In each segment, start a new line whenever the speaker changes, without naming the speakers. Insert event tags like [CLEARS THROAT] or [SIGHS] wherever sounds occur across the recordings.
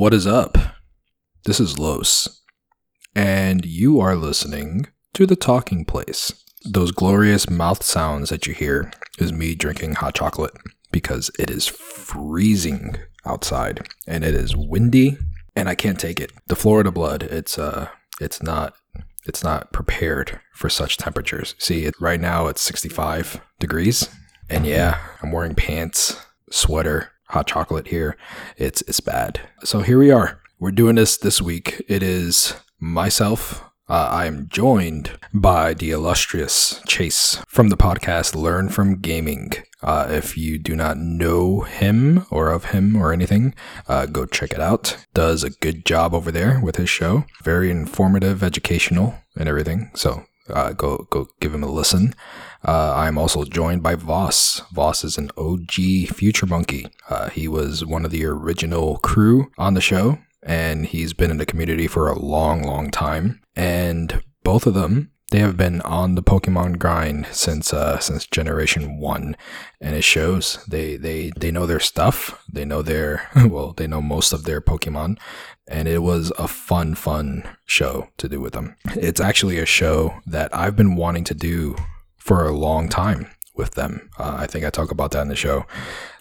What is up? This is Los, and you are listening to The Talking Place. Those glorious mouth sounds that you hear is me drinking hot chocolate because it is freezing outside and it is windy and I can't take it. The Florida blood, it's uh it's not it's not prepared for such temperatures. See, it, right now it's 65 degrees and yeah, I'm wearing pants, sweater, hot chocolate here. It's it's bad. So here we are. We're doing this this week. It is myself. Uh, I am joined by the illustrious Chase from the podcast Learn from Gaming. Uh, if you do not know him or of him or anything, uh, go check it out. Does a good job over there with his show. Very informative, educational, and everything. So uh, go go give him a listen. Uh, I'm also joined by Voss. Voss is an OG Future Monkey. Uh, he was one of the original crew on the show and he's been in the community for a long, long time. And both of them, they have been on the Pokemon grind since uh, since Generation One, and it shows. They they they know their stuff. They know their [LAUGHS] well, they know most of their Pokemon, and it was a fun, fun show to do with them. It's actually a show that I've been wanting to do for a long time with them. Uh, I think I talk about that in the show.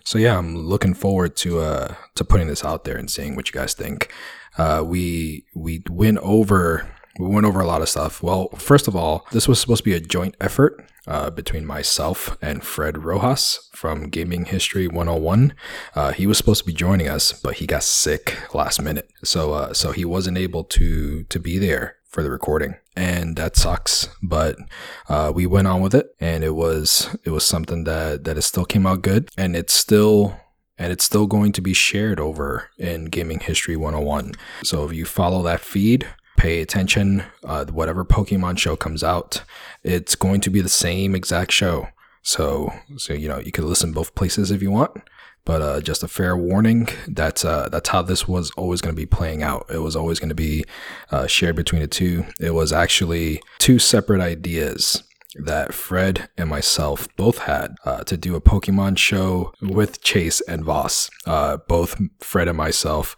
So yeah, I'm looking forward to uh to putting this out there and seeing what you guys think. Uh, we we went over we went over a lot of stuff. Well, first of all, this was supposed to be a joint effort uh, between myself and Fred Rojas from Gaming History 101. Uh, he was supposed to be joining us, but he got sick last minute, so uh, so he wasn't able to to be there for the recording and that sucks but uh, we went on with it and it was it was something that that it still came out good and it's still and it's still going to be shared over in gaming history 101 so if you follow that feed pay attention uh, whatever pokemon show comes out it's going to be the same exact show. So so you know you can listen both places if you want but uh, just a fair warning. That's uh, that's how this was always going to be playing out. It was always going to be uh, shared between the two. It was actually two separate ideas that Fred and myself both had uh, to do a Pokemon show with Chase and Voss. Uh, both Fred and myself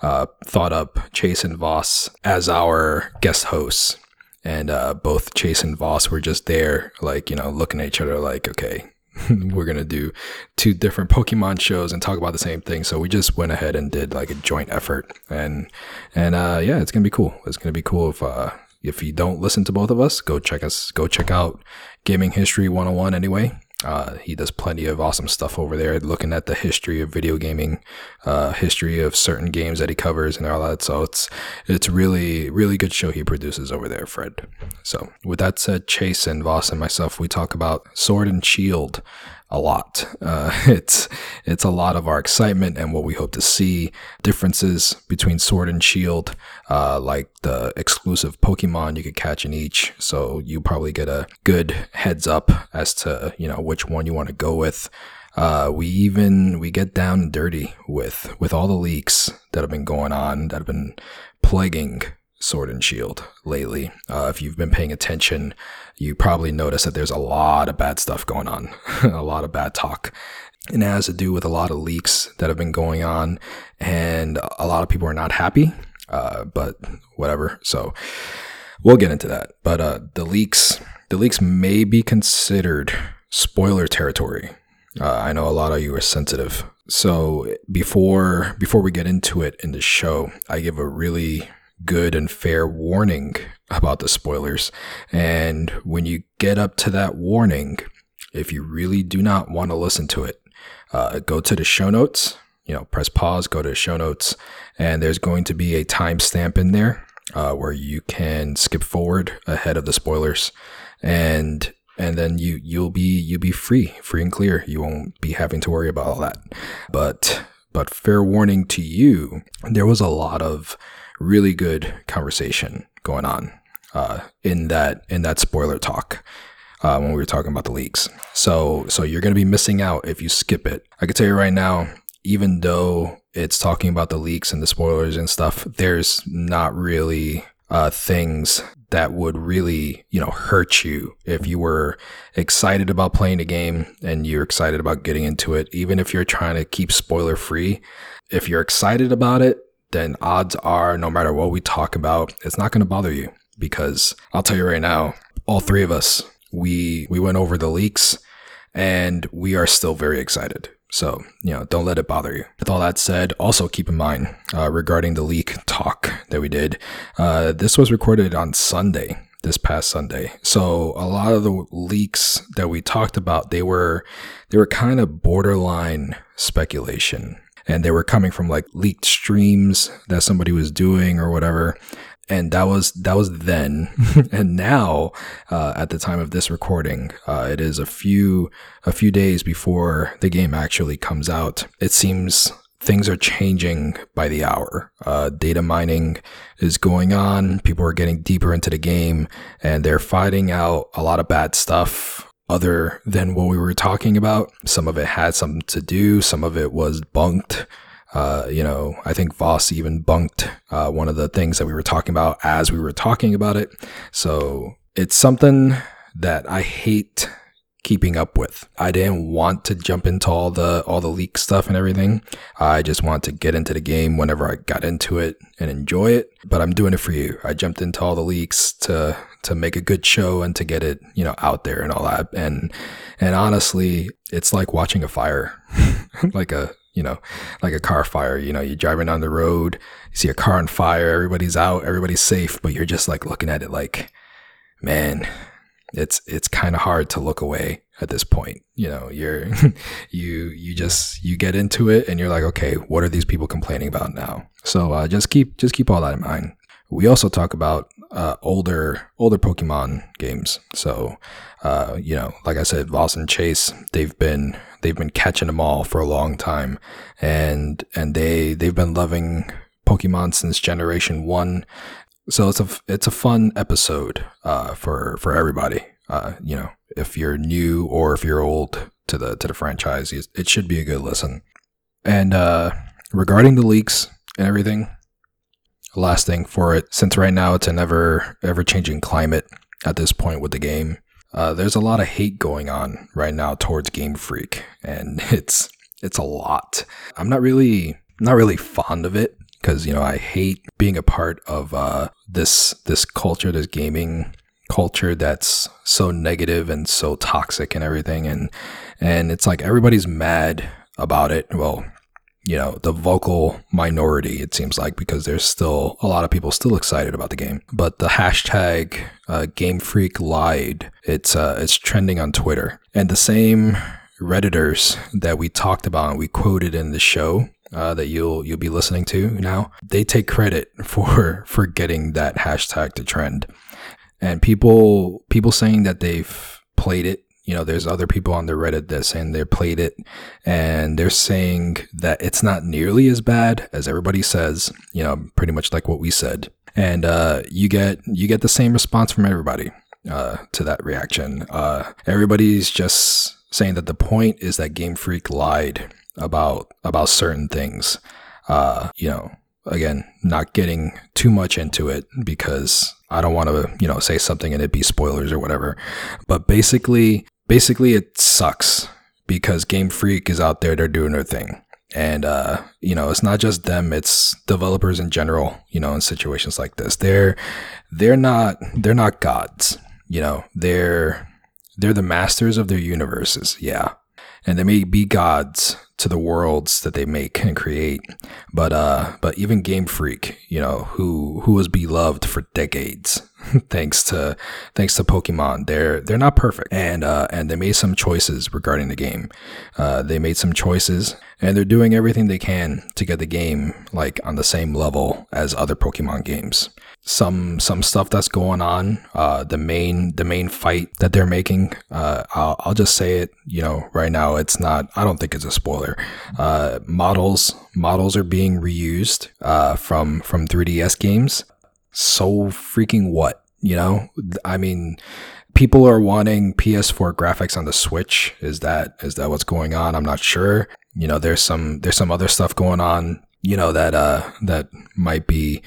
uh, thought up Chase and Voss as our guest hosts. And uh, both Chase and Voss were just there, like, you know, looking at each other like, okay, [LAUGHS] we're gonna do two different Pokemon shows and talk about the same thing. So we just went ahead and did like a joint effort, and and uh, yeah, it's gonna be cool. It's gonna be cool if uh, if you don't listen to both of us, go check us, go check out Gaming History 101 anyway. Uh, he does plenty of awesome stuff over there, looking at the history of video gaming, uh, history of certain games that he covers and all that. So it's it's really really good show he produces over there, Fred. So with that said, Chase and Voss and myself, we talk about Sword and Shield a lot. Uh, [LAUGHS] it's it's a lot of our excitement and what we hope to see. Differences between Sword and Shield, uh, like the exclusive Pokemon you could catch in each. So you probably get a good heads up as to you know which one you want to go with. Uh, we even we get down and dirty with with all the leaks that have been going on that have been plaguing Sword and Shield lately. Uh, if you've been paying attention, you probably notice that there's a lot of bad stuff going on, [LAUGHS] a lot of bad talk. And it has to do with a lot of leaks that have been going on, and a lot of people are not happy, uh, but whatever. So we'll get into that. But uh, the leaks, the leaks may be considered spoiler territory. Uh, I know a lot of you are sensitive. So before before we get into it in the show, I give a really good and fair warning about the spoilers. And when you get up to that warning, if you really do not want to listen to it, uh, go to the show notes, you know, press pause, go to show notes, and there's going to be a timestamp in there uh, where you can skip forward ahead of the spoilers. And and then you you'll be you'll be free free and clear you won't be having to worry about all that but but fair warning to you there was a lot of really good conversation going on uh, in that in that spoiler talk uh, when we were talking about the leaks. So so you're gonna be missing out if you skip it. I can tell you right now, even though it's talking about the leaks and the spoilers and stuff, there's not really uh, things that would really you know hurt you if you were excited about playing the game and you're excited about getting into it even if you're trying to keep spoiler free if you're excited about it then odds are no matter what we talk about, it's not going to bother you because I'll tell you right now, all three of us, we we went over the leaks and we are still very excited. So, you know, don't let it bother you. With all that said, also keep in mind uh, regarding the leak talk that we did, uh, this was recorded on Sunday, this past Sunday. So a lot of the leaks that we talked about, they were, they were kind of borderline speculation and they were coming from like leaked streams that somebody was doing or whatever. And that was that was then. [LAUGHS] And now uh, at the time of this recording uh, it is a few a few days before the game actually comes out. It seems things are changing by the hour. Uh, data mining is going on. People are getting deeper into the game and they're finding out a lot of bad stuff other than what we were talking about. Some of it had something to do. Some of it was bunked. Uh, you know, I think Voss even bunked uh, one of the things that we were talking about as we were talking about it. So it's something that I hate keeping up with. I didn't want to jump into all the all the leak stuff and everything. I just wanted to get into the game whenever I got into it and enjoy it. But I'm doing it for you. I jumped into all the leaks to to make a good show and to get it, you know, out there and all that. And and honestly, it's like watching a fire, [LAUGHS] like a you know, like a car fire. You know, you're driving down the road, you see a car on fire, everybody's out, everybody's safe, but you're just like looking at it like, man, it's it's kind of hard to look away at this point. You know, you're [LAUGHS] you you just you get into it and you're like, okay, what are these people complaining about now? So uh, just keep just keep all that in mind. We also talk about uh, older older Pokemon games. So, uh, you know, like I said, Voss and Chase, they've been they've been catching them all for a long time, and and they they've been loving Pokemon since Generation One. So it's a it's a fun episode uh, for for everybody. Uh, you know, if you're new or if you're old to the to the franchise, it should be a good listen. And uh, regarding the leaks and everything, last thing for it, since right now it's an ever ever changing climate at this point with the game. Uh, there's a lot of hate going on right now towards Game Freak, and [LAUGHS] it's it's a lot. I'm not really not really fond of it because you know I hate being a part of uh, this this culture, this gaming culture that's so negative and so toxic and everything, and and it's like everybody's mad about it. Well, you know, the vocal minority, it seems like, because there's still a lot of people still excited about the game. But the hashtag uh, Game Freak lied. It's uh, it's trending on Twitter, and the same redditors that we talked about and we quoted in the show uh, that you'll you'll be listening to now, they take credit [LAUGHS] for for getting that hashtag to trend, and people people saying that they've played it you know, there's other people on the Reddit that saying they played it and they're saying that it's not nearly as bad as everybody says, you know, pretty much like what we said. And uh, you get you get the same response from everybody uh, to that reaction. Uh, everybody's just saying that the point is that Game Freak lied about about certain things. Uh, you know, again, not getting too much into it because I don't want to, you know, say something and it be spoilers or whatever. But basically, basically it sucks because Game Freak is out there, they're doing their thing. And uh, you know, it's not just them, it's developers in general, you know, in situations like this. They're they're not they're not gods, you know. They're they're the masters of their universes, yeah. And they may be gods to the worlds that they make and create. But uh but even Game Freak, you know, who who was beloved for decades [LAUGHS] thanks to thanks to Pokemon. They're they're not perfect, and uh, and they made some choices regarding the game. Uh, they made some choices, and they're doing everything they can to get the game like on the same level as other Pokemon games. Some some stuff that's going on. Uh, the main the main fight that they're making. Uh, I'll, I'll just say it. You know, right now it's not. I don't think it's a spoiler. Uh, models models are being reused uh, from from 3DS games so freaking what? You know, I mean, people are wanting PS4 graphics on the Switch. Is that is that what's going on? I'm not sure. You know, there's some there's some other stuff going on. You know that uh that might be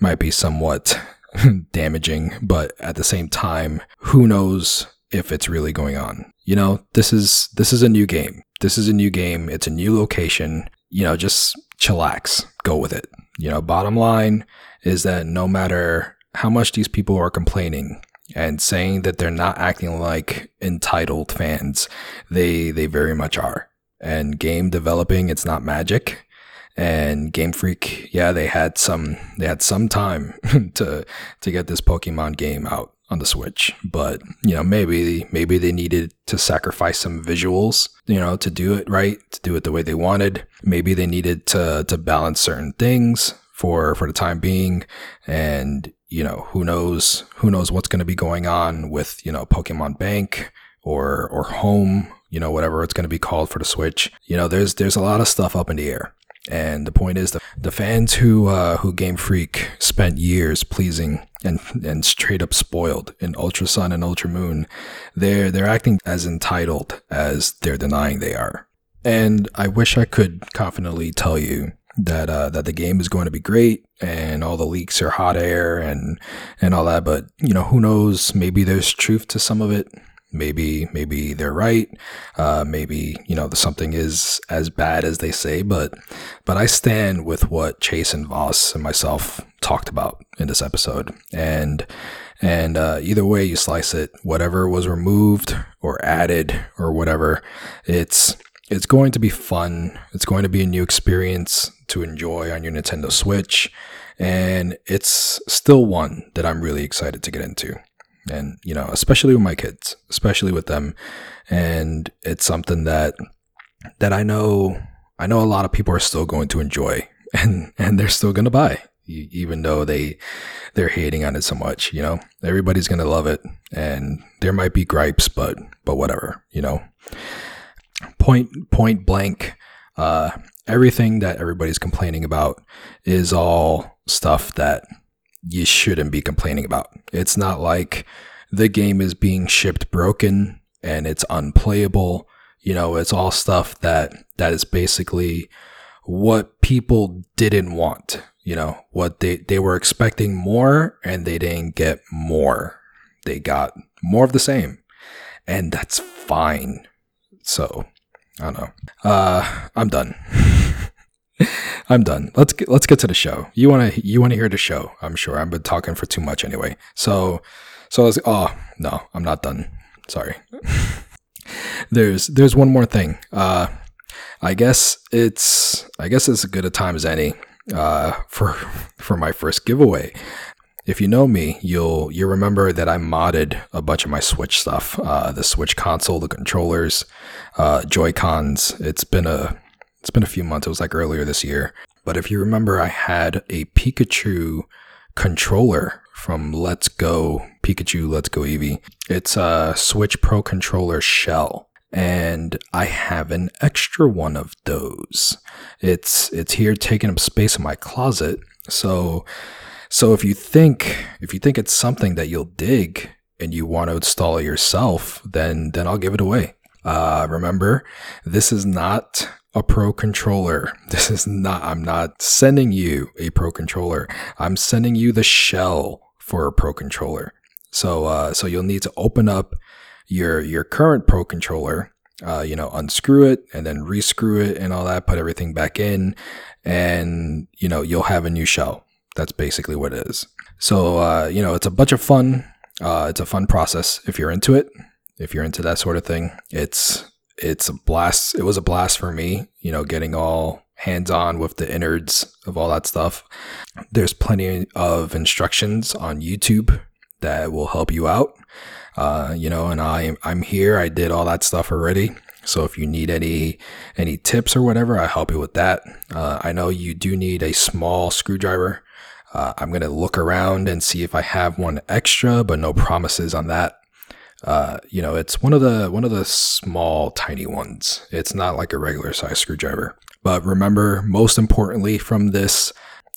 might be somewhat [LAUGHS] damaging, but at the same time, who knows if it's really going on? You know, this is this is a new game. This is a new game. It's a new location. You know, just chillax go with it. You know, bottom line is that no matter how much these people are complaining and saying that they're not acting like entitled fans, they they very much are. And game developing, it's not magic. And Game Freak, yeah, they had some they had some time [LAUGHS] to to get this Pokemon game out on the Switch. But, you know, maybe maybe they needed to sacrifice some visuals, you know, to do it right, to do it the way they wanted. Maybe they needed to to balance certain things for for the time being and you know who knows who knows what's going to be going on with you know pokemon bank or or home you know whatever it's going to be called for the switch you know there's there's a lot of stuff up in the air and the point is that the fans who uh, who Game Freak spent years pleasing and and straight up spoiled in Ultra Sun and Ultra Moon, they're they're acting as entitled as they're denying they are. And I wish I could confidently tell you that uh, that the game is going to be great and all the leaks are hot air and and all that. But you know, who knows? Maybe there's truth to some of it. Maybe maybe they're right. Uh, maybe you know something is as bad as they say. But but I stand with what Chase and Voss and myself talked about in this episode. And and uh, either way you slice it, whatever was removed or added or whatever, it's it's going to be fun. It's going to be a new experience to enjoy on your Nintendo Switch. And it's still one that I'm really excited to get into. And, you know, especially with my kids, especially with them. And it's something that, that I know, I know a lot of people are still going to enjoy [LAUGHS] and, and they're still going to buy even though they they're hating on it so much you know everybody's gonna love it and there might be gripes but but whatever you know point point blank uh, everything that everybody's complaining about is all stuff that you shouldn't be complaining about. It's not like the game is being shipped broken and it's unplayable. You know, it's all stuff that that is basically what people didn't want. You know, what they they were expecting more and they didn't get more. They got more of the same. And that's fine. So, I don't know. Uh, I'm done. [LAUGHS] [LAUGHS] I'm done. Let's get let's get to the show. You wanna you wanna hear the show? I'm sure. I've been talking for too much anyway. So so let's. Oh no, I'm not done. Sorry. [LAUGHS] there's there's one more thing. Uh, I guess it's I guess it's as good a time as any uh, for [LAUGHS] for my first giveaway. If you know me, you'll you remember that I modded a bunch of my Switch stuff, uh, the Switch console, the controllers, uh, Joy Cons. It's been a it's been a few months. It was like earlier this year. But if you remember, I had a Pikachu controller from Let's Go Pikachu Let's Go Eevee. It's a Switch Pro controller shell and I have an extra one of those. It's it's here taking up space in my closet. So so if you think if you think it's something that you'll dig and you want to install it yourself, then then I'll give it away. Uh, remember, this is not a pro controller. [LAUGHS] This is not. I'm not sending you a pro controller. I'm sending you the shell for a pro controller. So uh, so you'll need to open up your your current pro controller. Uh, you know, unscrew it and then rescrew it and all that. Put everything back in, and you know you'll have a new shell. That's basically what it is. So, uh, you know, it's a bunch of fun. Uh, it's a fun process if you're into it. If you're into that sort of thing, it's it's a blast. It was a blast for me. You know, getting all hands on with the innards of all that stuff. There's plenty of instructions on YouTube that will help you out. Uh, you know, and I I'm here. I did all that stuff already. So if you need any any tips or whatever, I help you with that. Uh, I know you do need a small screwdriver uh, I'm going to look around and see if I have one extra, but no promises on that. Uh, you know, it's one of the one of the small, tiny ones. It's not like a regular size screwdriver. But remember, most importantly from this,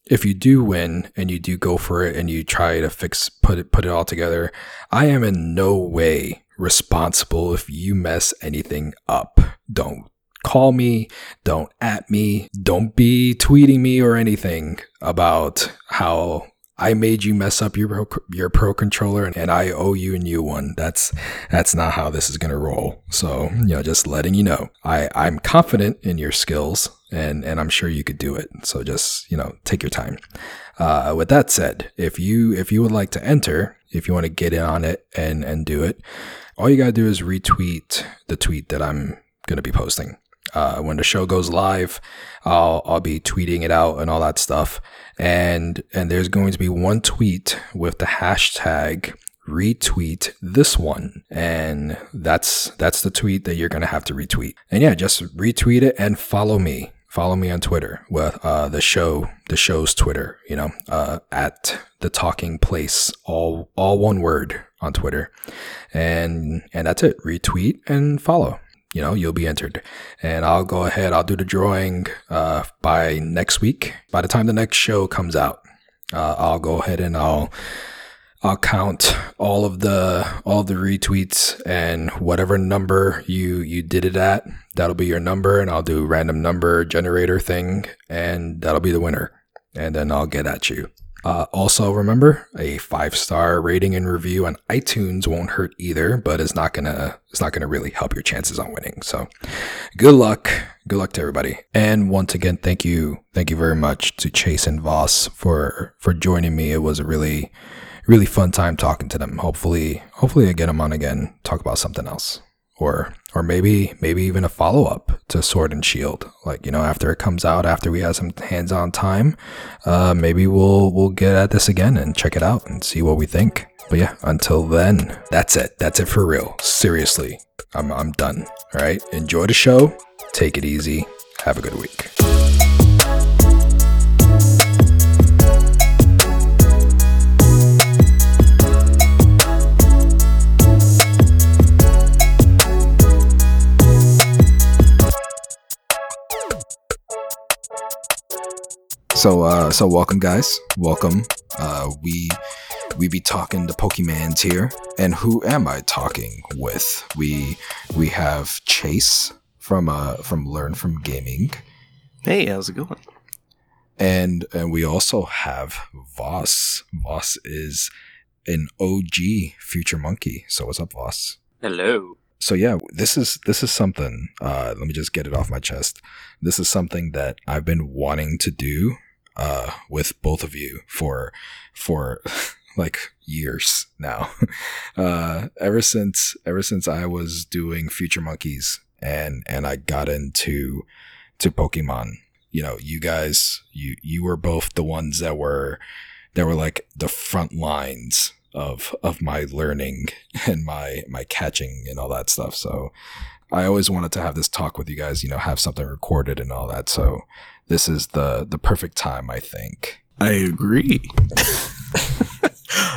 if you do win and you do go for it and you try to fix put it put it all together, I am in no way responsible if you mess anything up. Don't call me, don't at me, don't be tweeting me or anything about how I made you mess up your your pro controller and I owe you a new one. That's that's not how this is going to roll. So, you know, just letting you know. I I'm confident in your skills and and I'm sure you could do it. So just you know, take your time. Uh, with that said, if you if you would like to enter, if you want to get in on it and and do it, all you gotta do is retweet the tweet that I'm gonna be posting. Uh, when the show goes live, I'll I'll be tweeting it out and all that stuff. And and there's going to be one tweet with the hashtag retweet this one. And that's that's the tweet that you're going to have to retweet. And yeah just retweet it and follow me. Follow me on twitter with uh, the show the show's twitter you know uh, at the talking place all all one word on twitter. And and that's it. Retweet and follow you know you'll be entered. And i'll go ahead i'll do the drawing uh, by next week. By the time the next show comes out uh, i'll go ahead and i'll I'll count all of the all the retweets and whatever number you you did it at, that'll be your number, and I'll do random number generator thing, and that'll be the winner, and then I'll get at you. Uh, also, remember a five star rating and review on iTunes won't hurt either, but it's not gonna it's not gonna really help your chances on winning. So, good luck, good luck to everybody. And once again, thank you, thank you very much to Chase and Voss for for joining me. It was a really really fun time talking to them. Hopefully, hopefully I get them on again, talk about something else. Or, or maybe, maybe even a follow up to Sword and Shield. Like you know, after it comes out, after we have some hands on time, uh, maybe we'll we'll get at this again and check it out and see what we think. But yeah, until then, that's it. That's it for real. Seriously, I'm I'm done. All right, enjoy the show. Take it easy. Have a good week. So uh so welcome guys. Welcome. Uh we we be talking to Pokemans here. And who am I talking with? We we have Chase from uh from Learn from Gaming.
Hey, how's it going?
And and we also have Voss. Voss is an OG future monkey. So what's up, Voss?
Hello.
So yeah, this is this is something. Uh, let me just get it off my chest. This is something that I've been wanting to do uh, with both of you for for [LAUGHS] like years now. [LAUGHS] Uh, ever since ever since I was doing Future Monkeys and and I got into to Pokemon. You know, you guys, you you were both the ones that were that were like the front lines of of my learning [LAUGHS] and my my catching and all that stuff. So I always wanted to have this talk with you guys, you know, have something recorded and all that. So this is the the perfect time, I think.
I agree.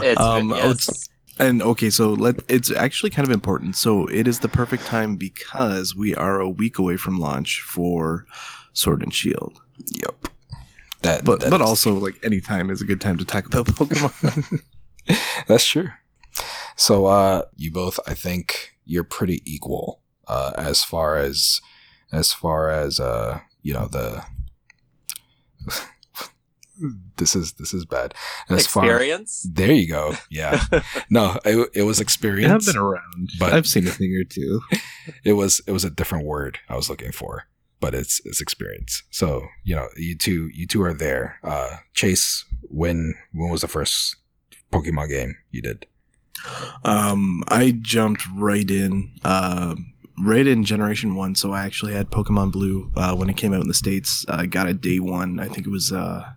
It's
Um,
good, yes.
and okay, so let it's actually kind of important. So it is the perfect time because we are a week away from launch for Sword and Shield.
Yep. That,
But
that
but
is-
also like any time is a good time to talk about [LAUGHS] Pokemon. [LAUGHS]
that's true. So uh you both I think you're pretty equal uh as far as as far as uh you know the [LAUGHS] this is this is bad. As far
Experience.
there you go. Yeah. [LAUGHS] no, it, it was experience.
I have been around,
But-
but I've seen a thing or two. [LAUGHS]
it was it was a different word I was looking for, but it's it's experience. So you know, you two you two are there. Uh, Chase, when when was the first Pokemon game you did?
Um, I jumped right in, uh, right in Generation One. So I actually had Pokemon Blue uh, when it came out in the states. I got it day one. I think it was uh,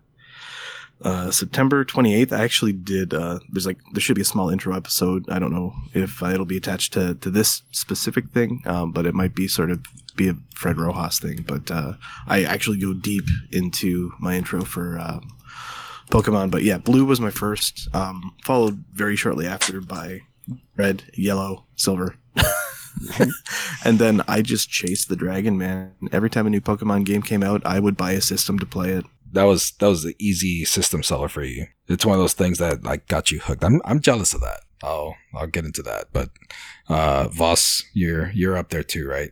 uh, September twenty eighth. I actually did. Uh, there's like there should be a small intro episode. I don't know if uh, it'll be attached to to this specific thing, um, but it might be sort of be a Fred Rojas thing. But uh, I actually go deep into my intro for. Pokemon, but yeah, blue was my first, um, followed very shortly after by red, yellow, silver. [LAUGHS] [LAUGHS] and then I just chased the dragon, man. Every time a new Pokemon game came out, I would buy a system to play it.
That was that was the easy system seller for you. It's one of those things that like got you hooked. I'm I'm jealous of that. I'll I'll get into that. But uh Voss, you're you're up there too, right?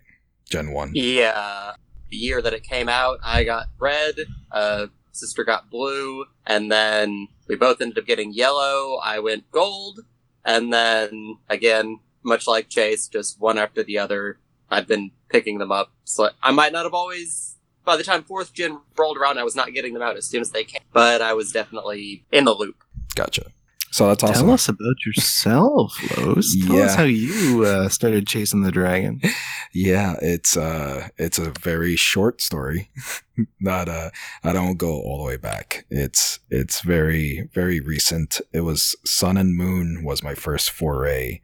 Gen one.
Yeah. The year that it came out, I got red. Uh, sister got blue, and then we both ended up getting yellow. I went gold, and then again, much like Chase, just one after the other. I've been picking them up. So I might not have always by the time fourth gen rolled around, I was not getting them out as soon as they came, but I was definitely in the loop.
Gotcha. So that's awesome.
Tell us about yourself, Los. Tell us how you uh, started chasing the dragon. [LAUGHS]
Yeah, it's uh it's a very short story. [LAUGHS] Not uh I don't go all the way back. It's it's very very recent. It was Sun and Moon was my first foray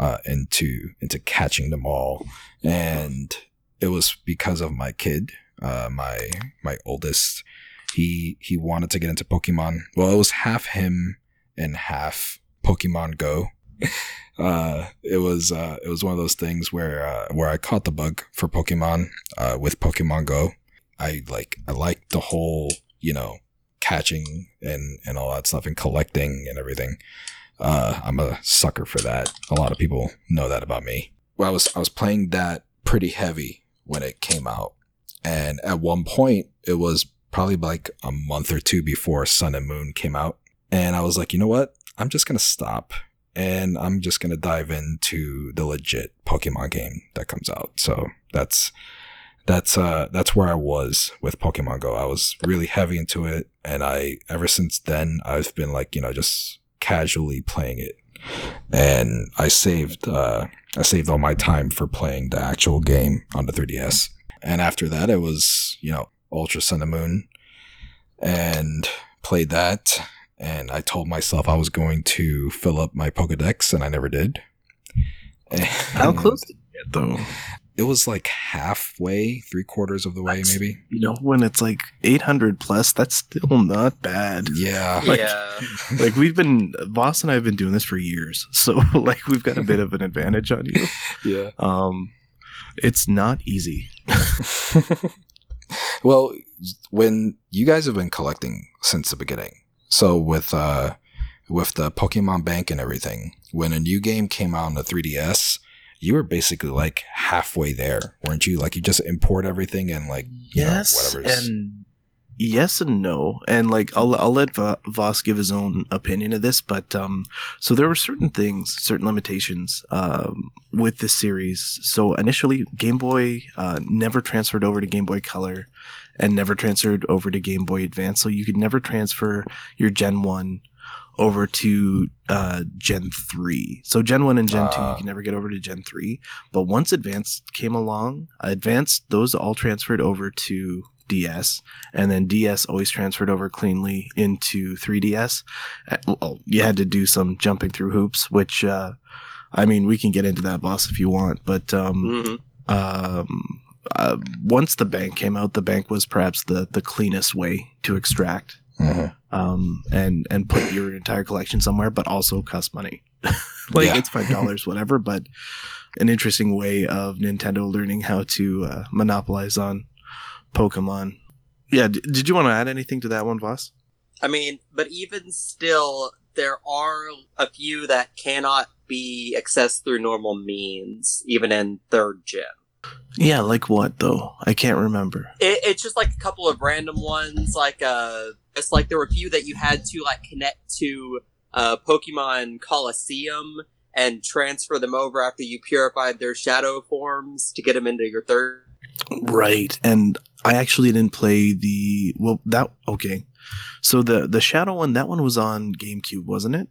uh into into catching them all and it was because of my kid, uh my my oldest. He he wanted to get into Pokemon. Well, it was half him and half Pokemon Go [LAUGHS] uh, it was uh, it was one of those things where uh, where I caught the bug for Pokemon uh, with Pokemon Go. I like I like the whole you know catching and and all that stuff and collecting and everything. Uh, I'm a sucker for that. A lot of people know that about me. Well, I was I was playing that pretty heavy when it came out, and at one point it was probably like a month or two before Sun and Moon came out, and I was like, you know what? I'm just gonna stop and I'm just gonna dive into the legit Pokemon game that comes out. So that's that's uh that's where I was with Pokemon Go. I was really heavy into it, and I ever since then I've been like you know just casually playing it, and I saved uh I saved all my time for playing the actual game on the 3DS. And after that, it was you know Ultra Sun and Moon, and played that and I told myself I was going to fill up my Pokedex, and I never did.
How
And
close did you get, though?
It was like halfway, three quarters of the way,
That's-
maybe.
You know, when it's like 800 plus, that's still not bad.
Yeah, [LAUGHS]
Like-
yeah.
Like, we've been, Voss and I have been doing this for years. [LAUGHS] So, like, we've got a bit of an advantage on you. [LAUGHS]
yeah.
Um, it's not easy.
well, when you guys have been collecting since the beginning, so with uh, with the Pokemon Bank and everything, when a new game came out on the 3DS, you were basically like halfway there, weren't you? Like you just import everything and like you know,
yes and yes and no. And like i'll, I'll let Va- voss give his own opinion of this but um so there were certain things certain limitations um with this series. So initially game boy uh never transferred over to game boy color and never transferred over to game boy advance. So you could never transfer your gen 1 over to uh, Gen 3. So Gen 1 and Gen 2,
Ah.
you can never get over to Gen 3. But once Advanced came along, Advanced, those all transferred over to DS. And then DS always transferred over cleanly into 3DS. Uh, Well, you had to do some jumping through hoops, which, uh, I mean, we can get into that, boss, if you want. But um,
hmm
um, uh, once the bank came out, the bank was perhaps the, the cleanest way to extract
Mhm.
um, and and put your entire collection somewhere, but also cost money. [LAUGHS] like
Yeah.
it's five dollars, whatever. But an interesting way of Nintendo learning how to uh, monopolize on Pokemon. Yeah, d- did you want to add anything to that one, Voss?
I mean, but even still, there are a few that cannot be accessed through normal means, even in third gen.
Yeah, like what though? I can't remember.
It, it's just like a couple of random ones. Like, uh, it's like there were a few that you had to like connect to uh, Pokemon Colosseum and transfer them over after you purified their shadow forms to get them into your third.
Right, and I actually didn't play the well. That okay. So the the Shadow one, that one was on GameCube, wasn't it?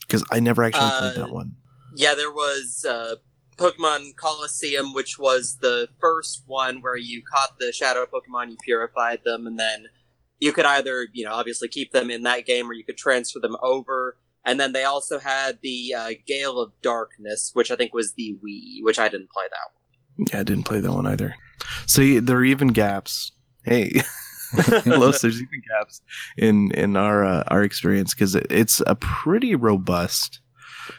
Because I never actually played
Uh,
that one.
Yeah, there was uh, Pokemon Colosseum, which was the first one where you caught the shadow Pokemon, you purified them, and then you could either, you know, obviously keep them in that game or you could transfer them over. And then they also had the uh, Gale of Darkness, which I think was the Wii, which I didn't play that one.
Yeah, I didn't play that one either. So yeah, there are even gaps. Hey, [LAUGHS] Los, there's even gaps in in our uh, our experience because it, it's a pretty robust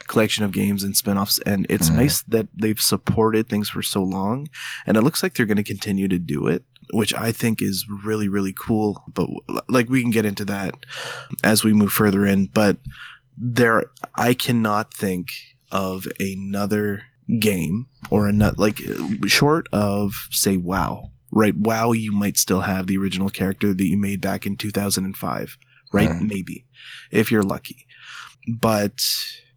collection of games and spin-offs and it's
Mhm.
nice that they've supported things for so long and it looks like they're going to continue to do it which i think is really really cool but like we can get into that as we move further in but there i cannot think of another game or another like short of say wow right wow you might still have the original character that you made back in 2005 right
Mhm.
maybe if you're lucky but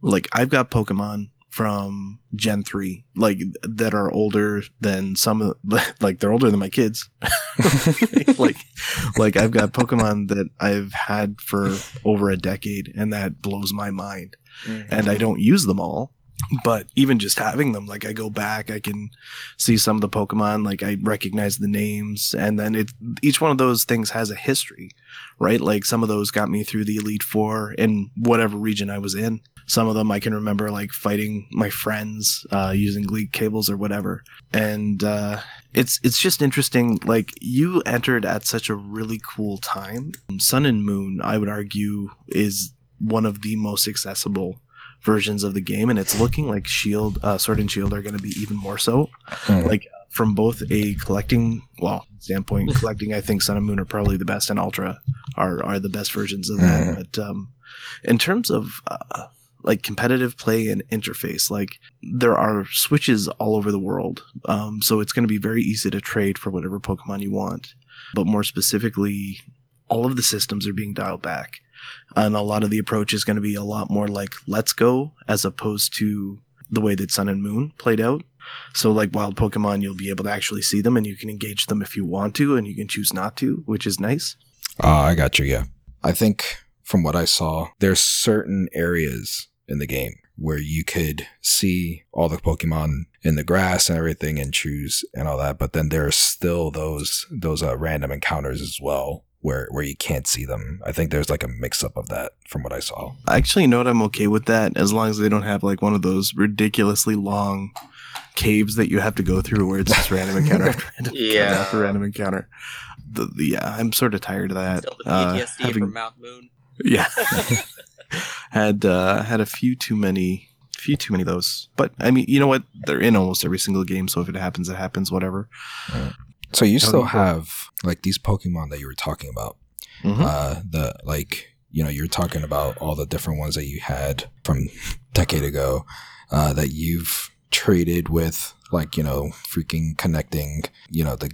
like i've got pokemon from Gen 3, like that are older than some of [LAUGHS] like they're older than my kids. [LAUGHS] like like I've got Pokemon that I've had for over a decade and that blows my mind. Mm-hmm. And I don't use them all, but even just having them like I go back, I can see some of the Pokemon like I recognize the names and then it each one of those things has a history, right? Like some of those got me through the Elite 4 in whatever region I was in some of them I can remember like fighting my friends uh, using league cables or whatever, and uh, it's it's just interesting. Like you entered at such a really cool time. Sun and Moon, I would argue, is one of the most accessible versions of the game, and it's looking like Shield, uh, Sword and Shield, are going to be even more so.
Hmm.
Like from both a collecting well standpoint, [LAUGHS] collecting, I think Sun and Moon are probably the best, and Ultra are are the best versions of that.
Mhm.
But um, in terms of uh, like competitive play and interface, like there are switches all over the world, um, so it's going to be very easy to trade for whatever Pokemon you want. But more specifically, all of the systems are being dialed back, and a lot of the approach is going to be a lot more like "Let's go" as opposed to the way that Sun and Moon played out. So, like wild Pokemon, you'll be able to actually see them, and you can engage them if you want to, and you can choose not to, which is nice.
Ah, I got you. Yeah. I think from what I saw, there's certain areas in the game where you could see all the Pokemon in the grass and everything and choose and all that. But then there's still those, those uh, random encounters as well where, where you can't see them. I think there's like a mix up of that from what I saw.
I actually, you know what? I'm okay with that as long as they don't have like one of those ridiculously long caves that you have to go through where it's just random encounter after random [LAUGHS]
Yeah.
encounter after random encounter. The, the, yeah, I'm sort of tired of that.
Still the
Uh,
PTSD
having-
from Mount Moon.
yeah, [LAUGHS] [LAUGHS] had uh, had a few too many, few too many of those. But I mean, you know what? They're in almost every single game, so if it happens, it happens. Whatever.
So you still have like these Pokemon that you were talking about.
Mhm.
uh the like you know you're talking about all the different ones that you had from decade ago uh that you've traded with like you know freaking connecting you know the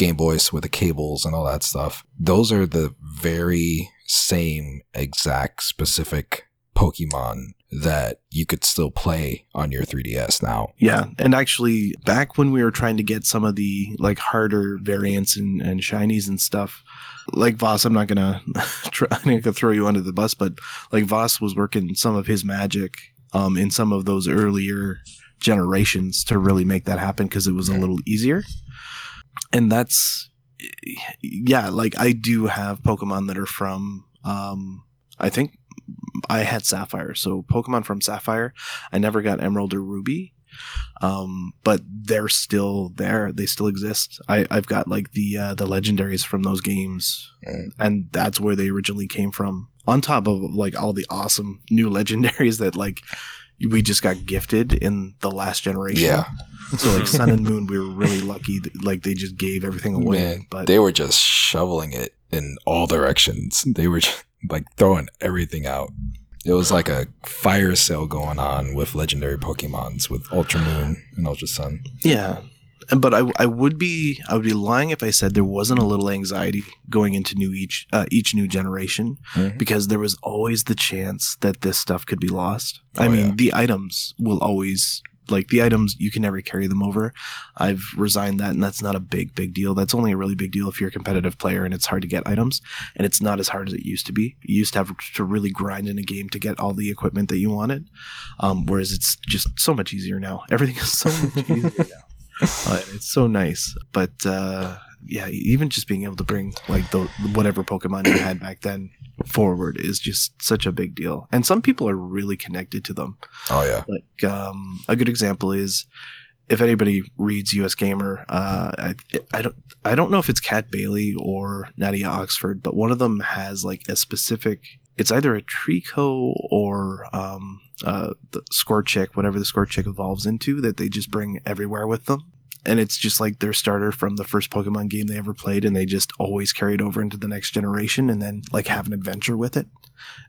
game boys with the cables and all that stuff. Those are the very same exact specific pokemon that you could still play on your 3ds now.
Yeah, and actually, back when we were trying to get some of the like harder variants and, and shinies and stuff, like Voss, I'm not gonna [LAUGHS] try, I'm not gonna throw you under the bus, but like Voss was working some of his magic um, in some of those earlier generations to really make that happen because it was a little easier. And that's yeah, like I do have Pokemon that are from um, I think I had Sapphire, so Pokemon from Sapphire. I never got Emerald or Ruby, um, but they're still there. They still exist. I, I've got like the uh, the legendaries from those games,
Mm.
and that's where they originally came from. On top of like all the awesome new [LAUGHS] legendaries that like we just got gifted in the last generation.
yeah
So like Sun and Moon, we were really lucky. That, like they just gave everything away.
Man,
but
they were just shoveling it in all directions. They were just, like throwing everything out. It was like a fire sale going on with legendary Pokemons with Ultra Moon and Ultra Sun.
Yeah. But I, I would be I would be lying if I said there wasn't a little anxiety going into new each uh, each new generation
Mhm.
because there was always the chance that this stuff could be lost. I
Oh,
mean,
yeah.
the items will always like the items you can never carry them over. I've resigned that and that's not a big big deal. That's only a really big deal if you're a competitive player and it's hard to get items and it's not as hard as it used to be. You used to have to really grind in a game to get all the equipment that you wanted. Um, whereas it's just so much easier now. Everything is so much [LAUGHS] easier now. Uh, it's so nice. But uh, yeah, even just being able to bring like the whatever Pokemon you had back then forward is just such a big deal. And some people are really connected to them.
Oh yeah,
Like um, a good example is if anybody reads US Gamer, uh, I, I don't I don't know if it's Kat Bailey or Nadia Oxford, but one of them has like a specific. It's either a Treecko or um, uh, the Scorchick, whatever the Scorchick evolves into, that they just bring everywhere with them. And it's just like their starter from the first Pokemon game they ever played, and they just always carry it over into the next generation, and then like have an adventure with it.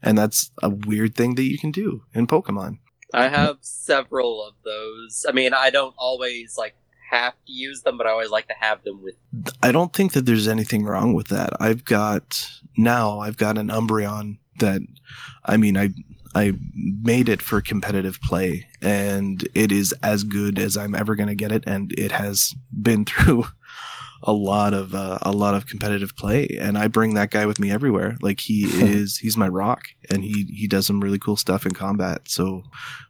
And that's a weird thing that you can do in Pokemon.
I have several of those. I mean, I don't always like have to use them, but I always like to have them with.
I don't think that there's anything wrong with that. I've got now I've got an Umbreon that I mean I I made it for competitive play, and it is as good as I'm ever going to get it, and it has been [LAUGHS] through a lot of uh, a lot of competitive play, and I bring that guy with me everywhere. Like he [LAUGHS] is, he's my rock, and he he does some really cool stuff in combat. So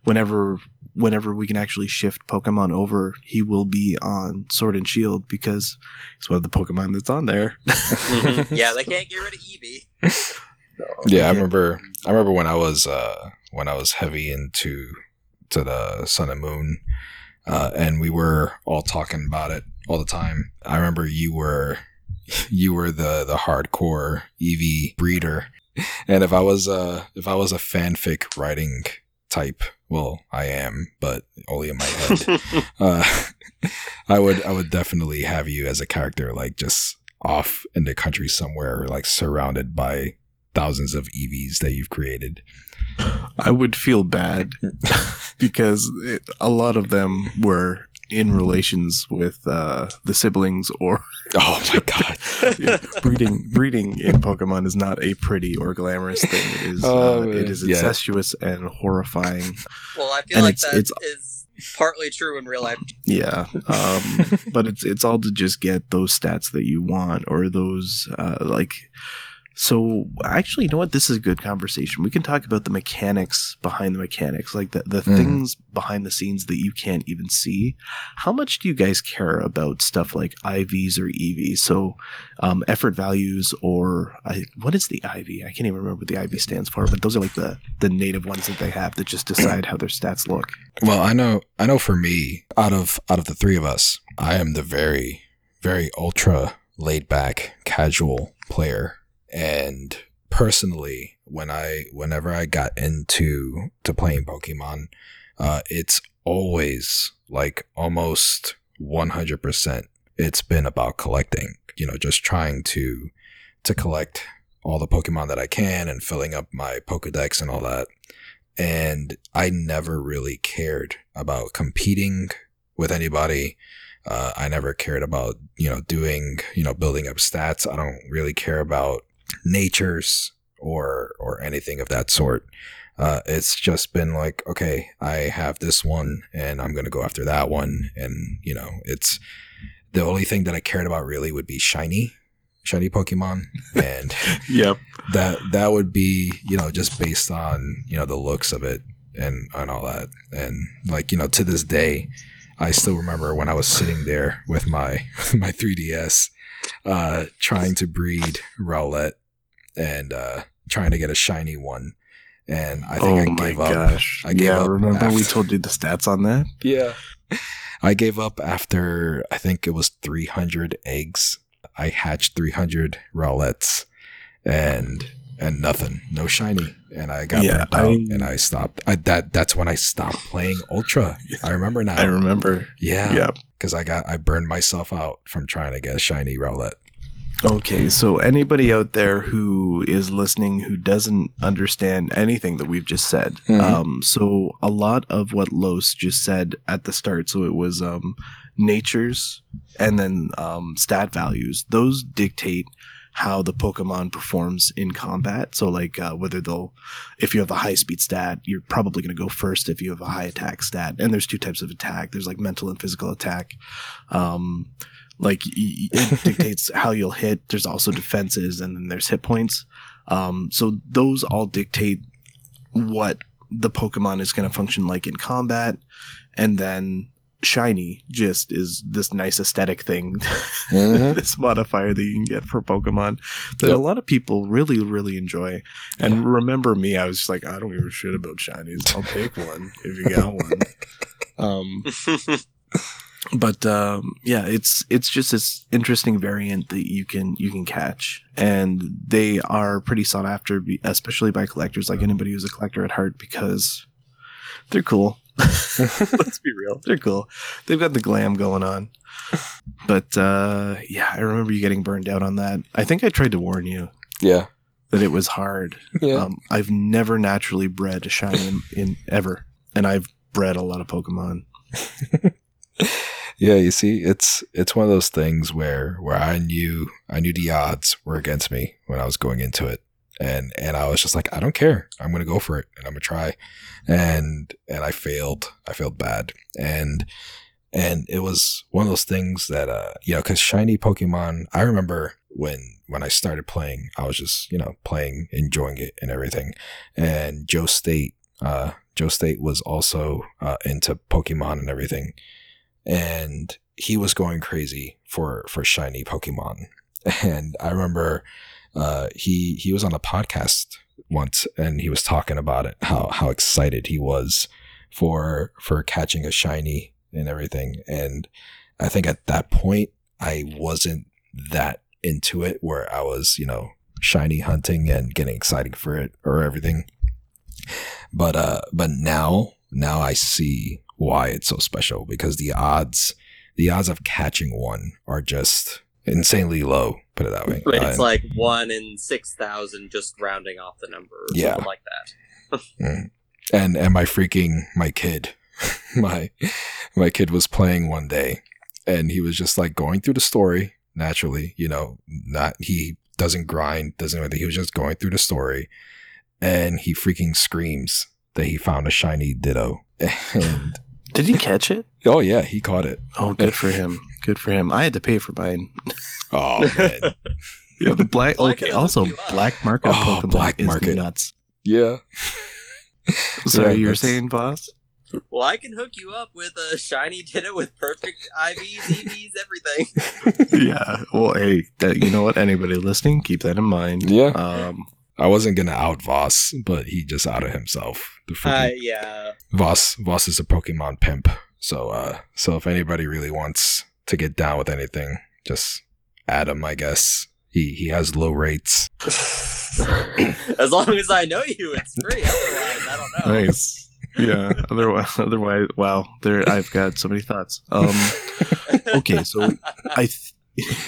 whenever whenever we can actually shift Pokemon over, he will be on Sword and Shield because it's one of the Pokemon that's on there.
Mhm. [LAUGHS] yeah, they can't get rid of Eevee.
Yeah, I remember. I remember when I was uh, when I was heavy into to the Sun and Moon, uh, and we were all talking about it all the time. I remember you were [LAUGHS] you were the the hardcore EV breeder, and if I was uh if I was a fanfic writing type, well, I am, but only in my head. [LAUGHS] uh, [LAUGHS] I would I would definitely have you as a character, like just off in the country somewhere, like surrounded by thousands of EVs that you've created.
I would feel bad [LAUGHS] because it, a lot of them were in relations with uh, the siblings or
Oh my [LAUGHS] god!
breeding. Breeding in Pokemon is not a pretty or glamorous thing. It is.
Oh,
uh,
man.
it is
Yeah.
incestuous and horrifying.
Well, I feel
And
like
it's-
that is
it's-
partly true in real life.
Yeah, um, [LAUGHS] but it's it's all to just get those stats that you want or those uh, like. So actually, you know what? This is a good conversation. We can talk about the mechanics behind the mechanics, like the the
Mhm.
things behind the scenes that you can't even see. How much do you guys care about stuff like IVs or EVs? So um, effort values or I, what is the IV? I can't even remember what the IV stands for, but those are like the the native ones that they have that just [CLEARS THROAT] decide how their stats look.
Well, I know, I know. For me, out of out of the three of us, I am the very, very ultra laid back, casual player. And personally, when I, whenever I got into to playing Pokemon, uh, it's always like almost one hundred percent. It's been about collecting. You know, just trying to to collect all the Pokemon that I can and filling up my Pokedex and all that and I never really cared about competing with anybody. Uh, I never cared about you know doing you know building up stats. I don't really care about natures or or anything of that sort. Uh, it's just been like okay, I have this one and I'm gonna go after that one, and you know it's the only thing that I cared about really would be shiny, shiny Pokemon, [LAUGHS] and
Yep.
that that would be you know just based on you know the looks of it and and all that and like you know to this day i still remember when i was sitting there with my [LAUGHS] my 3ds uh trying to breed rowlet and uh trying to get a shiny one. And i think
oh
i gave up.
gosh!
I gave
yeah,
up
remember we
after-
told you the stats on that? [LAUGHS]
yeah. I gave up after i think it was 300 eggs. I hatched 300 rowlets and and nothing. No shiny. And i got
Yeah,
burnt out
I-
and i stopped. I, that that's when i stopped playing ultra. [LAUGHS] I remember now.
I remember.
yeah.
Yep.
because i got i burned myself out from trying to get a shiny rowlet
Okay, so anybody out there who is listening who doesn't understand anything that we've just said,
Mhm.
um, so a lot of what Los just said at the start, so it was um, natures and then um, stat values. Those dictate how the Pokemon performs in combat. So, like uh, whether they'll, if you have a high speed stat, you're probably going to go first. If you have a high attack stat, and there's two types of attack. There's like mental and physical attack. Um, like y- y- it [LAUGHS] dictates how you'll hit. There's also defenses, and then there's hit points. Um, so those all dictate what the Pokemon is going to function like in combat, and then shiny just is this nice aesthetic thing, [LAUGHS]
Mhm.
this modifier that you can get for Pokemon that
Yep.
a lot of people really really enjoy. And remember me, I was just like, I don't give a shit about shinies. I'll take one if you got one. [LAUGHS] Um, but um, yeah, it's it's just this interesting variant that you can you can catch, and they are pretty sought after, especially by collectors, like anybody who's a collector at heart, because they're cool. [LAUGHS] Let's be real, they're cool. They've got the glam going on. But uh, yeah, I remember you getting burned out on that. I think I tried to warn you
yeah
that it was hard.
yeah
Um, I've never naturally bred a shiny in, in ever, and I've bred a lot of Pokemon. [LAUGHS]
yeah you see it's it's one of those things where where i knew i knew the odds were against me when i was going into it and and I was just like, I don't care. I'm gonna go for it, and I'm gonna try, and and I failed. I failed bad, and and it was one of those things that uh you know because shiny Pokemon. I remember when when I started playing, I was just you know playing, enjoying it, and everything, and Joe State. Uh, Joe State was also uh, into Pokemon and everything, and he was going crazy for for shiny Pokemon. [LAUGHS] And I remember uh, he he was on a podcast once, and he was talking about it how how excited he was for for catching a shiny and everything. And I think at that point I wasn't that into it where I was you know shiny hunting and getting excited for it or everything. But uh, but now now I see why it's so special because the odds the odds of catching one are just insanely low. Put it that way.
It's
Uh,
like one in six thousand, just rounding off the number, or
Yeah.
like that. [LAUGHS]
Mm. and and my freaking my kid [LAUGHS] my my kid was playing one day and he was just like going through the story naturally you know not he doesn't grind doesn't anything he was just going through the story and he freaking screams that he found a shiny ditto [LAUGHS] and
Did he catch it?
oh yeah he caught it
Oh, good for him. Good for him. I had to pay for mine. [LAUGHS]
oh man [LAUGHS]
Yeah, the black.
Black
Okay, also
hooked you up.
black market
Oh,
Pokemon
black
is
market.
nuts.
yeah [LAUGHS]
so
Yeah, you're
saying, boss?
Well, I can hook you up with a shiny Ditto with perfect IVs, EVs, everything.
yeah. Well, hey, that, you know what? Anybody listening, keep that in mind.
yeah
Um,
i wasn't gonna out voss but he just outed himself the freaking
Uh, yeah.
Voss Voss is a Pokemon pimp. So uh so if anybody really wants to get down with anything, just add him, I guess. He he has low rates. [LAUGHS]
as long as I know you, it's free. Otherwise, I don't know.
nice. Yeah. Otherwise, otherwise, wow. There, I've got so many thoughts. Um, [LAUGHS] okay, so I, th-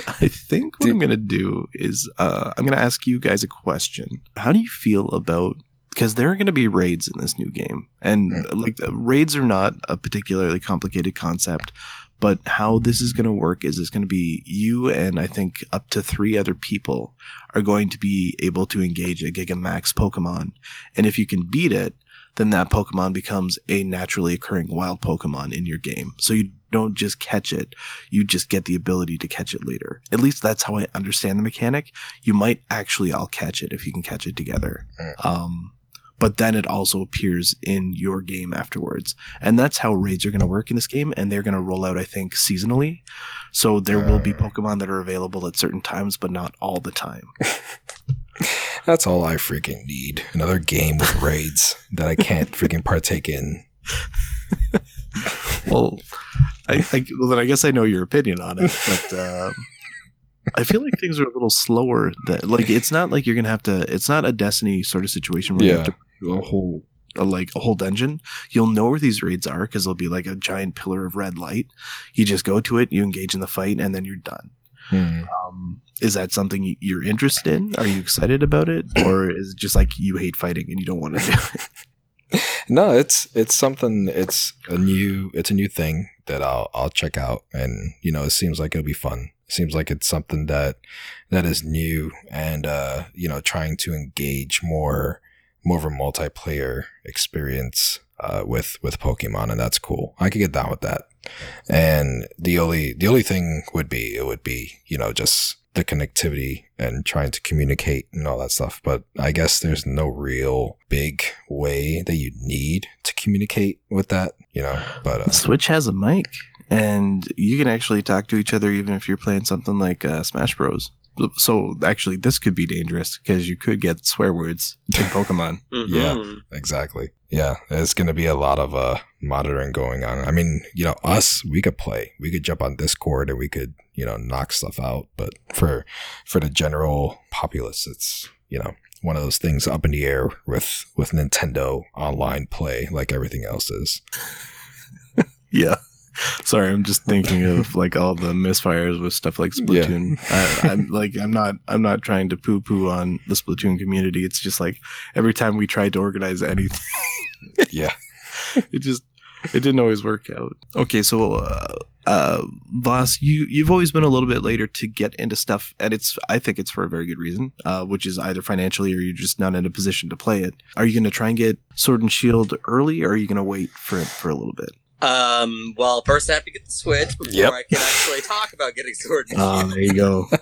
I think what I'm gonna do is uh, I'm gonna ask you guys a question. How do you feel about? Because there are going to be raids in this new game, and
Mm.
like the raids are not a particularly complicated concept. But how this is going to work is it's going to be you and I think up to three other people are going to be able to engage a Gigamax Pokemon, and if you can beat it, then that Pokemon becomes a naturally occurring wild Pokemon in your game. So you don't just catch it, you just get the ability to catch it later. At least that's how I understand the mechanic. You might actually all catch it if you can catch it together. Um, but then it also appears in your game afterwards. And that's how raids are going to work in this game. And they're going to roll out, I think, seasonally. So there will be
Uh.
Pokemon that are available at certain times, but not all the time. [LAUGHS]
That's all I freaking need. Another game with raids that I can't [LAUGHS] freaking partake in.
well, I, I well then I guess I know your opinion on it, but um, [LAUGHS] I feel like things are a little slower. That like it's not like you're gonna have to. It's not a Destiny sort of situation where you have
Yeah.
to do a whole. A, like a whole dungeon, you'll know where these raids are because there'll be like a giant pillar of red light. You just go to it, you engage in the fight, and then you're done.
Hmm.
Um, is that something you're interested in? Are you excited about it, or is it just like you hate fighting and you don't want to do it? [LAUGHS]
No, it's it's something. It's a new it's a new thing that I'll I'll check out, and you know, it seems like it'll be fun. Seems like it's something that that is new, and uh, you know, trying to engage more more of a multiplayer experience uh, with with Pokemon, and that's cool. I could get down with that. And the only the only thing would be it would be you know just the connectivity and trying to communicate and all that stuff. But I guess there's no real big way that you need to communicate with that, you know. But uh,
Switch has a mic, and you can actually talk to each other even if you're playing something like uh, Smash Bros. So actually, this could be dangerous because you could get swear words in [LAUGHS] Pokemon.
Yeah.
Mhm.
exactly, yeah, there's going to be a lot of uh, monitoring going on. I mean, you know, us we could play, we could jump on Discord and we could you know knock stuff out. But for for the general populace, it's you know one of those things up in the air with with Nintendo online play like everything else is. [LAUGHS]
yeah. [LAUGHS] Sorry, I'm just thinking of like all the misfires with stuff like Splatoon. I, I'm like, I'm not, I'm not trying to poo-poo on the Splatoon community. It's just like every time we tried to organize anything,
Yeah. [LAUGHS]
it just, it didn't always work out. Okay, so uh, uh, Voss, you you've always been a little bit later to get into stuff, and it's I think it's for a very good reason, uh, which is either financially or you're just not in a position to play it. Are you going to try and get Sword and Shield early, or are you going to wait for it for a little bit?
Um, well, first I have to get the Switch before
Yep.
I can actually talk about getting Sword and
Ah,
Shield.
there you go. [LAUGHS]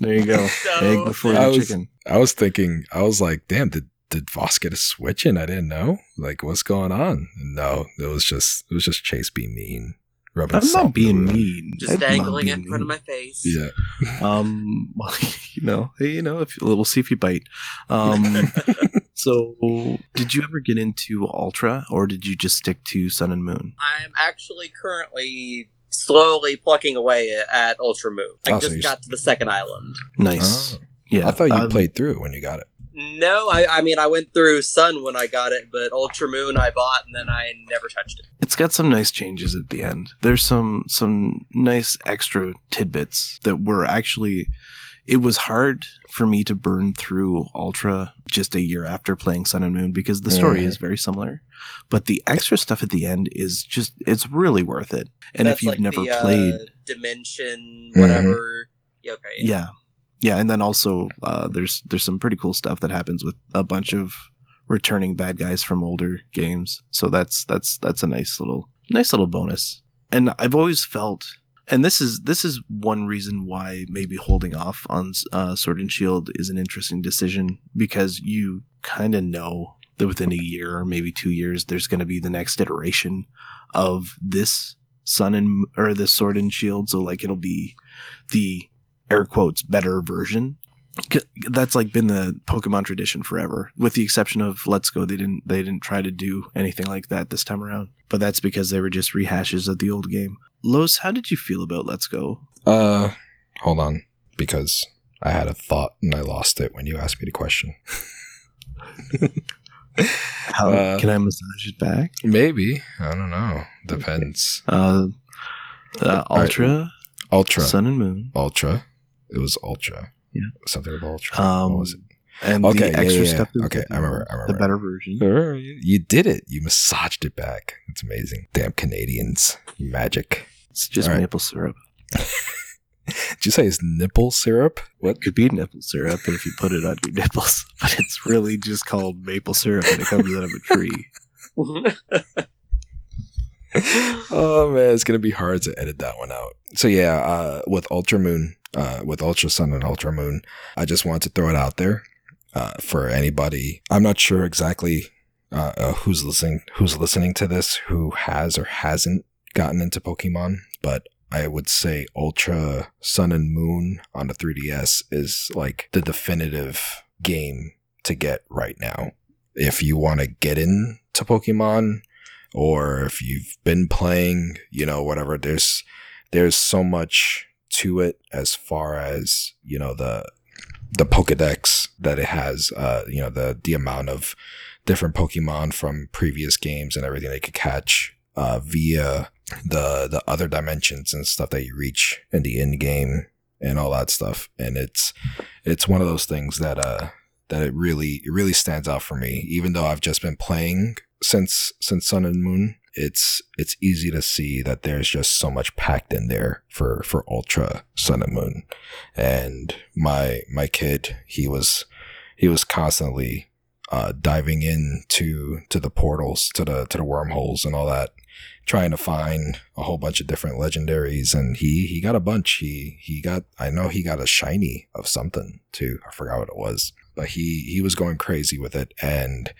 There you go.
So-
Egg before
I
the
was-
chicken.
I was thinking, I was like, damn, did did Voss get a switch and I didn't know? Like, what's going on? No, it was just it was just Chase being mean, rubbing
I'm not being
in the wound.
mean.
Just
I'm
dangling it in front of my face.
Yeah,
Um, well, [LAUGHS] you know, you know, if we'll see if you bite. Um, [LAUGHS] so did you ever get into Ultra, or did you just stick to Sun and Moon?
I'm actually currently slowly plucking away at Ultra Moon. I
Oh,
just
you're-
got to the second island.
Nice.
Oh.
Yeah,
I thought you
um,
played through it when you got it.
No, I, I mean I went through Sun when I got it, but Ultra Moon I bought and then I never touched it.
It's got some nice changes at the end. There's some some nice extra tidbits that were actually. It was hard for me to burn through Ultra just a year after playing Sun and Moon because the story is very similar, but the extra stuff at the end is just it's really worth it. And
That's
if you've
like
never
the, uh,
played,
Dimension,
Mhm.
whatever. Yeah, okay.
yeah, yeah, and then also uh, there's there's some pretty cool stuff that happens with a bunch of returning bad guys from older games. So that's that's that's a nice little nice little bonus. And I've always felt, and this is this is one reason why maybe holding off on uh, Sword and Shield is an interesting decision because you kind of know that within a year or maybe two years there's going to be the next iteration of this Sun and or this Sword and Shield. So like it'll be the air quotes better version. That's like been the Pokemon tradition forever, with the exception of Let's Go. They didn't they didn't try to do anything like that this time around. But that's because they were just rehashes of the old game. Los, how did you feel about Let's Go?
Uh, hold on, because I had a thought and I lost it when you asked me the question. [LAUGHS]
How
Uh,
can I massage it back?
Maybe I don't know. Depends.
Uh, uh,
All right.
Ultra,
Ultra,
Sun and Moon,
Ultra. It was Ultra.
Yeah.
something with Ultra.
um,
what was it?
and
Okay,
the extra
yeah, yeah.
stuff. that-
Okay, I remember, I remember.
The better version.
You you did it. You massaged it back. It's amazing. Damn Canadians. Magic.
It's just
All right.
maple syrup. [LAUGHS]
Did you say it's nipple syrup? What?
It could be nipple syrup if you put it on your nipples, [LAUGHS] but it's really just called maple syrup and it comes out of a tree. [LAUGHS]
oh man, it's gonna be hard to edit that one out. So yeah, uh, with Ultra Moon, uh, with Ultra Sun and Ultra Moon, I just wanted to throw it out there uh, for anybody. I'm not sure exactly uh, uh, who's listening, who's listening to this, who has or hasn't gotten into Pokemon, but I would say Ultra Sun and Moon on the 3DS is like the definitive game to get right now. If you want to get into Pokemon, or if you've been playing, you know, whatever, there's there's so much to it as far as, you know, the the Pokedex that it has, uh, you know, the the amount of different Pokemon from previous games and everything they could catch uh, via the the other dimensions and stuff that you reach in the end game and all that stuff. And it's it's one of those things that uh that it really it really stands out for me. Even though I've just been playing since since Sun and Moon, it's it's easy to see that there's just so much packed in there for for Ultra Sun and Moon. And my my kid, he was he was constantly uh, diving into to the portals, to the to the wormholes and all that, trying to find a whole bunch of different legendaries. And he he got a bunch. He he got I know he got a shiny of something too. I forgot what it was, but he he was going crazy with it. And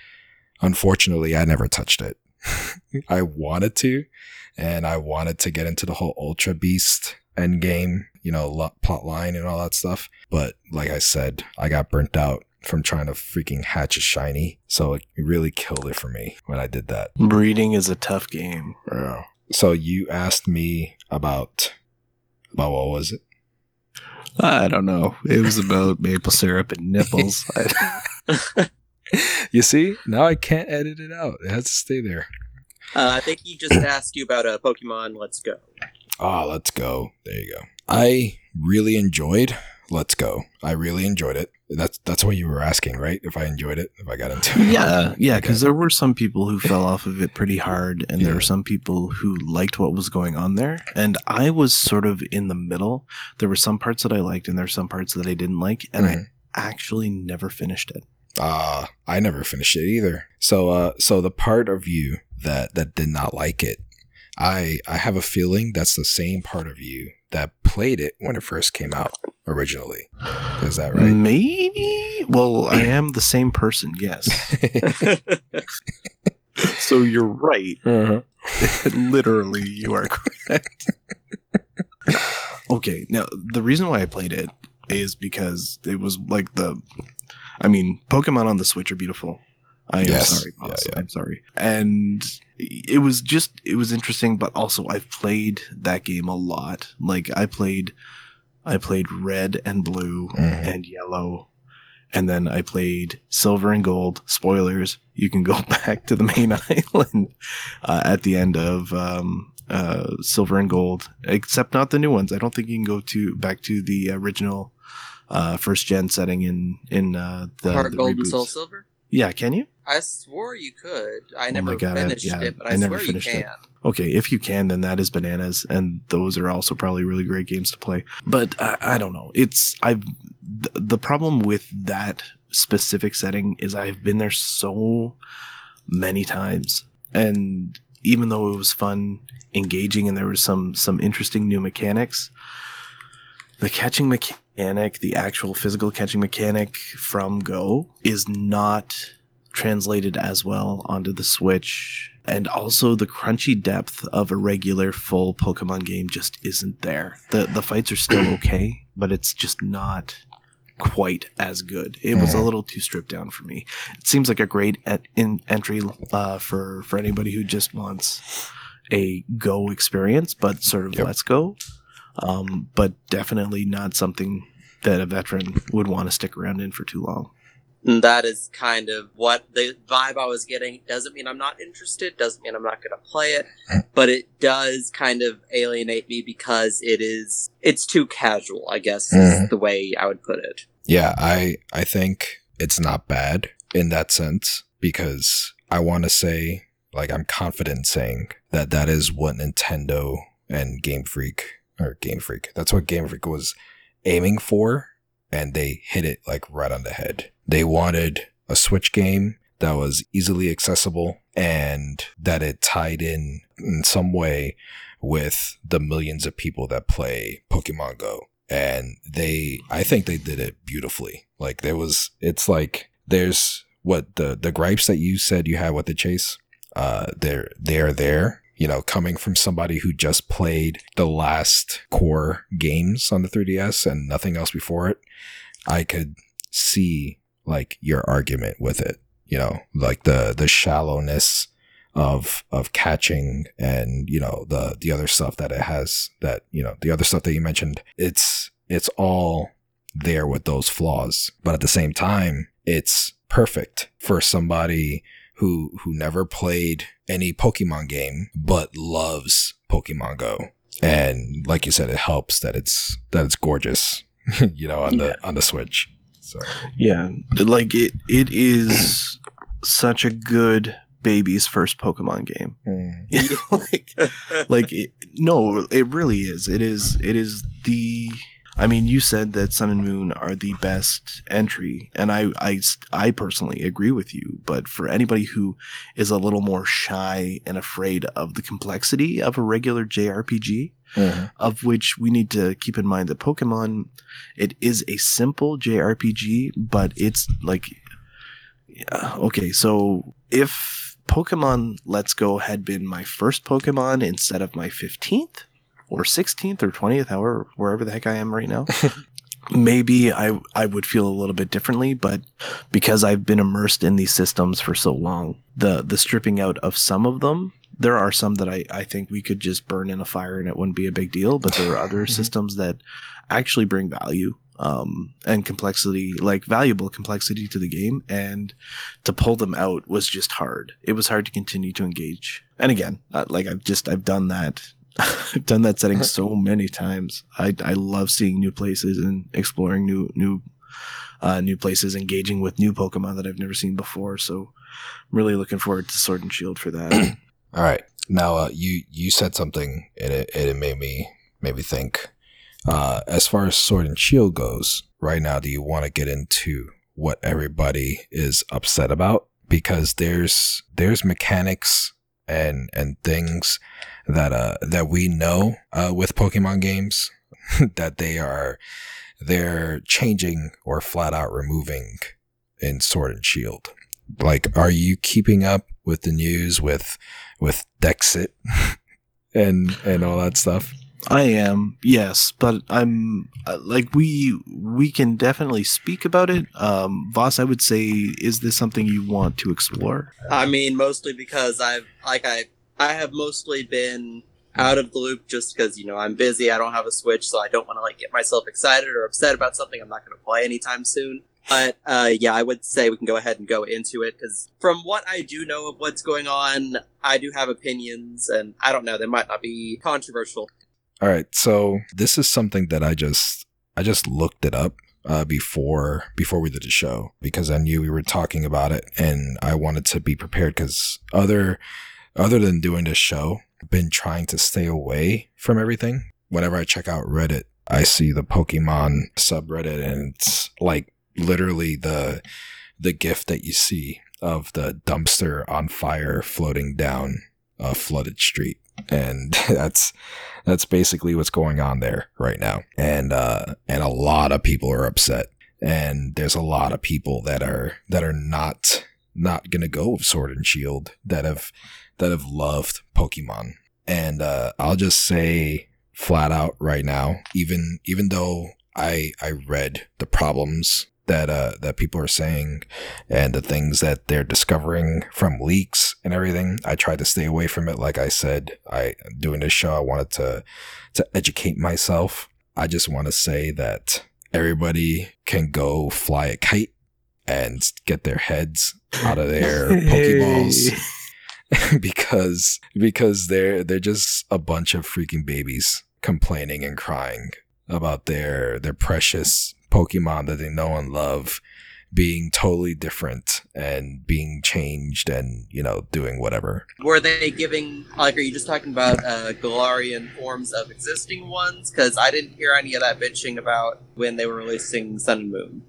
unfortunately, I never touched it. [LAUGHS] I wanted to, and I wanted to get into the whole Ultra Beast end game, you know, lo- plot line and all that stuff. But like I said, I got burnt out from trying to freaking hatch a shiny. So it really killed it for me when I did that.
Breeding is a tough game.
Yeah. So you asked me about about what was it?
I don't know. It was about maple syrup and nipples. [LAUGHS] [LAUGHS] [LAUGHS]
You see, now I can't edit it out. It has to stay there.
Uh, I think he just asked you about a Pokemon Let's Go.
Ah, let's go. There you go. I really enjoyed Let's Go. I really enjoyed it. That's that's what you were asking, right? If I enjoyed it, if I got into it.
Yeah, yeah, because
Okay.
there were some people who fell off of it pretty hard, and there were some people who liked what was going on there. And I was sort of in the middle. There were some parts that I liked, and there were some parts that I didn't like, and
Mhm.
I actually never finished it.
Uh, I never finished it either. So, uh, so the part of you that that did not like it, I I have a feeling that's the same part of you that played it when it first came out originally. Is that right?
Maybe. Well, I [CLEARS THROAT] am the same person. Yes. [LAUGHS] so you're right.
uh-huh. [LAUGHS]
Literally, you are correct. [LAUGHS] okay, now the reason why I played it is because it was like the, I mean, Pokemon on the Switch are beautiful. I am
Yes.
sorry,
Yeah,
boss.
yeah.
I'm sorry. And it was just, it was interesting, but also I've played that game a lot. Like I played, I played Red and Blue
Mhm.
and Yellow. And then I played Silver and Gold. Spoilers: you can go [LAUGHS] back to the main [LAUGHS] island uh, at the end of um, uh, Silver and Gold, except not the new ones. I don't think you can go to back to the original uh, first gen setting in in uh, the,
Heart
the
Gold and. Soul Silver.
Yeah, can you?
I swore you could. I
Oh
never
God, I-
finished
yeah,
it, but
I
I,
never finished
can.
it. Okay, if you can, then that is bananas, and those are also probably really great games to play. But I, I don't know. It's I've th- the problem with that specific setting is I've been there so many times, and even though it was fun, engaging, and there was some some interesting new mechanics, the catching mechanic, the actual physical catching mechanic from Go, is not translated as well onto the Switch. And also the crunchy depth of a regular full Pokemon game just isn't there. The the fights are still [CLEARS THROAT] okay, but it's just not quite as good. It was a
Mhm.
little too stripped down for me. It seems like a great in entry uh, for for anybody who just wants a Go experience, but sort of
Yep.
let's go. Um, but definitely not something that a veteran would want to stick around in for too long.
And that is kind of what the vibe I was getting. Doesn't mean I'm not interested. Doesn't mean I'm not going to play it. But it does kind of alienate me because it is. It's too casual. I guess is
Mhm.
the way I would put it.
Yeah, I I think it's not bad in that sense because I want to say like I'm confident saying that that is what Nintendo and Game Freak or Game Freak. That's what Game Freak was aiming for and they hit it like right on the head. They wanted a Switch game that was easily accessible and that it tied in in some way with the millions of people that play Pokemon Go. And they, I think they did it beautifully. Like there was, it's like there's what the the gripes that you said you had with the chase. Uh, they're they're there. You know, coming from somebody who just played the last core games on the 3DS and nothing else before it, I could see like your argument with it. You know, like the the shallowness of of catching and you know the the other stuff that it has that you know the other stuff that you mentioned it's it's all there with those flaws but at the same time it's perfect for somebody who who never played any pokemon game but loves pokemon go. And like you said it helps that it's that it's gorgeous [LAUGHS] you know on the on the switch. So.
Yeah, like it it is such a good baby's first Pokemon game. Hmm. [LAUGHS] like like it, no, it really is. It is it is the I mean, you said that Sun and Moon are the best entry, and I, I, I personally agree with you. But for anybody who is a little more shy and afraid of the complexity of a regular JRPG, uh-huh. of which we need to keep in mind that Pokemon, it is a simple JRPG, but it's like, yeah, okay, so if Pokemon Let's Go had been my first Pokemon instead of my 15th or 16th or 20th, however, wherever the heck I am right now, [LAUGHS] maybe I, I would feel a little bit differently, but because I've been immersed in these systems for so long, the, the stripping out of some of them there are some that I, I think we could just burn in a fire and it wouldn't be a big deal. But there are other [LAUGHS]
Mhm.
systems that actually bring value um, and complexity, like valuable complexity to the game. And to pull them out was just hard. It was hard to continue to engage. And again, uh, like I've just, I've done that. I've [LAUGHS] done that setting so many times. I, I love seeing new places and exploring new, new, uh, new places, engaging with new Pokemon that I've never seen before. So I'm really looking forward to Sword and Shield for that. [CLEARS THROAT]
All right. Now, uh, you you said something, and it, it made me made me think. Uh, as far as Sword and Shield goes, right now, do you want to get into what everybody is upset about? Because there's there's mechanics and and things that uh that we know uh with Pokemon games [LAUGHS] that they are they're changing or flat out removing in Sword and Shield. Like, are you keeping up with the news with with Dexit [LAUGHS] and and all that stuff?
I am, yes, but I'm uh, like we we can definitely speak about it. Um, Voss, I would say, is this something you want to explore?
I mean, mostly because I've like I I have mostly been out of the loop just because you know I'm busy. I don't have a Switch, so I don't want to like get myself excited or upset about something I'm not going to play anytime soon. But uh, yeah, I would say we can go ahead and go into it because from what I do know of what's going on, I do have opinions, and I don't know they might not be controversial.
All right, so this is something that I just I just looked it up uh, before before we did the show because I knew we were talking about it, and I wanted to be prepared because other other than doing this show, I've been trying to stay away from everything. Whenever I check out Reddit, I see the Pokemon subreddit, and it's like literally the the gift that you see of the dumpster on fire floating down a flooded street. And [LAUGHS] that's that's basically what's going on there right now. And uh and a lot of people are upset. And there's a lot of people that are that are not not gonna go with sword and shield that have that have loved pokemon and uh i'll just say flat out right now even even though i i read the problems that uh that people are saying and the things that they're discovering from leaks and everything. I tried to stay away from it. Like I said, I doing this show, I wanted to to educate myself. I just want to say that everybody can go fly a kite and get their heads out of their [LAUGHS] pokeballs [LAUGHS] because because they're they're just a bunch of freaking babies complaining and crying about their their precious Pokemon that they know and love being totally different and being changed and you know doing whatever
Were they giving like? Are you just talking about uh, Galarian forms of existing ones? Because I didn't hear any of that bitching about when they were releasing Sun and Moon.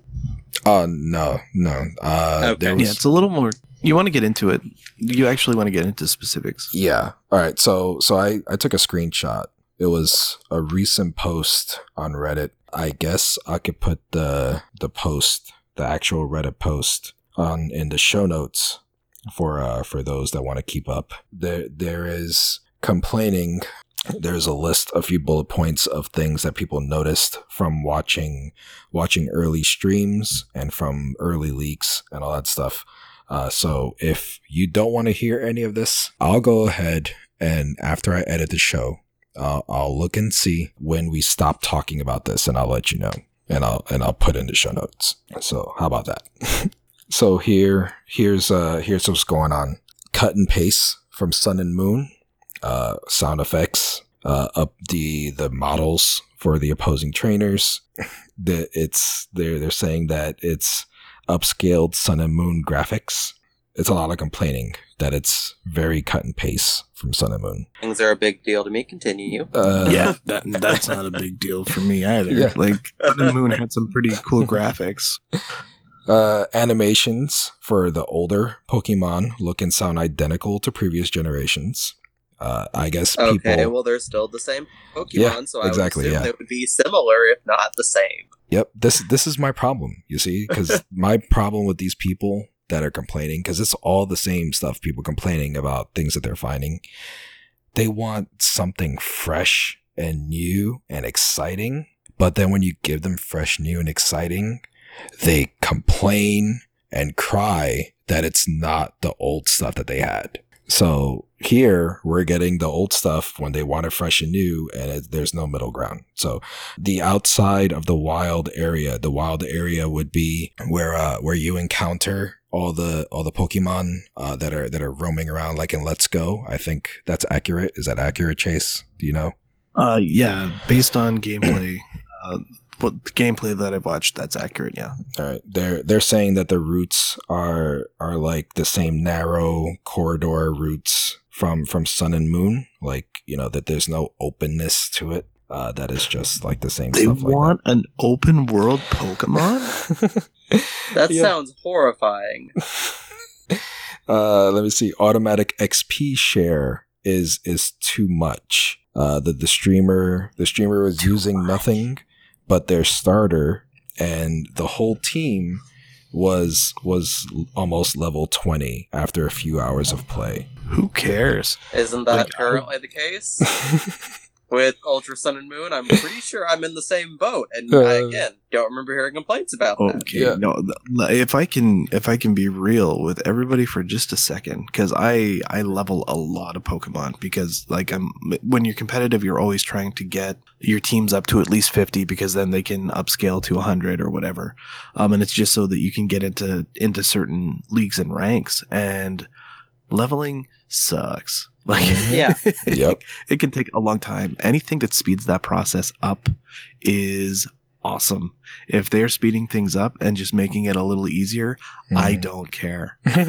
uh no no uh
Okay.
there was
Yeah, it's a little more. You want to get into it. You actually want to get into specifics.
Yeah. All right. So so I I took a screenshot. It was a recent post on Reddit. I guess I could put the the post, the actual Reddit post on in the show notes for uh for those that want to keep up. There there is complaining there's a list a few bullet points of things that people noticed from watching watching early streams and from early leaks and all that stuff uh, so if you don't want to hear any of this, I'll go ahead and after I edit the show, uh, I'll look and see when we stop talking about this, and I'll let you know, and I'll and I'll put in the show notes. So how about that? [LAUGHS] so here here's uh here's what's going on. Cut and paste from Sun and Moon, uh, sound effects, uh, up the the models for the opposing trainers. [LAUGHS] The it's they're they're saying that it's upscaled Sun and Moon graphics. It's a lot of complaining that it's very cut and paste from Sun and Moon.
Things are a big deal to me. Continue.
Uh,
yeah, [LAUGHS] that, that's not a big deal for me either.
Yeah.
Like, Sun and Moon had some pretty cool graphics.
Uh, animations for the older Pokemon look and sound identical to previous generations. Uh, I guess people.
Okay, well they're still the same Pokemon,
Yeah,
so I
exactly,
would assume
yeah.
they would be similar, if not the same.
Yep. This this is my problem. You see, [LAUGHS] because my problem with these people that are complaining, because it's all the same stuff. People complaining about things that they're finding. They want something fresh and new and exciting, but then when you give them fresh, new, and exciting, they complain and cry that it's not the old stuff that they had. So here we're getting the old stuff when they want it fresh and new, and it, there's no middle ground. So the outside of the wild area, the wild area would be where uh, where you encounter all the all the Pokemon uh, that are that are roaming around, like in Let's Go. I think that's accurate. Is that accurate, Chase? Do you know?
Uh, yeah, based on gameplay, uh, what the gameplay that I've watched, that's accurate. Yeah.
All right. They're they're saying that the routes are are like the same narrow corridor routes from from Sun and Moon. Like you know that there's no openness to it. Uh, that is just like the same
They
stuff.
want an open world Pokemon. [LAUGHS]
That
Yeah.
sounds horrifying. [LAUGHS]
uh, let me see. Automatic XP share is is too much. Uh, the the streamer the streamer was using nothing but their starter, and the whole team was was almost level 20 after a few hours of play.
Who cares?
Isn't that
Like, I-
currently the case [LAUGHS] with Ultra Sun and Moon? I'm pretty sure I'm in the same boat, and
Uh.
I again don't remember hearing complaints about that.
Okay,
Yeah.
no. If I can, if I can be real with everybody for just a second, because I I level a lot of Pokemon because like I'm when you're competitive, you're always trying to get your teams up to at least fifty because then they can upscale to hundred or whatever, um, and it's just so that you can get into into certain leagues and ranks. And leveling sucks. [LAUGHS] Like
Yeah. [LAUGHS]
Yep.
it can take a long time. Anything that speeds that process up is awesome. If they're speeding things up and just making it a little easier, I don't care. [LAUGHS] I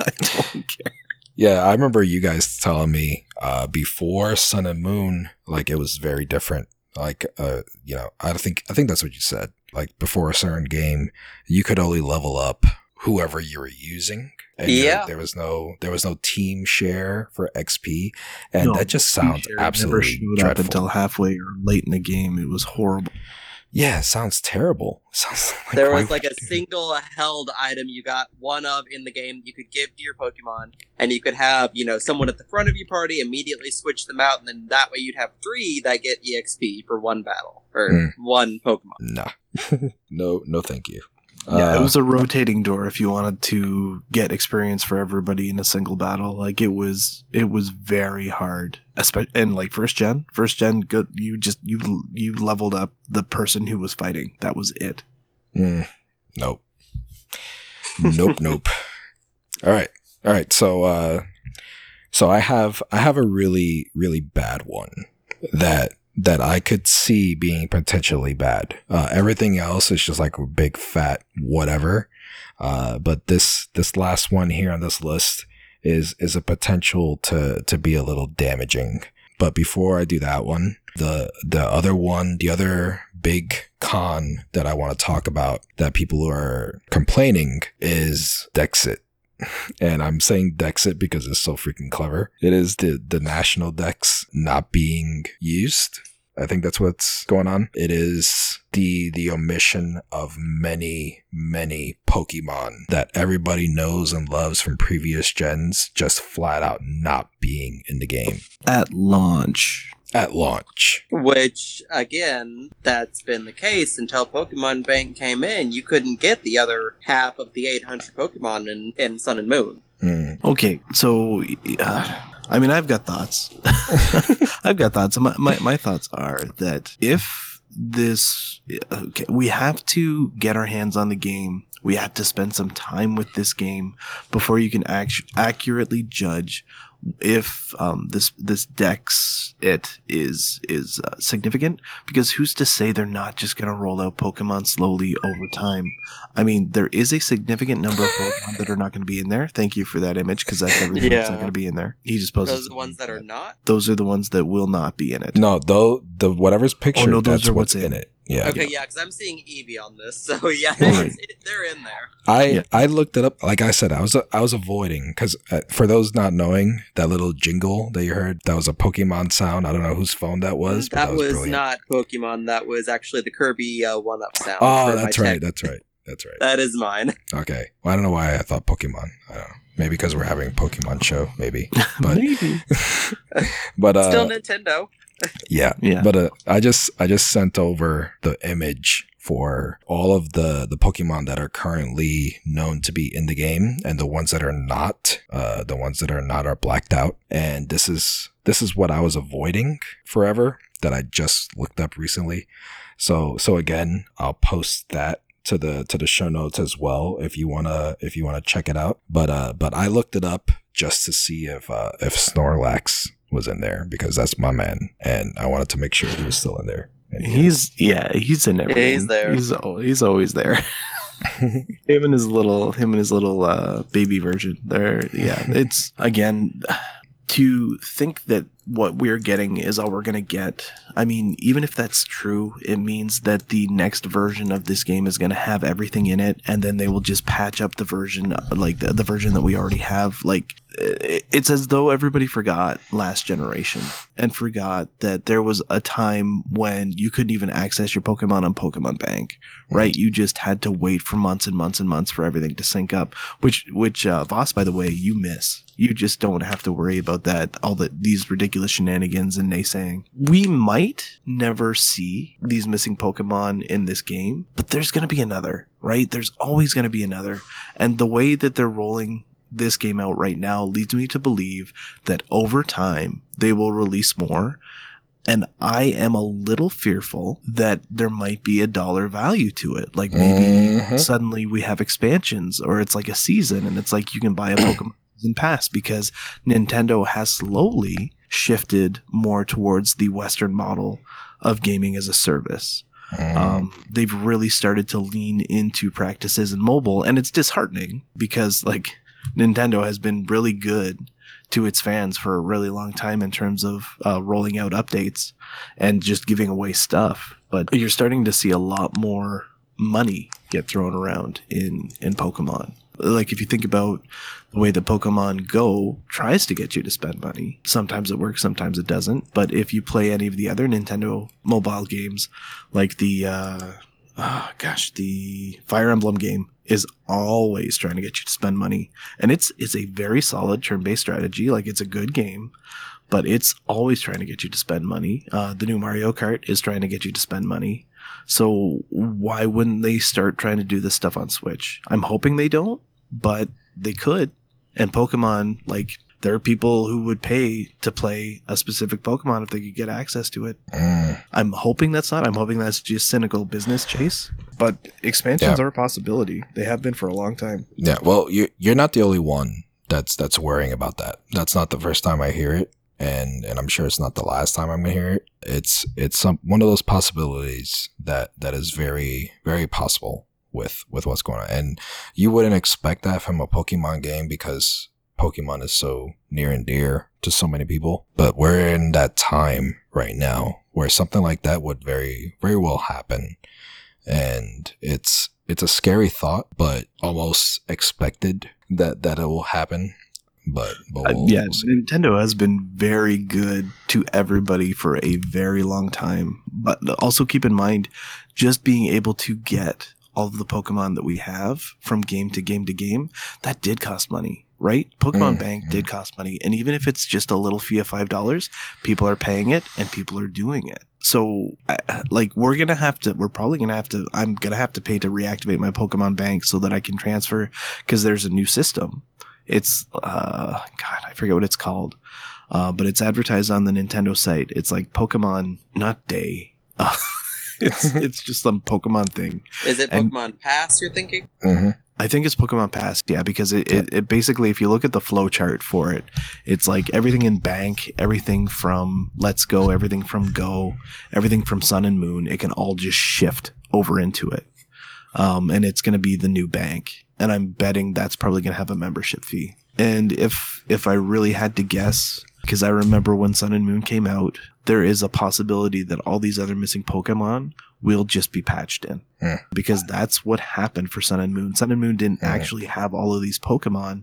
don't care.
Yeah, I remember you guys telling me uh, before Sun and Moon, like it was very different. Like, uh, you know, I think I think that's what you said. Like before a certain game, you could only level up whoever you were using. And there-
Yeah.
there, was no there was no team share for XP, and
No,
that just sounds
It never
absolutely
showed up
dreadful.
until halfway or late in the game. It was horrible.
yeah, it sounds terrible. [LAUGHS] Sounds like
there was like a
do
single held item you got one of in the game you could give to your Pokemon, and you could have, you know, someone at the front of your party immediately switch them out, and then that way you'd have three that get EXP for one battle or
Mm.
one Pokemon.
Nah, [LAUGHS] no, no, thank you.
Yeah,
Uh,
it was a rotating door if you wanted to get experience for everybody in a single battle. Like it was it was very hard. Especially and like first gen, first gen good you just you you leveled up the person who was fighting. That was it.
Mm, nope. [LAUGHS] nope, nope. All right. All right. So uh so I have I have a really really bad one that that I could see being potentially bad. Uh everything else is just like a big fat whatever. Uh but this this last one here on this list is is a potential to to be a little damaging. But before I do that one, the the other one, the other big con that I want to talk about that people are complaining is Dexit. And I'm saying Dexit because it's so freaking clever. It is the the national Dex not being used. I think that's what's going on. It is the the omission of many many Pokemon that everybody knows and loves from previous gens just flat out not being in the game
At launch.
at launch.
Which, again, that's been the case until Pokemon Bank came in. You couldn't get the other half of the 800 Pokemon in, in Sun and Moon.
Hmm.
Okay, so uh, I mean, I've got thoughts. [LAUGHS] I've got thoughts. My, my my thoughts are that if this, okay, we have to get our hands on the game. We have to spend some time with this game before you can act- accurately judge if um, this this Dexit is is uh, significant. Because who's to say they're not just going to roll out Pokemon slowly over time? I mean, there is a significant number of Pokemon that are not going to be in there. Thank you for that image because that's everything that's not going to be in there. He just posted.
Those are the ones that are not.
Those are the ones that will not be in it.
No, though the whatever's pictured,
no, those
that's
are
what's
what's
in
in.
it. Yeah,
Okay, yeah, because I'm seeing Eevee on this, so [LAUGHS] yeah,
Right.
it, they're in there.
I
Yeah.
I looked it up. Like I said, I was I was avoiding because uh, for those not knowing that little jingle that you heard, that was a Pokemon sound. I don't know whose phone that was, but
that
that was,
was not Pokemon. That was actually the Kirby uh, One Up sound.
oh, that's right. That's right. That's right.
That is mine. [LAUGHS]
Okay. Well, I don't know why I thought Pokemon. I don't know. Maybe because we're having a Pokemon show. Maybe. But [LAUGHS]
Maybe.
but uh,
Still Nintendo.
Yeah.
Yeah.
But uh, I just I just sent over the image for all of the the Pokemon that are currently known to be in the game and the ones that are not. Uh, the ones that are not are blacked out. And this is this is what I was avoiding forever that I just looked up recently. So so again, I'll post that to the to the show notes as well if you wanna if you wanna check it out. But uh but I looked it up just to see if uh if Snorlax was in there because that's my man and I wanted to make sure he was still in there.
He's yeah, he's in everything.
he's there.
He's he's always there. [LAUGHS] him and his little him and his little uh, baby version. There, yeah. It's again to think that what we're getting is all we're gonna get. I mean, even if that's true, it means that the next version of this game is gonna have everything in it, and then they will just patch up the version like the, the version that we already have. Like it's as though everybody forgot last generation and forgot that there was a time when you couldn't even access your Pokemon on Pokemon Bank, right? You just had to wait for months and months and months for everything to sync up, which, which, uh, Voss, by the way, you miss. You just don't have to worry about that, all the, these ridiculous shenanigans and naysaying. We might never see these missing Pokemon in this game, but there's going to be another, right? There's always going to be another. And the way that they're rolling this game out right now leads me to believe that over time they will release more. And I am a little fearful that there might be a dollar value to it. Like maybe
Mhm.
suddenly we have expansions or it's like a season and it's like you can buy a [CLEARS THROAT] Pokemon season pass because Nintendo has slowly shifted more towards the Western model of gaming as a service.
Mm.
Um, they've really started to lean into practices in mobile, and it's disheartening because like Nintendo has been really good to its fans for a really long time in terms of uh, rolling out updates and just giving away stuff. But you're starting to see a lot more money get thrown around in in Pokemon. Like if you think about the way that Pokemon Go tries to get you to spend money, sometimes it works, sometimes it doesn't. But if you play any of the other Nintendo mobile games, like the uh, oh, gosh, the Fire Emblem game is always trying to get you to spend money, and it's it's a very solid turn-based strategy. Like it's a good game, but it's always trying to get you to spend money. Uh, the new Mario Kart is trying to get you to spend money. So why wouldn't they start trying to do this stuff on Switch? I'm hoping they don't, but they could. And Pokemon, like there are people who would pay to play a specific Pokemon if they could get access to it.
Mm.
I'm hoping that's not. I'm hoping that's just cynical business chase. But expansions
Yeah.
are a possibility. They have been for a long time.
Yeah, well, you're you're not the only one that's that's worrying about that. That's not the first time I hear it, and and I'm sure it's not the last time I'm gonna hear it. It's it's some one of those possibilities that that is very very possible with with what's going on, and you wouldn't expect that from a Pokemon game because Pokemon is so near and dear to so many people. But we're in that time right now where something like that would very very well happen, and it's it's a scary thought, but almost expected that that it will happen. But, but
Uh,
we'll,
yeah,
we'll.
Nintendo has been very good to everybody for a very long time. But also keep in mind, just being able to get all of the Pokemon that we have from game to game to game, that did cost money, right? Pokemon
Mm,
Bank did cost money. And even if it's just a little fee of $5, people are paying it and people are doing it. So, I- like, we're going to have to, we're probably going to have to, I'm going to have to pay to reactivate my Pokemon Bank so that I can transfer because there's a new system. It's, uh, God, I forget what it's called. Uh, but it's advertised on the Nintendo site. It's like Pokemon, not Day. [LAUGHS] It's, [LAUGHS] it's just some Pokemon thing.
Is it
And-
Pokemon Pass you're thinking?
Mhm.
I think it's Pokemon Pass, yeah, because it, it, it basically, if you look at the flow chart for it, it's like everything in Bank, everything from Let's Go, everything from Go, everything from Sun and Moon, it can all just shift over into it. Um, and it's going to be the new bank. And I'm betting that's probably going to have a membership fee. And if if I really had to guess, because I remember when Sun and Moon came out, there is a possibility that all these other missing Pokemon will just be patched in because that's what happened for Sun and Moon. Sun and Moon didn't
Mhm.
actually have all of these Pokemon.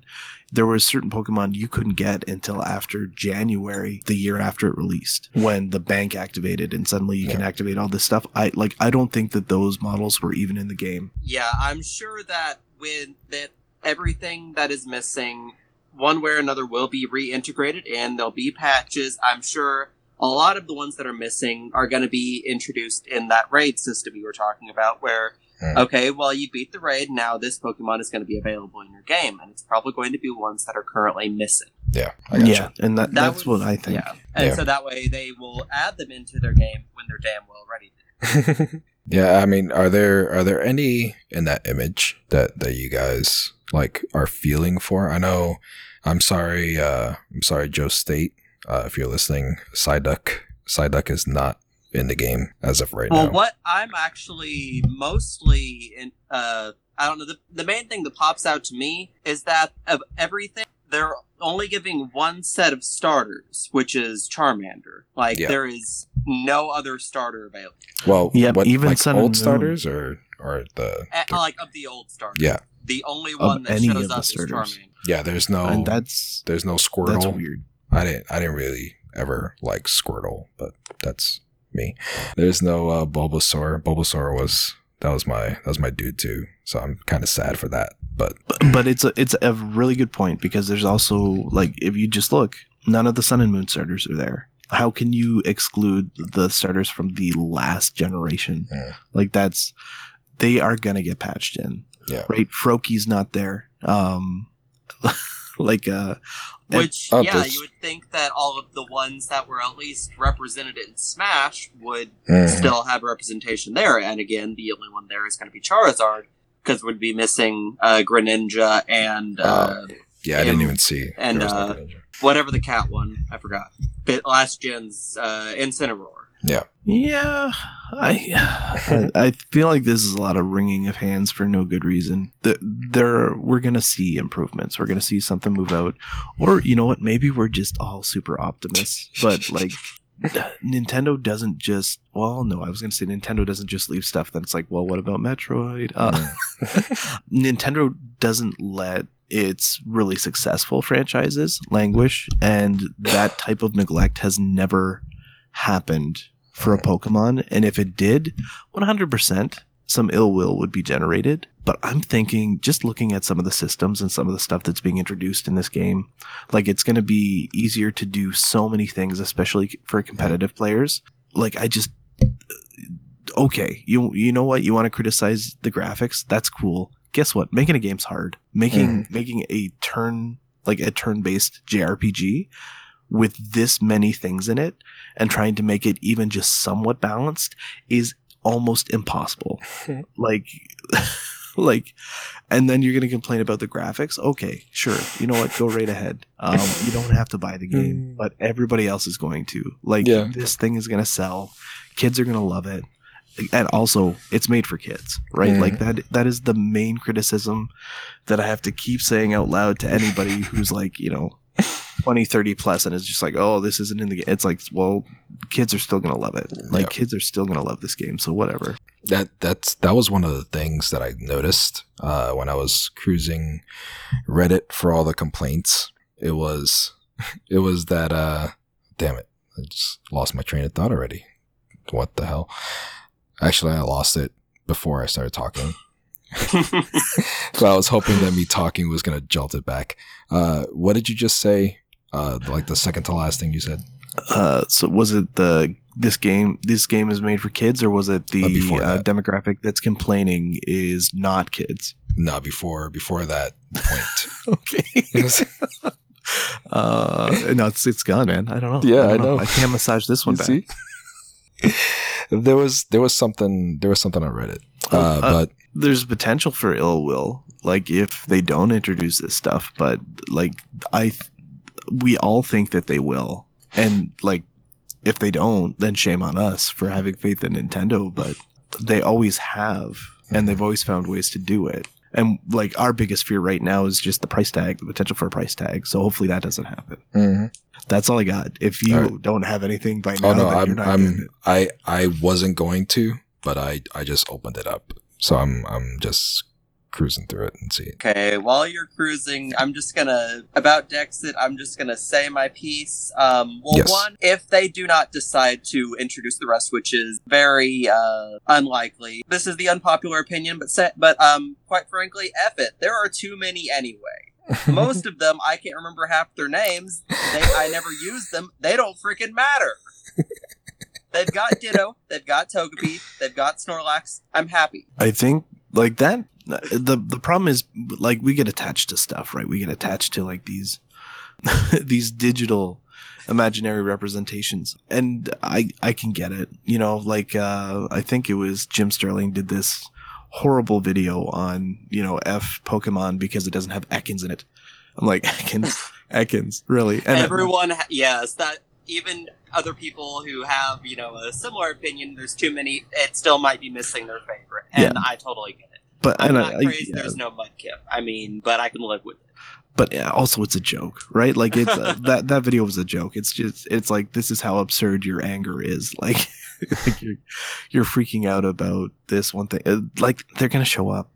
There were certain Pokemon you couldn't get until after January, the year after it released, when the bank activated and suddenly you can activate all this stuff. I like I don't think that those models were even in the game.
Yeah, I'm sure that with that everything that is missing, one way or another, will be reintegrated, and there'll be patches. I'm sure a lot of the ones that are missing are going to be introduced in that raid system you were talking about, where
Hmm.
okay, well you beat the raid, now this Pokemon is going to be available in your game, and it's probably going to be ones that are currently missing.
Yeah, I got
Yeah, and that,
That
that's
was-
what I think.
Yeah, and
Yeah.
so that way they will add them into their game when they're damn well ready. [LAUGHS]
yeah, I mean, are there are there any in that image that that you guys like are feeling for? I know. I'm sorry. Uh, I'm sorry, Joe State. Uh, if you're listening, Psyduck Psyduck is not in the game as of right
well,
now.
Well, what I'm actually mostly in, uh, I don't know. The, the main thing that pops out to me is that of everything, they're only giving one set of starters, which is Charmander. Like
Yeah.
there is no other starter available,
Well,
Yeah,
what,
even
like old starters or or the,
Eh,
the-
like of the old starters.
yeah
The only one that
any
shows
of the
up is
starters.
Yeah. There's no
and that's
there's no Squirtle.
that's weird.
I didn't I didn't really ever like Squirtle, but that's me. There's no uh, Bulbasaur. Bulbasaur was that was my that was my dude too. So I'm kind of sad for that. But
But, but it's a it's a really good point because there's also like if you just look, none of the Sun and Moon starters are there. How can you exclude the starters from the last generation?
Yeah.
Like that's they are gonna get patched in.
Yeah.
Right? Froakies not there. Um [LAUGHS] like uh
Which,
Oh,
yeah,
there's-
you would think that all of the ones that were at least represented in Smash would
Mhm.
still have representation there. And again, the only one there is going to be Charizard because we'd be missing uh, Greninja and uh,
yeah, I didn't even see.
and,
no
uh, whatever the cat one. I forgot. But last gen's uh, Incineroar.
Yeah, Yeah. [SIGHS] I I feel like this is a lot of wringing of hands for no good reason. The- There, we're gonna see improvements. We're gonna see something move out, or you know what? Maybe we're just all super optimists. But like, [LAUGHS] Nintendo doesn't just. Well, no, I was gonna say Nintendo doesn't just leave stuff. Then it's like, well, what about Metroid? Uh, [LAUGHS] [LAUGHS] Nintendo doesn't let its really successful franchises languish, and that type of neglect has never happened for a Pokemon. And if it did, 100% some ill will would be generated. But I'm thinking, just looking at some of the systems and some of the stuff that's being introduced in this game, like it's going to be easier to do so many things, especially for competitive players. Like I just, okay, you you know what? You want to criticize the graphics? That's cool. Guess what? Making a game's hard. Making mm. making a turn like a turn based JRPG with this many things in it and trying to make it even just somewhat balanced is almost impossible. [LAUGHS] like [LAUGHS] like and then you're going to complain about the graphics okay sure you know what go right ahead um, you don't have to buy the game [LAUGHS]
Mm.
but everybody else is going to like
Yeah.
this thing is going to sell kids are going to love it and also it's made for kids right
Mhm.
like that that is the main criticism that i have to keep saying out loud to anybody who's like you know 20 30 plus and it's just like oh this isn't in the game it's like well kids are still gonna love it like
Yeah.
kids are still gonna love this game so whatever
that that's that was one of the things that I noticed uh, when I was cruising Reddit for all the complaints. It was [LAUGHS] it was that uh damn it, I just lost my train of thought already. What the hell? Actually, I lost it before I started talking. [LAUGHS] [LAUGHS] so I was hoping that me talking was gonna jolt it back. Uh, what did you just say? Uh, like the second to last thing you said.
uh so was it the this game this game is made for kids or was it the
Uh,
uh,
that.
demographic that's complaining is not kids
No, before before that point. [LAUGHS]
okay [LAUGHS] uh no it's it's gone man i don't know
Yeah,
don't
I know.
i can't massage this [LAUGHS] one
You
back
see? there was there was something there was something on Reddit, uh,
Uh,
but
there's potential for ill will like if they don't introduce this stuff but like i th- we all think that they will and like if they don't then shame on us for having faith in nintendo but they always have and they've always found ways to do it and like our biggest fear right now is just the price tag the potential for a price tag so hopefully that doesn't happen
Mhm.
that's all i got if you
right.
don't have anything by now
oh no, I'm
not
I'm. I I wasn't going to, but I I just opened it up, so I'm I'm just cruising through it and see.
Okay, while you're cruising, I'm just gonna about Dexit. I'm just gonna say my piece. Um, well,
Yes.
one, if they do not decide to introduce the rest, which is very uh, unlikely, this is the unpopular opinion, but se- but um, quite frankly, F it. There are too many anyway. [LAUGHS] Most of them, I can't remember half their names. They, I never use them. They don't freaking matter. [LAUGHS] They've got Ditto. They've got Togepi. They've got Snorlax. I'm happy.
I think like that. The the problem is like we get attached to stuff, right? We get attached to like these [LAUGHS] these digital imaginary representations, and I I can get it. You know, like uh, I think it was Jim Sterling did this horrible video on you know f Pokemon because it doesn't have Ekans in it. I'm like [LAUGHS] Ekans, Ekans, really? And
Everyone, ha- yes, that even other people who have you know a similar opinion. There's too many. It still might be missing their favorite, and I totally get it.
But
I'm not
I, I-
crazy.
yeah.
There's no mudkip. I mean, but I can live with it.
but yeah, also it's a joke, right? Like it's uh, [LAUGHS] that that video was a joke. It's just it's like this is how absurd your anger is. [LAUGHS] Like, like you're you're freaking out about this one thing. Uh, Like they're gonna show up.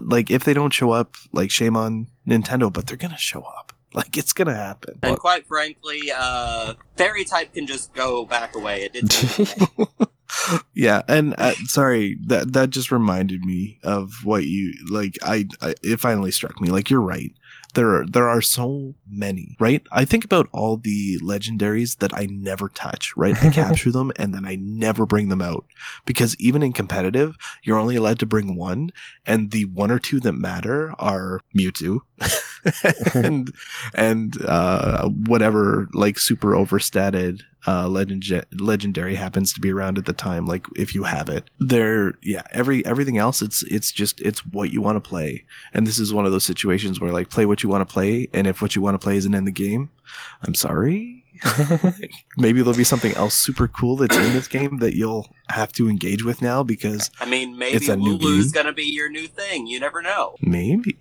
Like if they don't show up, like shame on Nintendo, but they're gonna show up. [LAUGHS] Like it's gonna happen.
And quite frankly, uh, fairy type can just go back away. It didn't. [LAUGHS]
yeah, and uh, sorry that that just reminded me of what you like. I, I it finally struck me. Like you're right. There are there are so many. Right. I think about all the legendaries that I never touch. Right. I [LAUGHS] capture them and then I never bring them out because even in competitive, you're only allowed to bring one, and the one or two that matter are Mewtwo. [LAUGHS] [LAUGHS] and and uh whatever like super overstated uh legend legendary happens to be around at the time like if you have it there yeah every everything else it's it's just it's what you want to play and this is one of those situations where like play what you want to play and if what you want to play isn't in the game i'm sorry [LAUGHS] maybe there'll be something else super cool that's in this game that you'll have to engage with now because
I mean, maybe
It's a new
Lulu's
game.
gonna be your new thing. You never know.
maybe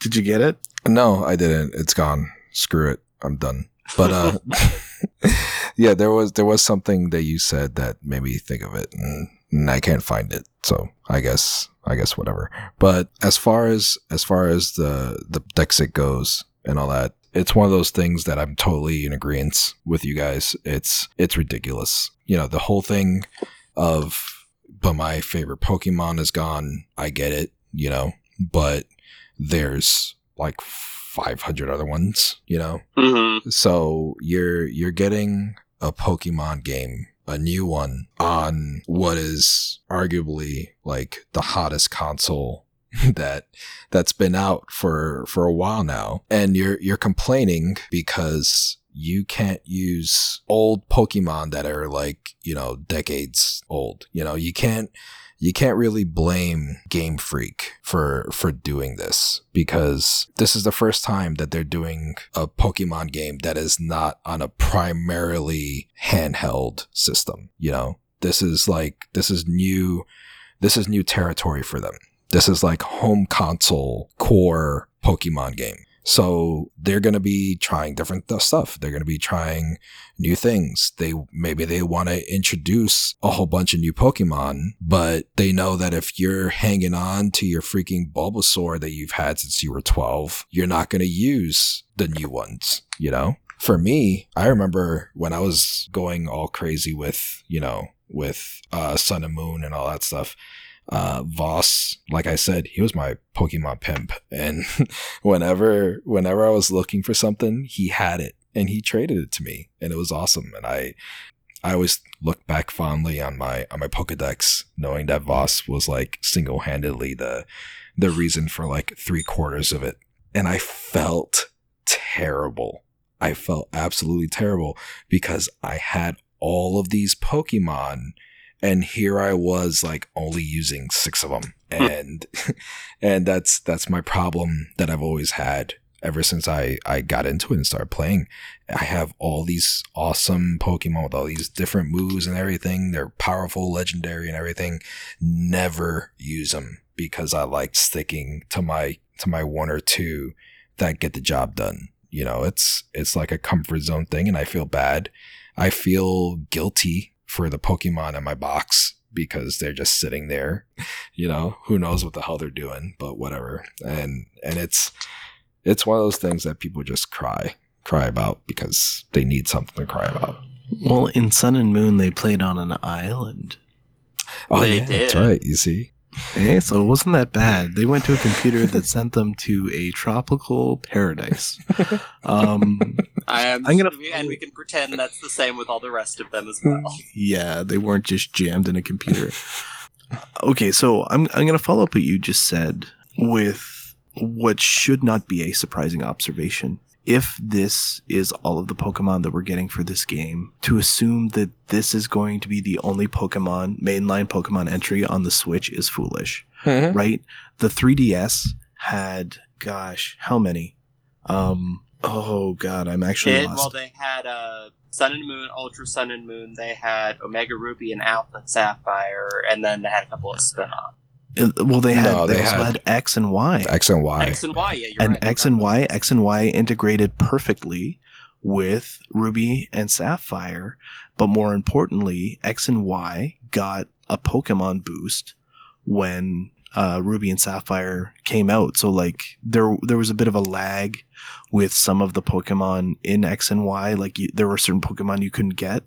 did you get it
No, I didn't. It's gone. Screw it. I'm done. But uh [LAUGHS] yeah, there was there was something that you said that made me think of it and, and I can't find it. So I guess I guess whatever. But as far as as far as the the Dexit goes and all that, it's one of those things that I'm totally in agreement with you guys. It's it's ridiculous. You know, the whole thing of but my favorite Pokemon is gone. I get it, you know, but there's like 500 other ones, you know.
Mm-hmm.
So you're you're getting a Pokemon game, a new one on what is arguably like the hottest console [LAUGHS] that that's been out for for a while now. And you're you're complaining because you can't use old Pokemon that are like, you know, decades old. You know, you can't you can't really blame Game Freak for for doing this because this is the first time that they're doing a Pokemon game that is not on a primarily handheld system. You know, this is like this is new this is new territory for them. This is like home console core Pokemon game. So they're going to be trying different stuff. They're going to be trying new things. They maybe they want to introduce a whole bunch of new Pokemon, but they know that if you're hanging on to your freaking Bulbasaur that you've had since you were 12, you're not going to use the new ones, you know? For me, I remember when I was going all crazy with, you know, with uh, Sun and Moon and all that stuff. Uh, Voss, like I said, he was my Pokemon pimp, and [LAUGHS] whenever whenever I was looking for something, he had it and he traded it to me, and it was awesome. And I I always look back fondly on my on my Pokedex, knowing that Voss was like single handedly the the reason for like three quarters of it, and I felt terrible. I felt absolutely terrible because I had all of these Pokemon and here I was like only using six of them. Hmm. And, [LAUGHS] and that's, that's my problem that I've always had ever since I, I got into it and started playing. I have all these awesome Pokemon with all these different moves and everything. They're powerful, legendary and everything. Never use them because I like sticking to my, to my one or two that get the job done. You know, it's, it's like a comfort zone thing and I feel bad. I feel guilty for the Pokemon in my box because they're just sitting there. You know, who knows what the hell they're doing, but whatever. And and it's it's one of those things that people just cry cry about because they need something to cry about.
well in sun and moon they played on an island
Oh
They
yeah, that's right. You see,
Hey, so it wasn't that bad. They went to a computer that sent them to a tropical paradise. [LAUGHS] Um,
I am,
I'm gonna-
and we can pretend that's the same with all the rest of them as well.
yeah, they weren't just jammed in a computer. Okay, so I'm I'm gonna follow up what you just said with what should not be a surprising observation. If this is all of the Pokemon that we're getting for this game, to assume that this is going to be the only Pokemon mainline Pokemon entry on the Switch is foolish. right? The 3DS had, gosh, how many? Um, oh god, I'm actually
It,
lost.
well, they had uh, Sun and Moon, Ultra Sun and Moon, they had Omega Ruby and Alpha Sapphire, and then they had a couple of spin-offs.
Well, they had
No,
they,
they
also
had-
had X and Y,
X and Y.
X and Y, yeah, you're
and
right.
X and Y, X and Y integrated perfectly with Ruby and Sapphire. But more importantly, X and Y got a Pokemon boost when uh, Ruby and Sapphire came out. So like there there was a bit of a lag with some of the Pokemon in X and Y. Like you, there were certain Pokemon you couldn't get,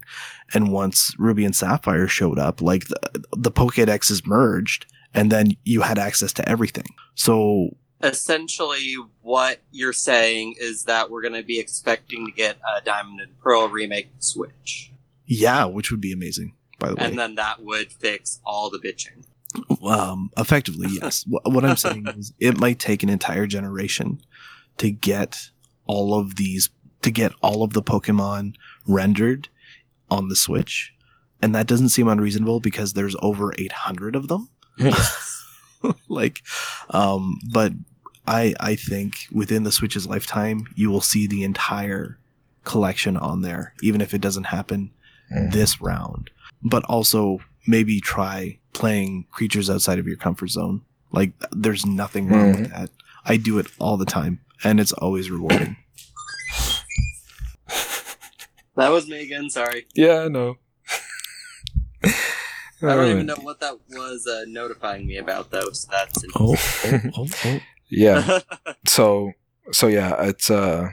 and once Ruby and Sapphire showed up, like the, the Pokédexes merged, and then you had access to everything. So
Essentially, what you're saying is that we're going to be expecting to get a Diamond and Pearl remake Switch,
yeah, which would be amazing. By the way,
and then that would fix all the bitching.
um, effectively, yes. [LAUGHS] What I'm saying is, it might take an entire generation to get all of these, to get all of the Pokemon rendered on the Switch, and that doesn't seem unreasonable because there's over 800 of them. [LAUGHS] like, um, but I I think within the Switch's lifetime, you will see the entire collection on there, even if it doesn't happen
Mm.
this round. But also maybe try playing creatures outside of your comfort zone. Like there's nothing wrong with that. I do it all the time and it's always rewarding. [LAUGHS]
That was me again. Sorry,
Yeah, I know.
I don't even know what that was uh, notifying me about, though. So that's
oh, oh, oh. [LAUGHS]
Yeah. So so yeah, it's uh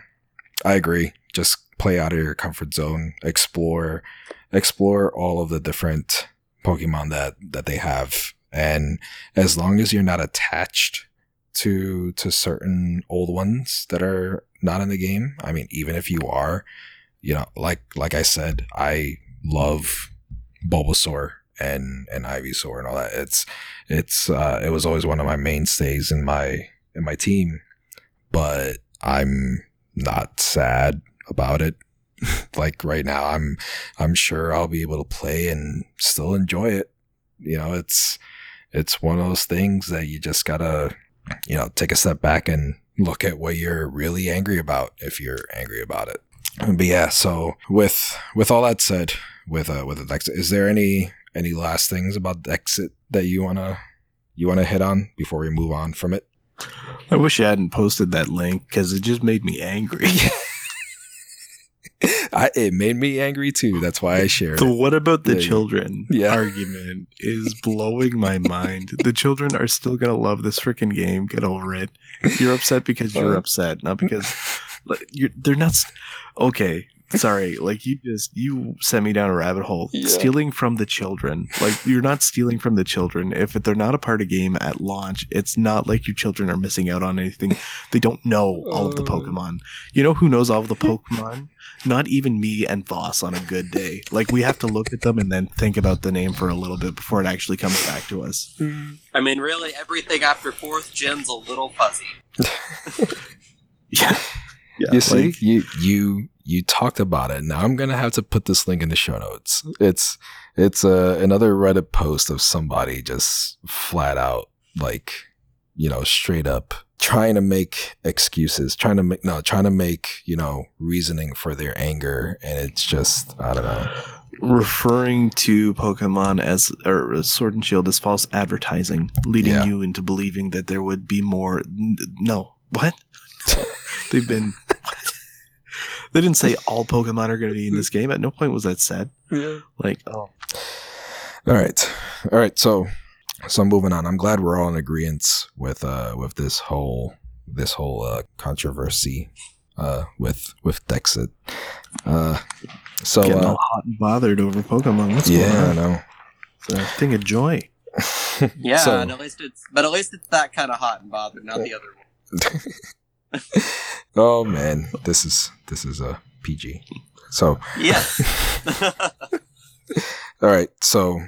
I agree. Just play out of your comfort zone, explore explore all of the different Pokemon that that they have. And as long as you're not attached to to certain old ones that are not in the game, I mean even if you are, you know, like like I said, I love Bulbasaur and and Ivysaur and all that. It's it's uh it was always one of my mainstays in my in my team, but I'm not sad about it. [LAUGHS] like right now, I'm I'm sure I'll be able to play and still enjoy it. You know, it's it's one of those things that you just gotta you know take a step back and look at what you're really angry about if you're angry about it. But yeah, so with with all that said, with uh with Dexit, is there any any last things about Dexit that you wanna you wanna hit on before we move on from it?
I wish I hadn't posted that link because it just made me angry. [LAUGHS]
I, it made me angry too. That's why I shared
the
it.
what about the
Yeah,
children
Yeah.
argument is blowing my mind. the children are still gonna love this freaking game. Get over it. You're upset because you're
Uh.
upset, not because like, you're. They're not. Okay, sorry. Like you just you sent me down a rabbit hole.
Yeah.
Stealing from the children. Like you're not stealing from the children. If they're not a part of game at launch, it's not like your children are missing out on anything. They don't know all of the
Oh.
Pokemon. You know who knows all of the Pokemon? Not even me and Voss on a good day. Like we have to look at them and then think about the name for a little bit before it actually comes back to us. Mm.
I mean, really, everything after fourth gen's a little fuzzy. [LAUGHS]
Yeah. Yeah.
you see,
like-
you you you talked about it. Now I'm gonna have to put this link in the show notes. It's it's uh, another Reddit post of somebody just flat out like you know straight up trying to make excuses, trying to make no, trying to make you know reasoning for their anger, and it's just I don't know.
referring to Pokemon as or Sword and Shield as false advertising, leading
Yeah.
you into believing that there would be more. n- No, what? [LAUGHS] They've been. They didn't say all Pokemon are going to be in this game. At no point was that said. Yeah. Like, oh,
All right, all right. So, so moving on. I'm glad we're all in agreement with uh with this whole this whole uh, controversy uh with with Dexit. Uh, so
getting
uh,
all hot and bothered over Pokemon. What's
yeah, I
going on?
know.
It's a thing of joy. [LAUGHS]
Yeah,
So-
and at least it's but at least it's that kind of hot and bothered, not the [LAUGHS] other one. [LAUGHS]
oh man, this is this is a PG. So
yeah. [LAUGHS]
all right, so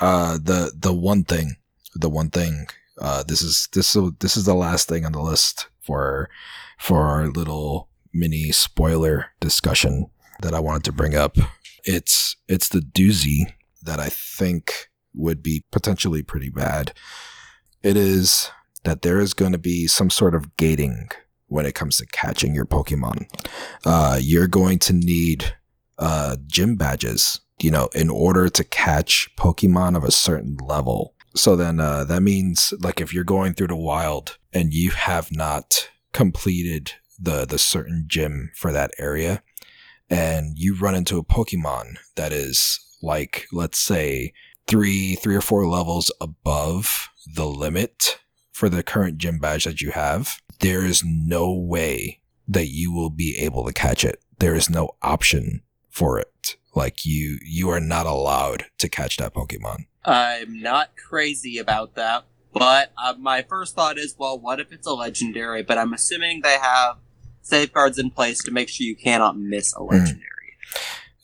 uh the the one thing, the one thing, uh this is this is this is the last thing on the list for for our little mini spoiler discussion that I wanted to bring up. It's it's the doozy that I think would be potentially pretty bad. It is that there is going to be some sort of gating when it comes to catching your Pokemon. Uh, you're going to need uh, gym badges, you know, in order to catch Pokemon of a certain level. So then uh, that means, like, if you're going through the wild and you have not completed the the certain gym for that area, and you run into a Pokemon that is like, let's say, three three or four levels above the limit for the current gym badge that you have, there is no way that you will be able to catch it. There is no option for it. Like you, you are not allowed to catch that Pokemon.
I'm not crazy about that, but uh, my first thought is, well, what if it's a legendary? But I'm assuming they have safeguards in place to make sure you cannot miss a legendary.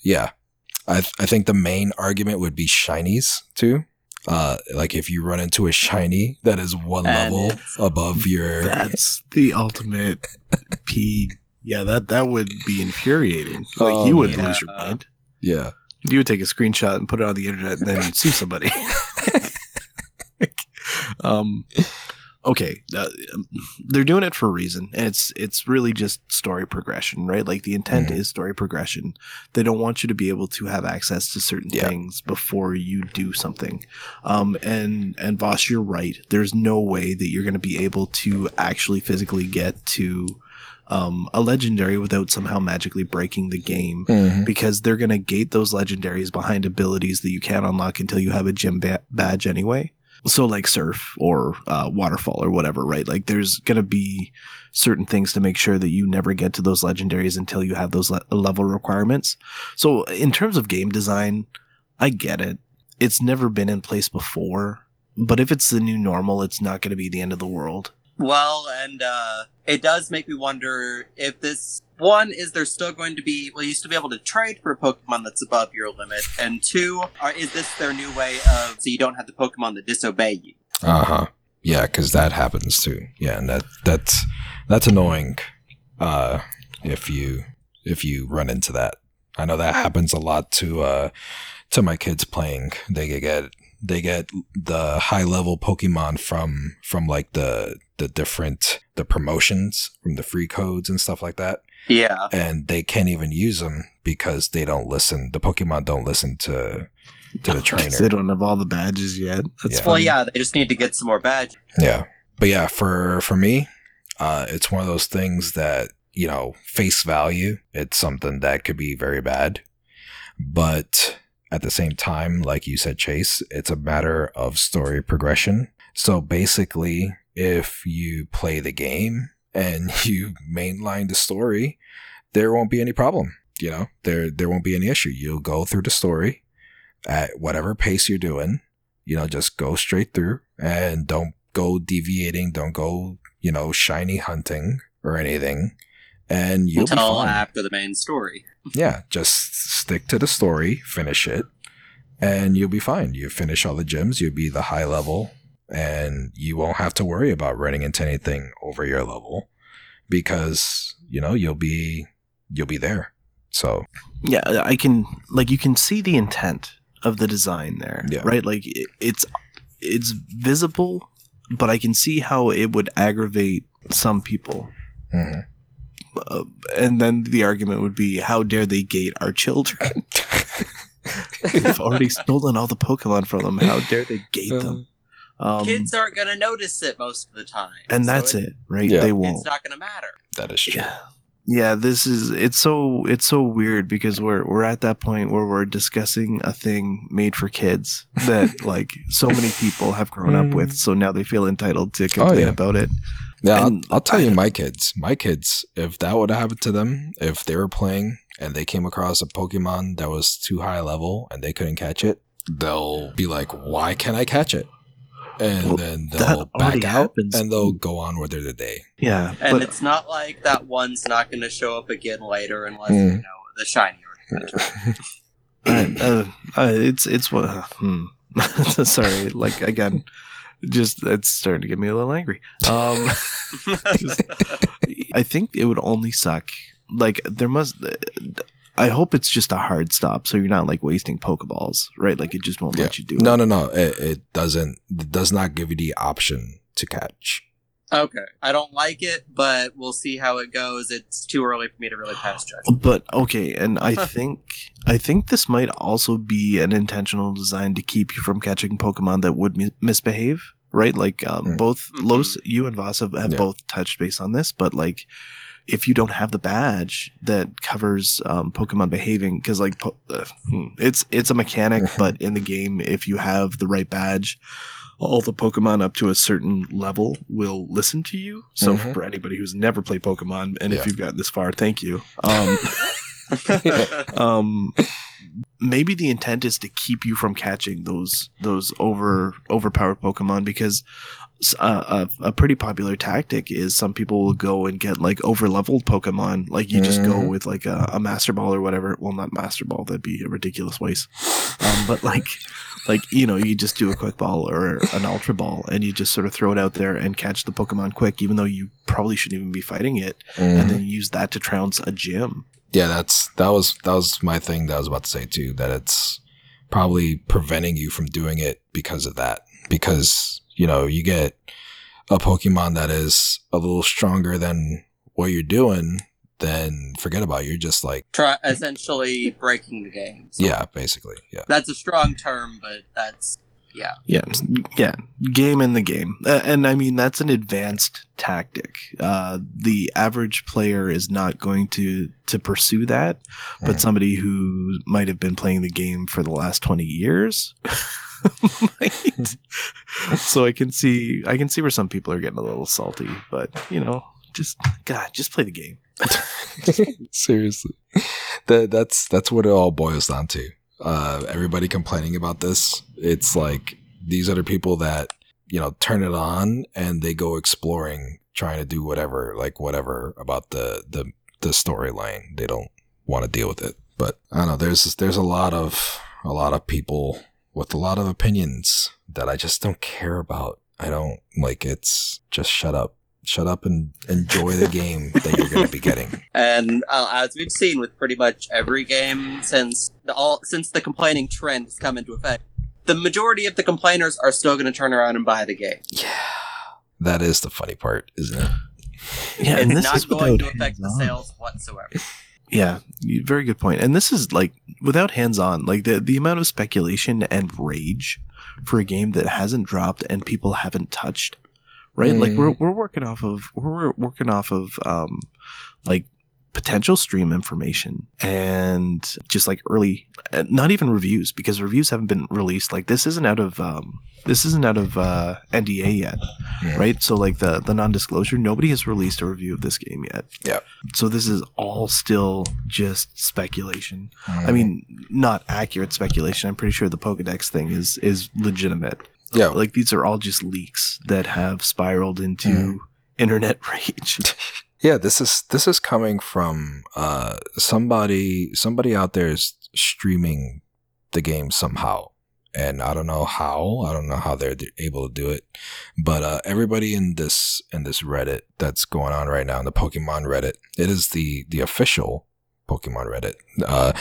Yeah. I, th- I think the main argument would be shinies too. Uh, like if you run into a shiny that is one
And
level above your,
That's the ultimate P. Yeah, that that would be infuriating. Like
Oh,
you would
yeah.
lose your mind.
yeah,
You would take a screenshot and put it on the internet and then sue somebody. [LAUGHS] [LAUGHS] um, okay, uh, they're doing it for a reason, and it's it's really just story progression, right? Like the intent
Mhm.
is story progression. They don't want you to be able to have access to certain
Yeah.
things before you do something. Um, and and Voss, you're right. There's no way that you're going to be able to actually physically get to um, a legendary without somehow magically breaking the game
Mhm.
because they're going to gate those legendaries behind abilities that you can't unlock until you have a gym ba- badge anyway. So, like surf or uh, waterfall or whatever, right? Like, there's going to be certain things to make sure that you never get to those legendaries until you have those le- level requirements. So, in terms of game design, I get it. It's never been in place before, but if it's the new normal, it's not going to be the end of the world.
Well, and uh, it does make me wonder if this one is there still going to be. Well, you used to be able to trade for a Pokemon that's above your limit, and two, are, is this their new way of so you don't have the Pokemon that disobey you?
Uh huh. Yeah, because that happens too. Yeah, and that that's that's annoying. Uh, if you if you run into that, I know that happens a lot to uh to my kids playing. They get they get the high level Pokemon from from like the the different the promotions from the free codes and stuff like that,
Yeah,
and they can't even use them because they don't listen. The Pokemon don't listen to to the [LAUGHS] trainer.
They don't have all the badges yet. That's
Yeah.
well, yeah, they just need to get some more badges.
Yeah. But yeah, for for me, uh it's one of those things that, you know, face value, it's something that could be very bad. But at the same time, like you said, Chase, it's a matter of story progression. So basically, if you play the game and [LAUGHS] you mainline the story, there won't be any problem. You know, there there won't be any issue. You'll go through the story at whatever pace you're doing. You know, just go straight through and don't go deviating. Don't go, you know, shiny hunting or anything. And you'll be
until
fine.
after the main story. [LAUGHS]
Yeah, just stick to the story, finish it, and you'll be fine. You finish all the gyms, you'll be the high level, and you won't have to worry about running into anything over your level because you know you'll be you'll be there. So
yeah i can like you can see the intent of the design there
Yeah.
right like it, it's it's visible but i can see how it would aggravate some people
mhm.
uh, and then the argument would be how dare they gate our children [LAUGHS] [LAUGHS] we've already stolen all the pokemon from them how dare they gate them um,
Kids aren't going to notice it most of the time,
and
so
that's
it-
it right
Yeah.
they won't It's
not going to matter.
that is true.
yeah yeah this is it's so it's so weird because we're we're at that point where we're discussing a thing made for kids that [LAUGHS] like so many people have grown up with so now they feel entitled to complain
yeah.
about it
Yeah, I'll, I'll tell
I-
you, my kids, my kids, if that would have happened to them, if they were playing and they came across a Pokemon that was too high level and they couldn't catch it, they'll be like, "Why can't I catch it?" And
Well,
then they'll back out
happens.
and they'll go on with their day.
yeah
And
but
it's not like that one's not going to show up again later unless,
Mm.
you know, the shiny or [LAUGHS]
I- uh, uh, it's it's what uh, hmm. [LAUGHS] sorry like again just it's starting to get me a little angry um [LAUGHS] I think it would only suck. Like there must. I hope it's just a hard stop, so you're not like wasting Pokeballs, right? Like it just won't let you do
No,
it.
no, no. It, it doesn't. It does not give you the option to catch.
Okay. I don't like it, but we'll see how it goes. It's too early for me to really pass judgment.
But okay, and I think I think this might also be an intentional design to keep you from catching Pokemon that would mi- misbehave, right? Like um,
Mm.
both
Mhm.
Los, you and Voss have, have
Yeah.
both touched base on this, but like if you don't have the badge that covers um, Pokemon behaving, because like po- uh, hmm, it's it's a mechanic, [LAUGHS] but in the game, if you have the right badge. All the Pokemon up to a certain level will listen to you. So
Mhm.
for anybody who's never played Pokemon, and
Yeah.
if you've gotten this far, thank you. Um, [LAUGHS] um maybe the intent is to keep you from catching those those over overpowered pokemon because s- a, a pretty popular tactic is some people will go and get like over leveled pokemon like you just go
Mhm.
with like a, a master ball or whatever well not master ball that'd be a ridiculous waste um, but like [LAUGHS] like you know you just do a quick ball or an ultra ball and you just sort of throw it out there and catch the pokemon quick even though you probably shouldn't even be fighting it
Mhm.
and then use that to trounce a gym
Yeah, that's that was that was my thing that I was about to say too. That it's probably preventing you from doing it because of that. Because you know you get a Pokemon that is a little stronger than what you're doing, then forget about it. You're just like
Try essentially breaking the game. So
yeah, basically yeah.
That's a strong term, but that's yeah.
Yeah, yeah, game in the game, uh, and I mean that's an advanced tactic. Uh, the average player is not going to to pursue that, but somebody who might have been playing the game for the last twenty years. [LAUGHS] so I can see I can see where some people are getting a little salty, but you know, just God, just play the game. [LAUGHS]
Seriously, that that's that's what it all boils down to. Uh, everybody complaining about this. It's like these other people that you know turn it on and they go exploring, trying to do whatever, like whatever about the the the storyline. They don't want to deal with it. But I don't know. There's there's a lot of a lot of people with a lot of opinions that I just don't care about. I don't like. It's just shut up. Shut up and enjoy the game that you're going to be getting. [LAUGHS]
And uh, as we've seen with pretty much every game since the all since the complaining trend has come into effect, the majority of the complainers are still going to turn around and buy the game.
Yeah. That is the funny part, isn't it? [LAUGHS]
Yeah,
it's not going to affect the sales whatsoever.
Yeah, very good point. And this is like without hands on, like the the amount of speculation and rage for a game that hasn't dropped and people haven't touched. Right? Like we're we're working off of we're working off of um like potential stream information and just like early uh, not even reviews because reviews haven't been released like this isn't out of um this isn't out of uh NDA yet
Yeah.
right so like the the non-disclosure nobody has released a review of this game yet
Yeah.
so this is all still just speculation
Mm-hmm.
I mean, not accurate speculation. I'm pretty sure the Pokedex thing is is legitimate.
Yeah,
Like these are all just leaks that have spiraled into
Mm.
internet [LAUGHS] rage.
yeah. This is this is coming from uh somebody somebody out there is streaming the game somehow, and I don't know how. I don't know how they're able to do it, but uh, everybody in this in this Reddit that's going on right now in the Pokemon Reddit, it is the the official Pokemon Reddit, uh,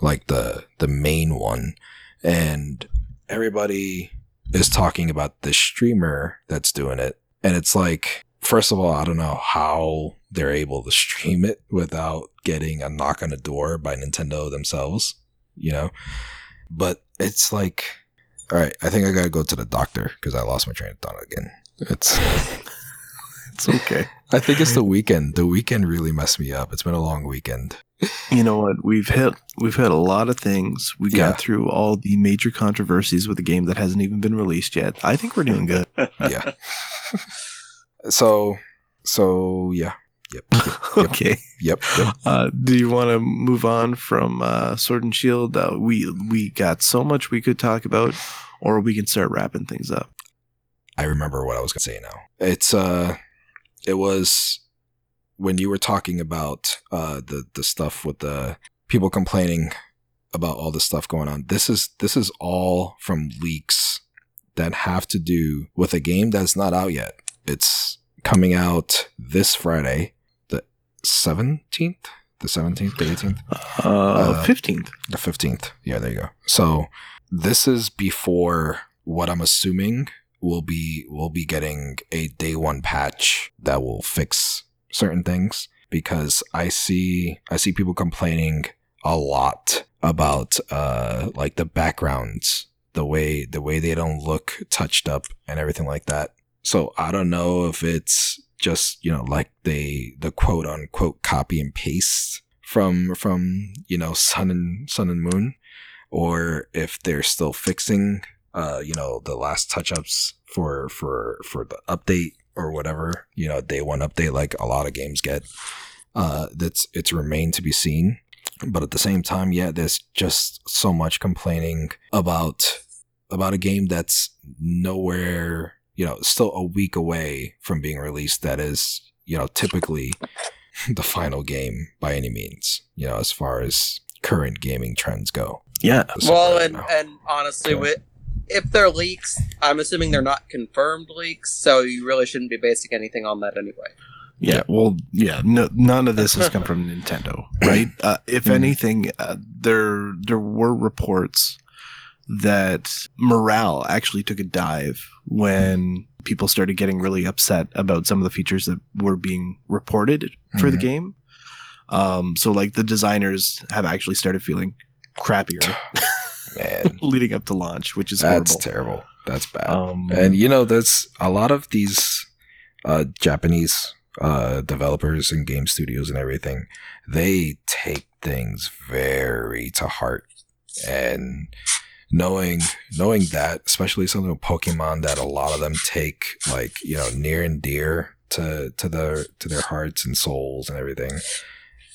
like the the main one, and everybody is talking about the streamer that's doing it, and it's like, first of all, I don't know how they're able to stream it without getting a knock on the door by Nintendo themselves, you know, but it's like, all right, I think I gotta go to the doctor because I lost my train of thought again. It's. [LAUGHS]
It's okay.
I think it's the weekend. The weekend really messed me up. It's been a long weekend.
You know what? We've hit we've hit a lot of things. We
Yeah.
got through all the major controversies with the game that hasn't even been released yet. I think we're doing good. [LAUGHS]
Yeah. so, so yeah. [LAUGHS] Yep.
okay.
Yep. yep.
Uh, do you want to move on from uh, Sword and Shield? Uh, we we got so much we could talk about, or we can start wrapping things up.
I remember what I was going to say now. It's, uh, it was when you were talking about, uh, the, the stuff with the people complaining about all the stuff going on. This is, this is all from leaks that have to do with a game that's not out yet. It's coming out this Friday, the 17th, the 17th, the 18th.
Uh, Fifteenth.
The 15th. Yeah, there you go. So this is before what I'm assuming we'll be we'll be getting a day one patch that will fix certain things because I see I see people complaining a lot about uh like the backgrounds, the way the way they don't look touched up and everything like that. So I don't know if it's just, you know, like they the quote unquote copy and paste from from, you know, Sun and Sun and Moon or if they're still fixing uh, you know, the last touch ups for for for the update or whatever, you know, day one update like a lot of games get. Uh, that's it's remained to be seen. But at the same time, yeah, there's just so much complaining about about a game that's nowhere, you know, still a week away from being released. That is, you know, typically [LAUGHS] the final game by any means. You know, as far as current gaming trends go.
Yeah.
Well, and and honestly,
Okay.
with if they're leaks, I'm assuming they're not confirmed leaks, so you really shouldn't be basing anything on that anyway.
Yeah, well, yeah, no, none of this has come from [LAUGHS] Nintendo, right? Uh, if
Mhm.
anything, uh, there there were reports that morale actually took a dive when people started getting really upset about some of the features that were being reported for the
Mhm.
game. Um, so, like, the designers have actually started feeling crappier [LAUGHS]
Man, [LAUGHS]
leading up to launch, which is
that's
horrible.
terrible. That's bad.
Um,
and you know, there's a lot of these uh, Japanese uh, developers and game studios and everything. They take things very to heart, and knowing knowing that, especially something with Pokemon, that a lot of them take like you know near and dear to to their to their hearts and souls and everything.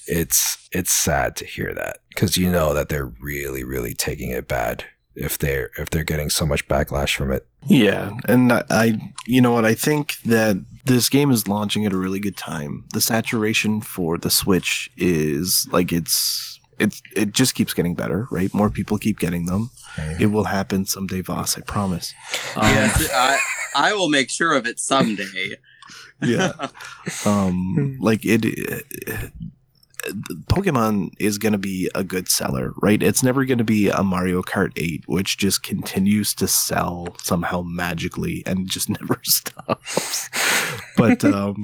It's it's sad to hear that because you know that they're really really taking it bad if they're if they're getting so much backlash from it.
Yeah, and I, I, you know what, I think that this game is launching at a really good time. The saturation for the Switch is like it's it's it just keeps getting better, right? More people keep getting them. It will happen someday, Voss. I promise. Um,
yes, [LAUGHS] I I will make sure of it someday.
yeah. [LAUGHS] Um, like it, it- Pokemon is going to be a good seller, right? It's never going to be a Mario Kart 8, which just continues to sell somehow magically and just [LAUGHS] never stops. but, [LAUGHS] um,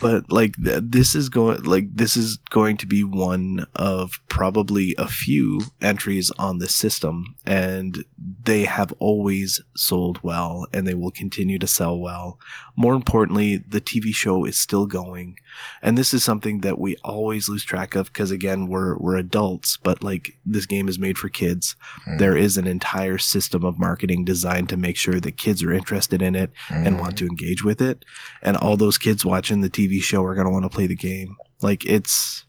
but like th- this is going, like this is going to be one of probably a few entries on the system, and they have always sold well, and they will continue to sell well more importantly, the TV show is still going. And this is something that we always lose track of because again, we're we're adults, but like this game is made for kids.
Mm.
There is an entire system of marketing designed to make sure that kids are interested in it and want to engage with it. And all those kids watching the TV show are going to want to play the game. Like it's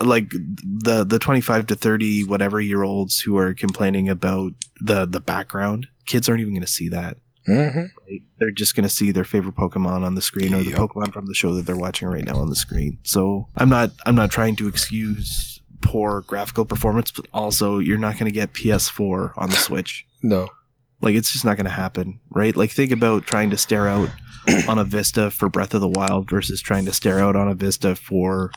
like the the 25 to 30 whatever year olds who are complaining about the the background kids aren't even going to see that
Mhm.
right? They're just going to see their favorite Pokemon on the screen or the
Yep.
Pokemon from the show that they're watching right now on the screen. So I'm not I'm not trying to excuse poor graphical performance, but also you're not going to get PS4 on the Switch. [LAUGHS]
No.
Like it's just not going to happen, right? Like think about trying to stare out [CLEARS THROAT] on a Vista for Breath of the Wild versus trying to stare out on a Vista for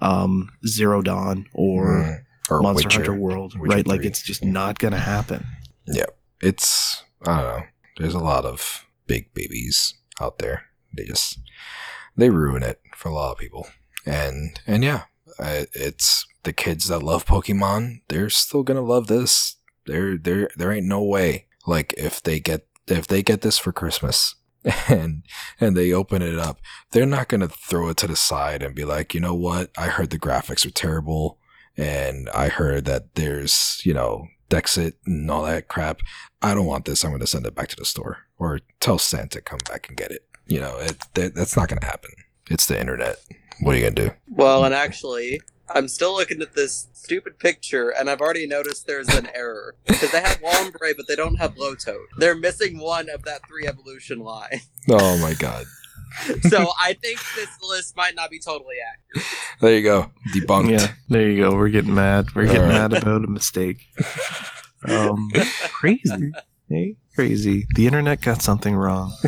um, Zero Dawn or
Mm. or
Monster
Witcher.
Hunter World,
Witcher
right? Like it's just not going to happen.
Yeah, it's I don't know. There's a lot of big babies out there. They just they ruin it for a lot of people. And and yeah, it's the kids that love Pokemon. They're still gonna love this. There there there ain't no way. Like if they get if they get this for Christmas [LAUGHS] and and they open it up, they're not gonna throw it to the side and be like, you know what? I heard the graphics are terrible, and I heard that there's you know Dexit and all that crap. I don't want this. I'm going to send it back to the store or tell Santa come back and get it. You know, it that, that's not going to happen. It's the internet. What are you going to do?
Well, and actually, I'm still looking at this stupid picture, and I've already noticed there's an error because they have Lombre, but they don't have Lotad. They're missing one of that three evolution line.
Oh my god. [LAUGHS]
So I think this list might not be totally accurate.
There you go. Debunked.
Yeah, there you go. We're getting mad. We're getting
Alright.
mad about a mistake. Um, [LAUGHS] crazy. Hey, crazy. The internet got something wrong. [LAUGHS]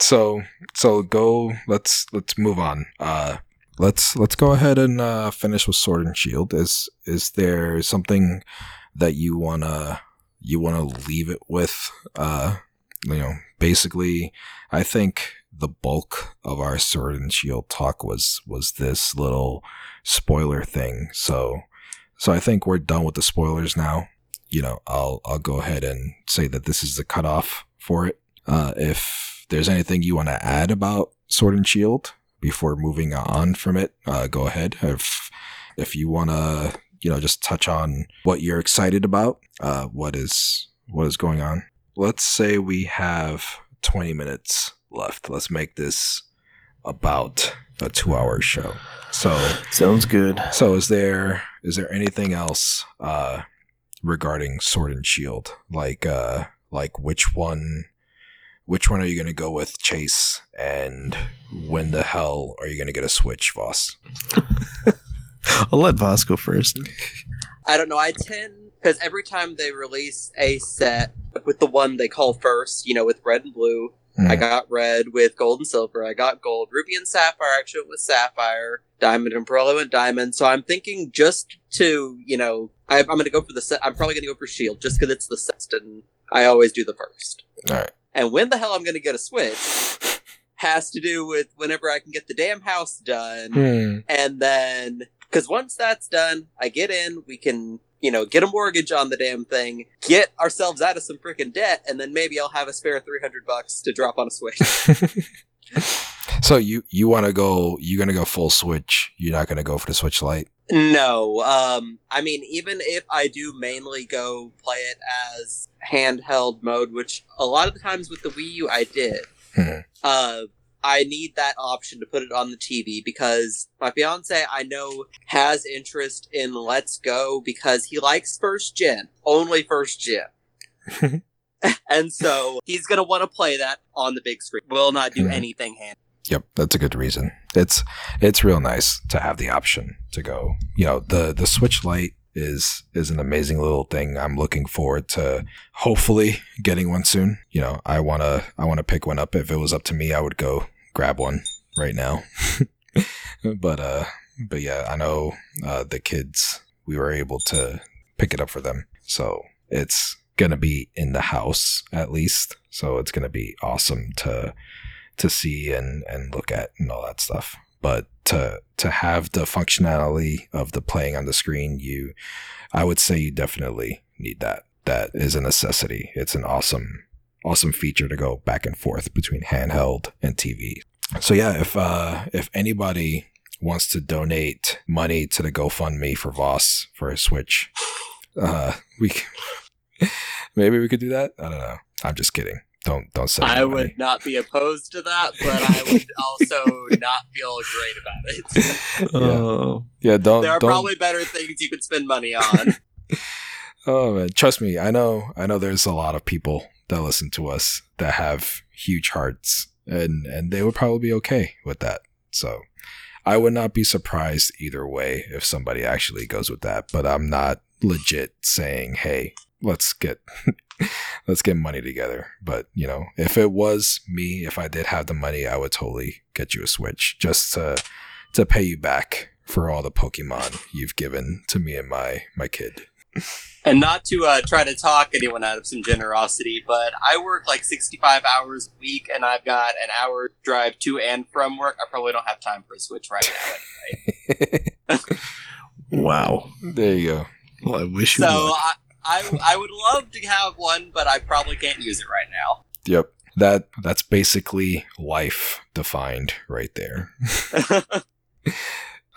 So so go let's let's move on. Uh let's let's go ahead and uh finish with Sword and Shield. Is is there something that you wanna you want to leave it with, uh, you know, basically, I think the bulk of our sword and shield talk was was this little spoiler thing. So, so I think we're done with the spoilers now. You know, I'll I'll go ahead and say that this is the cutoff for it. Uh, if there's anything you want to add about Sword and Shield before moving on from it, uh, go ahead. If if you want to, you know, just touch on what you're excited about, uh, what is what is going on. Let's say we have 20 minutes left. Let's make this about a two-hour show. So
Sounds good.
so is there is there anything else uh regarding Sword and Shield? Like uh like which one which one are you gonna go with, Chase? And when the hell are you gonna get a Switch, Voss? [LAUGHS]
I'll let Voss go first.
I don't know. I tend because every time they release a set with the one they call first, you know, with red and blue, I
Hmm.
got red with gold and silver. I got gold, ruby and sapphire. Actually, went with sapphire. Diamond and pearl. I went diamond. So I'm thinking just to you know, I, I'm going to go for the set. I'm probably going to go for shield just because it's the set, and I always do the first.
All right.
And when the hell I'm going to get a switch has to do with whenever I can get the damn house done
Hmm.
and then because once that's done i get in we can you know get a mortgage on the damn thing get ourselves out of some freaking debt and then maybe i'll have a spare 300 bucks to drop on a switch [LAUGHS] [LAUGHS]
so you you want to go? You're gonna go full Switch. You're not gonna go for the Switch Lite.
no um i mean even if i do mainly go play it as handheld mode which a lot of the times with the wii u i did
Mhm.
uh I need that option to put it on the TV because my fiance I know has interest in Let's Go because he likes first gen, only first gen. [LAUGHS] and so he's going to want to play that on the big screen. Will not do
Mhm.
anything hand.
Yep, that's a good reason. It's it's real nice to have the option to go. You know, the the Switch Lite is is an amazing little thing. I'm looking forward to hopefully getting one soon. You know, I wanna I wanna pick one up. If it was up to me, I would go grab one right now. [LAUGHS] but uh, but yeah, I know uh, the kids. We were able to pick it up for them, so it's gonna be in the house at least. So it's gonna be awesome to to see and and look at and all that stuff. But to to have the functionality of the playing on the screen, you, I would say you definitely need that. That is a necessity. It's an awesome awesome feature to go back and forth between handheld and TV. So yeah, if uh if anybody wants to donate money to the GoFundMe for Voss for a Switch, uh we c- [LAUGHS] maybe we could do that. I don't know. I'm just kidding. Don't don't send
I
money.
would not be opposed to that, but I would [LAUGHS] also not feel great about it. [LAUGHS]
Oh,
Yeah, don't.
There are
don't,
probably better things you could spend money on.
Oh man, trust me. I know. I know. There's a lot of people that listen to us that have huge hearts, and and they would probably be okay with that. So, I would not be surprised either way if somebody actually goes with that. But I'm not legit saying, "Hey, let's get [LAUGHS] let's get money together." But you know, if it was me, if I did have the money, I would totally get you a Switch just to to pay you back for all the Pokemon you've given to me and my my kid.
And not to uh, try to talk anyone out of some generosity, but I work like 65 hours a week and I've got an hour drive to and from work. I probably don't have time for a Switch right now. [LAUGHS]
wow.
there you go.
Well, I wish you
So. I, I, I would love to have one, but I probably can't use it right now.
Yep. That that's basically life defined right there. [LAUGHS]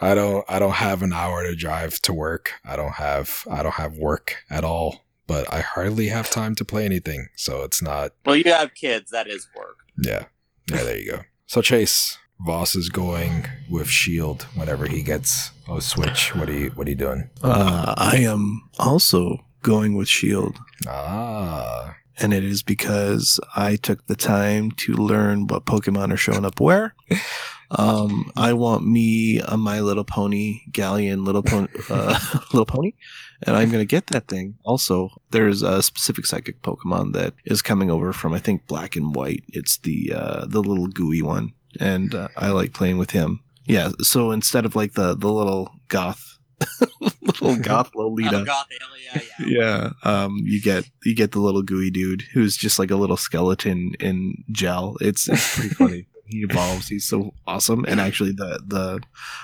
I don't I don't have an hour to drive to work. I don't have I don't have work at all, but I hardly have time to play anything. So it's not
well, you have kids. That is work.
yeah. Yeah, there you go. So Chase, Voss is going with Shield whenever he gets a switch. What are you what are you doing?
Uh, I am also going with Shield,
Ah.
and it is because I took the time to learn what Pokemon are showing up where. [LAUGHS] Um, I want me a My Little Pony Galarian Little Pony, [LAUGHS] uh, [LAUGHS] Little Pony, and I'm gonna get that thing. Also, there's a specific psychic Pokemon that is coming over from I think Black and White. It's the uh, the little gooey one, and uh, I like playing with him. Yeah, so instead of like the the little goth [LAUGHS] little goth Lolita.
God, yeah, yeah, yeah.
Yeah. Um, you get you get the little gooey dude who's just like a little skeleton in gel. It's, it's pretty funny. He evolves. He's so awesome, and actually, the the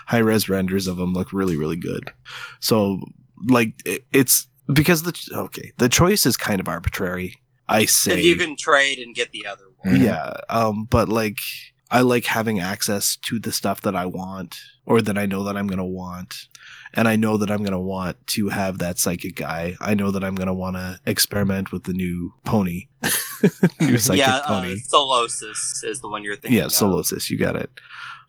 high res renders of him look really really good. So, like, it, it's because the okay, the choice is kind of arbitrary. I say,
If you can trade and get the other one.
Yeah. Um, but like, I like having access to the stuff that I want or that I know that I'm gonna want. And I know that I'm gonna want to have that psychic guy. I know that I'm gonna want to experiment with the new pony, [LAUGHS] new psychic
yeah, uh,
pony.
Solosis is the one you're thinking
yeah,
of.
Solosis, you got it.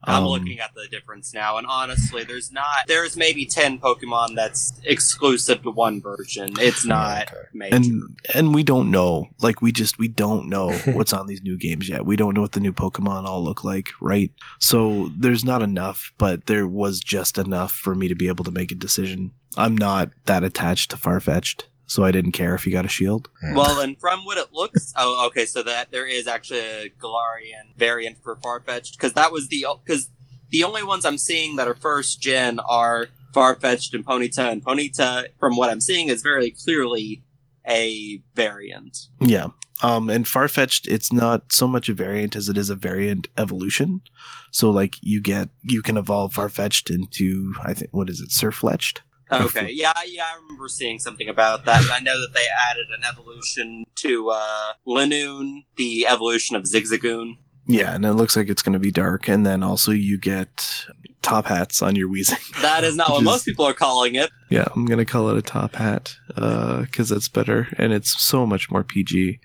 I'm
Um,
looking at the difference now, and honestly, there's not. There's maybe ten Pokemon that's exclusive to one version. It's not
okay.
major.
and and we don't know like we just we don't know [LAUGHS] what's on these new games yet we don't know what the new pokemon all look like right so there's not enough but there was just enough for me to be able to make a decision. I'm not that attached to Farfetch'd so i didn't care if he got a shield.
Well, and from what it looks, oh, okay, so that there is actually a Galarian variant for Farfetch'd because that was the because the only ones I'm seeing that are first gen are Farfetch'd and Ponyta, and Ponyta, from what I'm seeing, is very clearly a variant.
yeah um and Farfetch'd it's not so much a variant as it is a variant evolution so like you get you can evolve Farfetch'd into i think what is it Sirfetch'd
Okay, yeah, yeah, I remember seeing something about that. I know that they added an evolution to uh, Linoone, the evolution of Zigzagoon.
yeah and it looks like it's going to be dark and then also you get top hats on your Weezing. [LAUGHS]
That is not what most people are calling it.
Yeah, I'm gonna call it a top hat because that's better and it's so much more PG.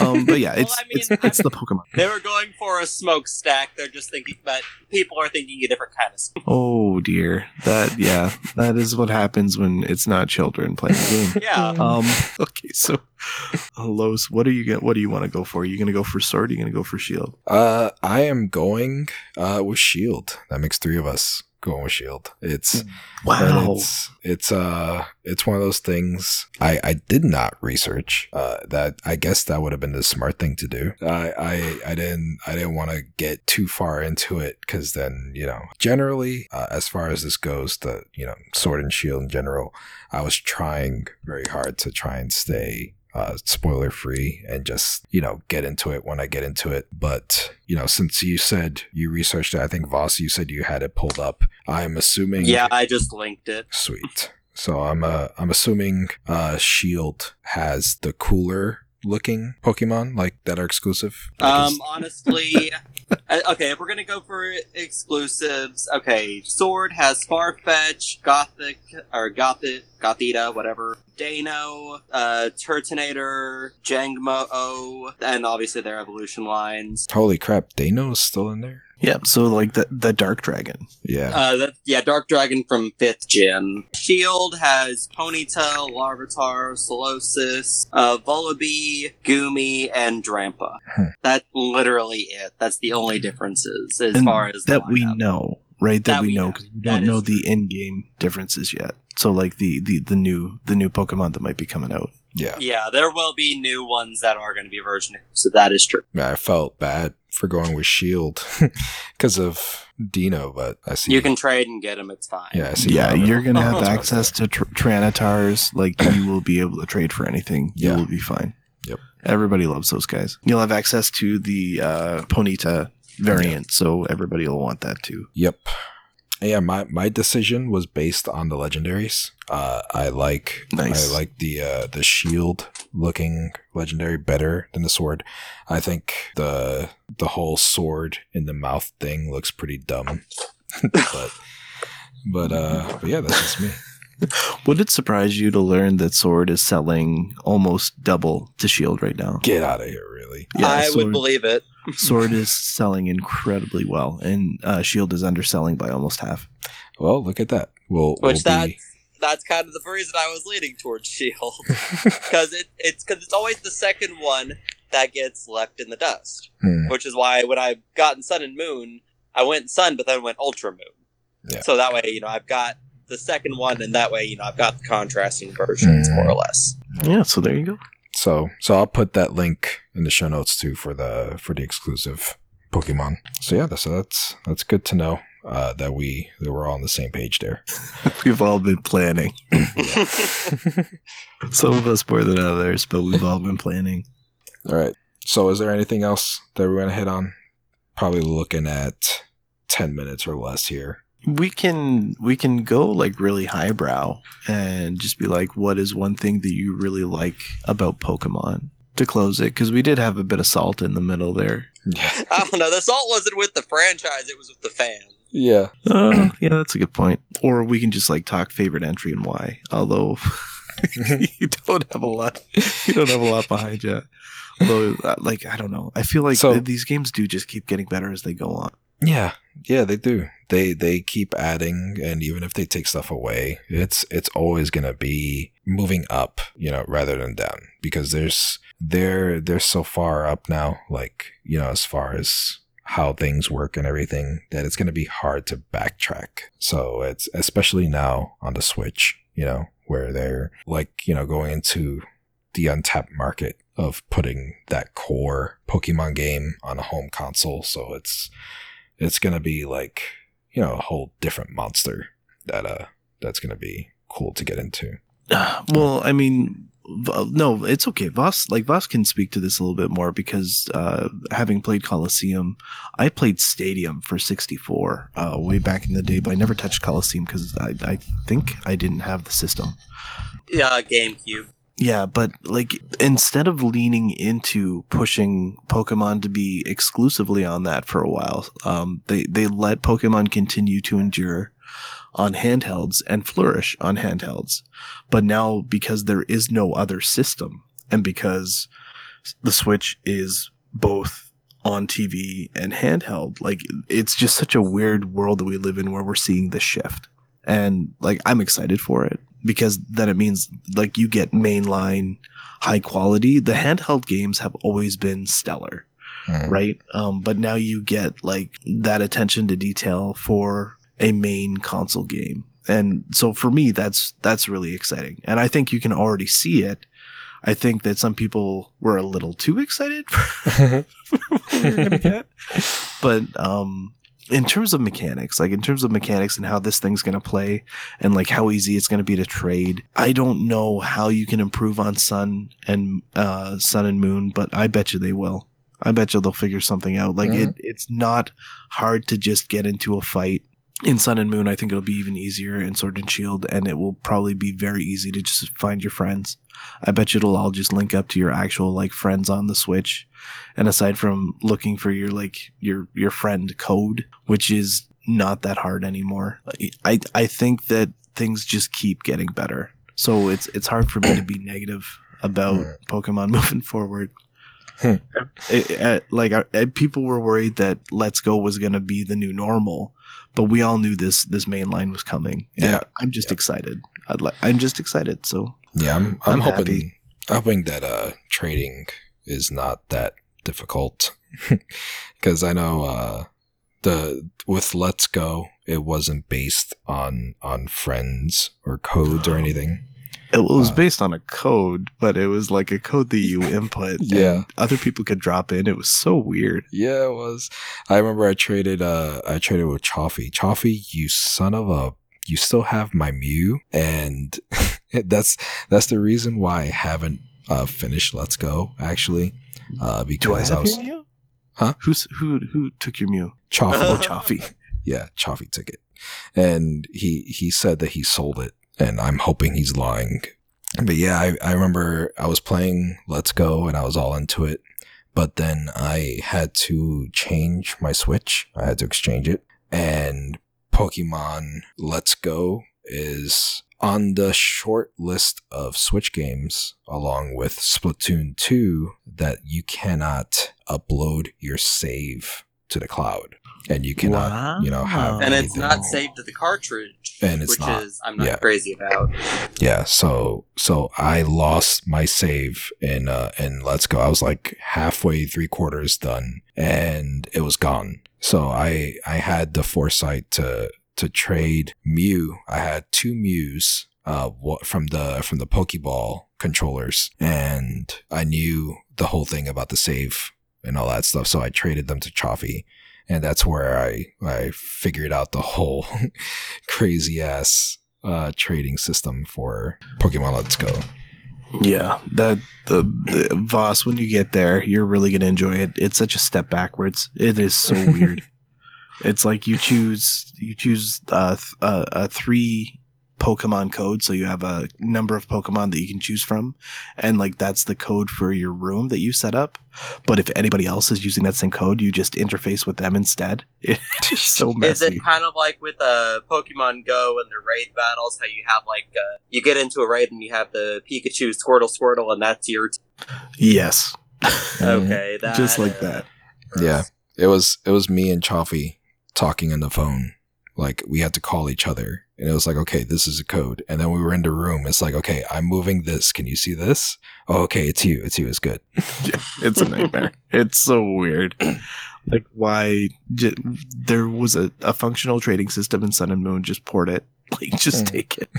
Um, but yeah, [LAUGHS]
Well,
it's
I mean,
it's, it's the Pokemon. [LAUGHS]
They were going for a smokestack. They're just thinking, but people are thinking a different kind of smoke.
Oh dear, that yeah, that is what happens when it's not children playing the game.
Yeah.
Um. Okay, so uh, Los, what are you gonna? What do you want to go for? Are you gonna go for sword? Are you gonna go for shield?
Uh, I am going uh with Shield. That makes three of us going with Shield. It's and it's it's uh it's one of those things I I did not research. Uh, that I guess that would have been the smart thing to do. I I I didn't I didn't want to get too far into it because then you know generally uh, as far as this goes, the you know Sword and Shield in general, I was trying very hard to try and stay uh, spoiler free and just you know get into it when I get into it. But you know, since you said you researched it, I think Voss, you said you had it pulled up. I'm assuming.
Yeah, I just linked it.
Sweet. So I'm uh I'm assuming uh Shield has the cooler looking Pokemon like that are exclusive.
Um, honestly, [LAUGHS] uh, okay, if we're gonna go for exclusives, okay, Sword has Farfetch, Gothic, or Gothic, Gothita, whatever, Deino, uh, Turtonator, Jangmo-O, and obviously their evolution lines.
holy crap, Deino is still in there.
Yep. So like the the Dark Dragon.
Yeah.
Uh, that, yeah, Dark Dragon from 5th gen. Shield has Ponyta, Larvitar, Solosis, uh, Vullaby, Goomy, and Drampa.
Hmm.
That's literally it. That's the only differences as
And
far as
that we know, right? That,
That
we
we
know
know.
because we don't know the in-game differences yet. So like the the the new the new Pokemon that might be coming out.
yeah.
Yeah, there will be new ones that are going to be version so that is true.
I felt bad for going with Shield because [LAUGHS] of Deino, but I see.
You can trade and get them, it's fine.
Yeah, I see.
Yeah,
how-
you're gonna [LAUGHS] have access to tr- Tyranitars. Like you [CLEARS THROAT] will be able to trade for anything. You
Yeah.
will be fine.
Yep.
Everybody loves those guys. You'll have access to the uh, Ponyta variant, so everybody will want that too.
Yep. Yeah, my, my decision was based on the legendaries. Uh, I like
Nice.
I like the uh, the shield looking legendary better than the sword. I think the the whole sword in the mouth thing looks pretty dumb. [LAUGHS] but but uh but yeah, that's just me. [LAUGHS]
Would it surprise you to learn that Sword is selling almost double to Shield right now?
Get out of here, really.
I would believe it.
Sword is selling incredibly well, and uh, Shield is underselling by almost half.
Well, look at that. We'll,
Which
we'll
that's
be
that's kind of the reason I was leaning towards Shield [LAUGHS] because it, it's because it's always the second one that gets left in the dust.
Hmm.
Which is why when I've gotten Sun and Moon, I went Sun, but then went Ultra Moon.
Yeah.
So that way, you know, I've got the second one, and that way, you know, I've got the contrasting versions
Hmm.
more or less.
Yeah, so there you go.
So so I'll put that link in the show notes too for the for the exclusive Pokemon. So yeah, that's that's that's good to know. uh, that we that we're all on the same page there. [LAUGHS]
We've all been planning. [LAUGHS] [LAUGHS] Some of us more than others, but we've all been planning.
All right. So, is there anything else that we want to hit on? Probably looking at ten minutes or less here.
We can we can go like really highbrow and just be like, what is one thing that you really like about Pokemon to close it? Because we did have a bit of salt in the middle there. [LAUGHS]
Yeah.
I don't know. The salt wasn't with the franchise; it was with the fans.
Yeah.
Uh, yeah, that's a good point. Or we can just like talk favorite entry and why. Although [LAUGHS] you don't have a lot, you don't have a lot behind you. Although, uh, like I don't know, I feel like
So-
th- these games do just keep getting better as they go on.
Yeah, yeah, they do. They they keep adding, and even if they take stuff away, it's it's always gonna be moving up, you know, rather than down, because there's they're they're so far up now, like you know, as far as how things work and everything, that it's gonna be hard to backtrack. So it's especially now on the Switch, you know, where they're like you know going into the untapped market of putting that core Pokemon game on a home console. So it's it's gonna be like you know a whole different monster that uh that's gonna be cool to get into.
Uh, [SIGHS] well, I mean, no, it's okay. Voss, like Voss, can speak to this a little bit more because uh, having played Colosseum, I played Stadium for 64 uh, way back in the day, but I never touched Colosseum because I, I think I didn't have the system.
Yeah, GameCube.
Yeah, but like instead of leaning into pushing Pokemon to be exclusively on that for a while, um, they they let Pokemon continue to endure on handhelds and flourish on handhelds. But now because there is no other system and because the Switch is both on TV and handheld, like it's just such a weird world that we live in where we're seeing this shift. And like I'm excited for it because then it means like you get mainline high quality. The handheld games have always been stellar,
Mm.
right? Um, but now you get like that attention to detail for a main console game. And so for me, that's, that's really exciting. And I think you can already see it. I think that some people were a little too excited [LAUGHS] [LAUGHS] for what we were gonna get. But, um, in terms of mechanics, like in terms of mechanics and how this thing's going to play and like how easy it's going to be to trade, I don't know how you can improve on Sun and uh, Sun and Moon, but I bet you they will. I bet you they'll figure something out. Like it, it's not hard to just get into a fight in Sun and Moon. I think it'll be even easier in Sword and Shield, and it will probably be very easy to just find your friends. I bet you it'll all just link up to your actual like friends on the Switch. And aside from looking for your like your your friend code, which is not that hard anymore, I I think that things just keep getting better. So it's it's hard for me to be negative about
Hmm.
Pokemon [LAUGHS] moving forward.
Hmm.
It- it- like uh, people were worried that Let's Go was going to be the new normal, but we all knew this this main line was coming. And
Yeah.
I'm just excited. I'd li- I'm just excited. So
Yeah, I'm I'm,
I'm
hoping
happy.
hoping that uh trading is not that difficult [LAUGHS] because I know uh the with Let's Go it wasn't based on on friends or codes or anything.
It was
Uh,
based on a code, but it was like a code that you [LAUGHS] input.
Yeah.
other people could drop in. It was so weird.
Yeah, it was. I remember I traded uh I traded with Chaffee. Chaffee, you son of a you still have my Mew and [LAUGHS] that's that's the reason why I haven't uh finished Let's Go actually. Uh
Do I
because I, was? Huh?
Who's who? Who took your Mew?
Chaffee
Oh, Chaffee. [LAUGHS]
yeah, Chaffee took it. And he he said that he sold it and I'm hoping he's lying. But yeah, I, I remember I was playing Let's Go and I was all into it. But then I had to change my Switch. I had to exchange it. And Pokemon Let's Go is on the short list of Switch games, along with Splatoon 2, that you cannot upload your save to the cloud. And you cannot, you know, have.
And it's
anything.
not saved to the cartridge,
And it's
which
not.
is I'm not
Yeah.
crazy about.
Yeah, so so I lost my save in uh in Let's Go. I was like halfway, three quarters done, and it was gone. So I I had the foresight to to trade Mew. I had two Mews uh wa- from the from the Pokeball controllers, and I knew the whole thing about the save and all that stuff. So I traded them to Chaffee, and that's where I I figured out the whole [LAUGHS] crazy ass uh, trading system for Pokemon Let's Go.
Yeah, that the, the Voss. When you get there, you're really gonna enjoy it. It's such a step backwards. It is so [LAUGHS] weird. It's like you choose you choose uh, th- uh, a three Pokemon code, so you have a number of Pokemon that you can choose from, and like that's the code for your room that you set up. But if anybody else is using that same code, you just interface with them instead. [LAUGHS] It's so [LAUGHS]
Is it kind of like with uh, Pokemon Go and the raid battles? How you have like uh, you get into a raid and you have the Pikachu, Squirtle, Squirtle, and that's your t-
yes, [LAUGHS]
okay. That,
just like
uh,
that.
Yeah. It was it was me and Chaffee talking on the phone. Like we had to call each other, and it was like, okay, this is a code. And then we were in the room. It's like, okay, I'm moving this. Can you see this? Oh, okay, it's you. It's you. It's good. [LAUGHS]
it's a nightmare. [LAUGHS] it's so weird. [CLEARS THROAT] Like why j- there was a, a functional trading system in Sun and Moon, just port it. [LAUGHS] Like just
Mm.
take it.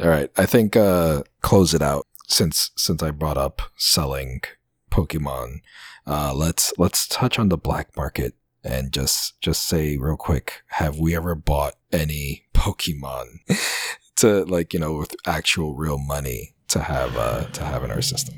All right, I think uh close it out since since I brought up selling Pokemon. Uh, let's let's touch on the black market and just just say real quick: Have we ever bought any Pokemon [LAUGHS] to like you know with actual real money to have uh to have in our system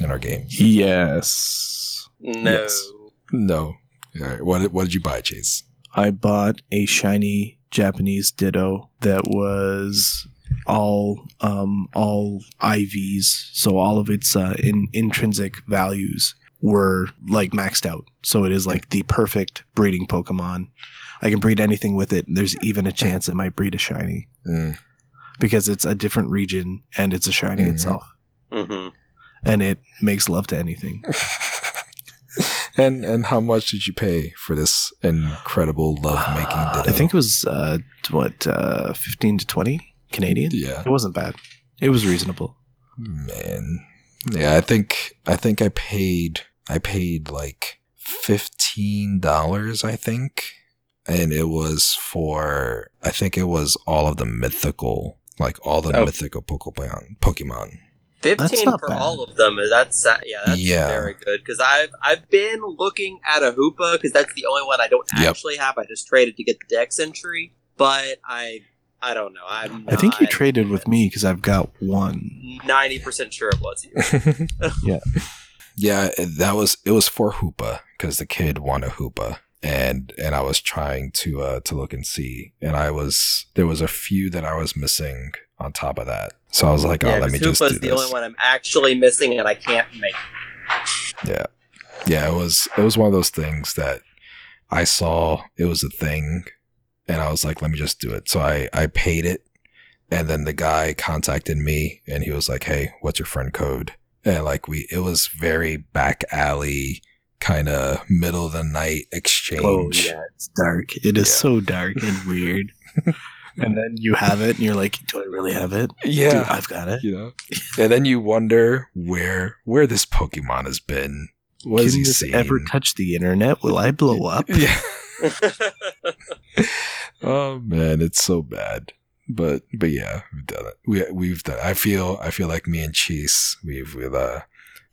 in our games?
Yes.
No.
Yes.
No. All right, what did- what did you buy, Chase?
I bought a shiny Japanese Ditto that was all um all IVs, so all of its uh, in, intrinsic values were like maxed out. So it is like the perfect breeding Pokemon. I can breed anything with it. There's even a chance it might breed a shiny
Mm.
because it's a different region and it's a shiny
Mhm.
itself,
hmm
and it makes love to anything. [LAUGHS]
and and how much did you pay for this incredible love making
Uh. I think it was uh, what uh, fifteen to twenty Canadian.
yeah.
It wasn't bad. It was reasonable.
Man. Yeah, I think I think I paid I paid like fifteen dollars, I think. And it was for I think it was all of the mythical like all the
Oh.
mythical Pokemon Pokemon.
Fifteen
not
for
bad.
all of them. That's uh, yeah, that's
Yeah.
very good. Because I've I've been looking at a Hoopa because that's the only one I don't
Yep.
actually have. I just traded to get the Dex entry, but I I don't know. I'm
I think you
not
traded with me because I've got one.
ninety percent sure it was you. [LAUGHS]
Yeah.
Yeah, that was it was for Hoopa because the kid wanted Hoopa. And and I was trying to uh to look and see. And I was there was a few that I was missing on top of that. So I was like, oh
yeah,
let me
'cause
just
Hoopa's the
this.
only one I'm actually missing, and I can't make.
Yeah. Yeah, it was it was one of those things that I saw it was a thing and I was like, let me just do it. So I I paid it and then the guy contacted me and he was like, "Hey, what's your friend code?" And like we it was very back alley kind of middle of the night oh, exchange.
Oh yeah, it's dark. It is
Yeah.
so dark and weird. [LAUGHS] and then you have it, and you're like, "Do I really have it?
Yeah.
Dude, I've got it."
you know. and then you wonder where where this Pokemon has been. What
Can
he
this
seen?
ever touch the internet? Will I blow up? [LAUGHS]
Yeah. [LAUGHS] Oh man, it's so bad. But but yeah, we've done it. We we've done. I feel I feel like me and Chase we've we've uh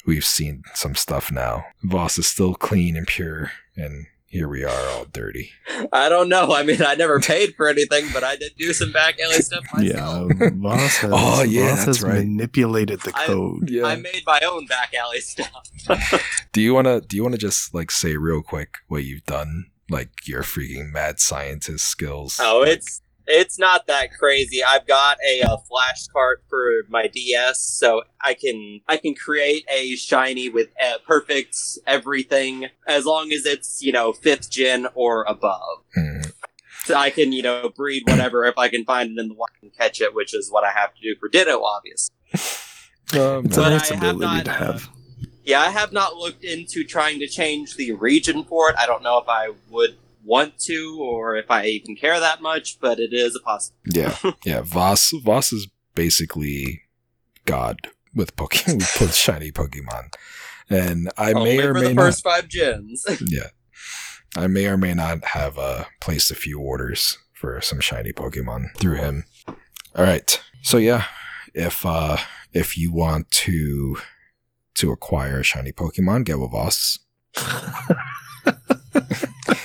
we've seen some stuff now. Voss is still clean and pure, and here we are all dirty.
I don't know. I mean, I never paid for anything, but I did do some back alley [LAUGHS] stuff myself.
Yeah, Voss [LAUGHS] has,
Oh, yeah,
Voss
that's
has
right.
manipulated the
I-
code.
Yeah.
I made my own back alley stuff. [LAUGHS]
do you wanna do you wanna just like say real quick what you've done? Like your freaking mad scientist skills.
Oh,
Like,
it's it's not that crazy. I've got a, uh flash cart for my DS, so I can I can create a shiny with uh, perfect everything as long as it's you know fifth gen or above.
mm,
So I can you know breed whatever if I can find it in the wild and catch it, which is what I have to do for Ditto, obviously. [LAUGHS]
It's
But
a
man.
nice ability
not,
to
uh,
have.
Yeah, I have not looked into trying to change the region for it. I don't know if I would want to or if I even care that much, but it is a possibility.
Yeah, [LAUGHS] yeah. Voss Voss is basically God with Pokemon, [LAUGHS] with shiny Pokemon, and I
Only
may or
for
may
the
not.
first five gens. [LAUGHS]
Yeah, I may or may not have uh, placed a few orders for some shiny Pokemon through him. All right, so yeah, if uh, if you want to to acquire a shiny Pokemon, get with Voss.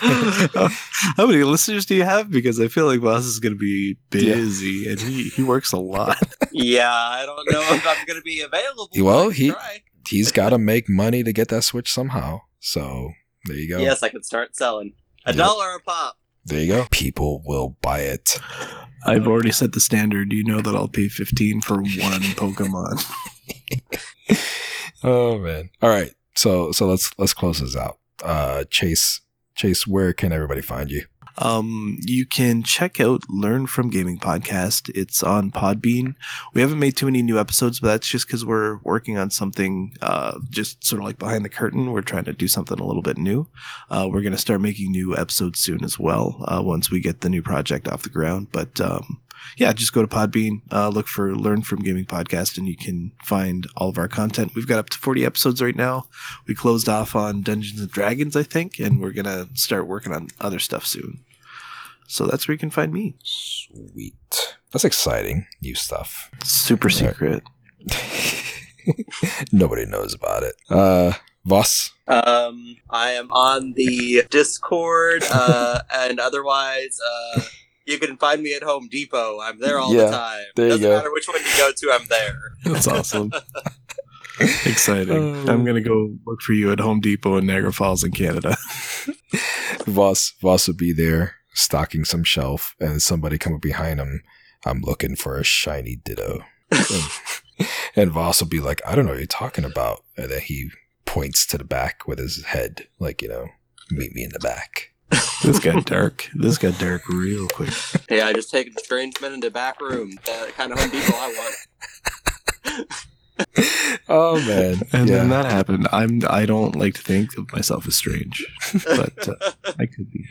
How many listeners do you have? Because I feel like Voss is going to be busy, and he he works a lot.
yeah, I don't know if I'm going to be available.
Well,
but I can
he-
try.
He's got to make money to get that Switch somehow. So there you go.
Yes, I can start selling a
Yep.
dollar a pop.
There you go. People will buy it.
I've already set the standard. You know that I'll pay fifteen for one [LAUGHS] Pokemon. [LAUGHS]
Oh man. All right. So so let's let's close this out. Uh Chase Chase, where can everybody find you?
Um, you can check out Learn from Gaming podcast. It's on Podbean. We haven't made too many new episodes, but that's just because we're working on something, uh, just sort of like behind the curtain. We're trying to do something a little bit new. Uh, we're going to start making new episodes soon as well, uh, once we get the new project off the ground. But, um, yeah, just go to Podbean, uh, look for Learn from Gaming podcast, and you can find all of our content. We've got up to 40 episodes right now. We closed off on Dungeons and Dragons, I think, and we're going to start working on other stuff soon. So that's where you can find me.
Sweet. That's exciting. New stuff.
Super secret. [LAUGHS]
Nobody knows about it. Uh Voss.
Um, I am on the Discord, uh, [LAUGHS] and otherwise, uh, you can find me at Home Depot. I'm there all
Yeah,
the time.
there you
Doesn't
go.
matter which one you go to, I'm there. [LAUGHS]
That's awesome. [LAUGHS] Exciting.
Oh.
I'm gonna go look for you at Home Depot in Niagara Falls in Canada. [LAUGHS]
Voss Voss would be there stocking some shelf and somebody come up behind him. I'm looking for a shiny ditto. and, and Voss will be like, I don't know what you're talking about. And then he points to the back with his head, like, you know, meet me in the back.
This got dark. This got dark real quick.
Hey, I just take strange men into back room. That kind of Home Depot I want.
oh man.
And
yeah.
then that happened. I'm I don't like to think of myself as strange, but uh, I could be.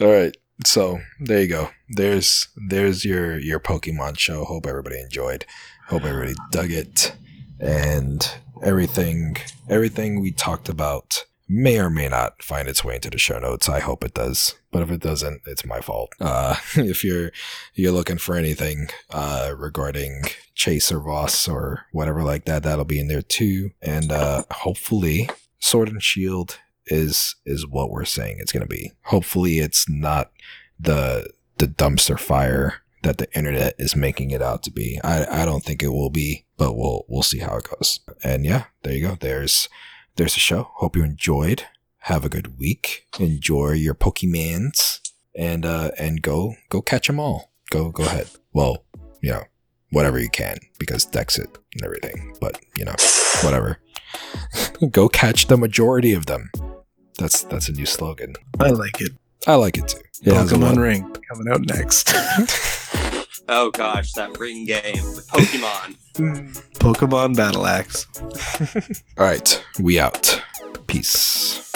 All right. So there you go. There's there's your your Pokemon show. Hope everybody enjoyed. Hope everybody dug it. And everything everything we talked about may or may not find its way into the show notes. I hope it does. But if it doesn't, it's my fault. Uh, [LAUGHS] if you're you're looking for anything uh, regarding Chase or Voss or whatever like that, that'll be in there too. And uh, hopefully, Sword and Shield is is what we're saying it's going to be. Hopefully, it's not the the dumpster fire that the internet is making it out to be. I I don't think it will be, but we'll we'll see how it goes. And yeah, there you go. There's there's the show. Hope you enjoyed. Have a good week. Enjoy your Pokemans and uh and go go catch them all. Go go ahead. Well, you know, whatever you can because Dexit and everything. But you know, whatever. [LAUGHS] go catch the majority of them. That's that's a new slogan.
I like it.
I like it too. It
Pokemon Ring coming out next. [LAUGHS]
Oh gosh, that ring game with Pokemon.
Pokemon Battle Axe. [LAUGHS]
All right, we out. Peace.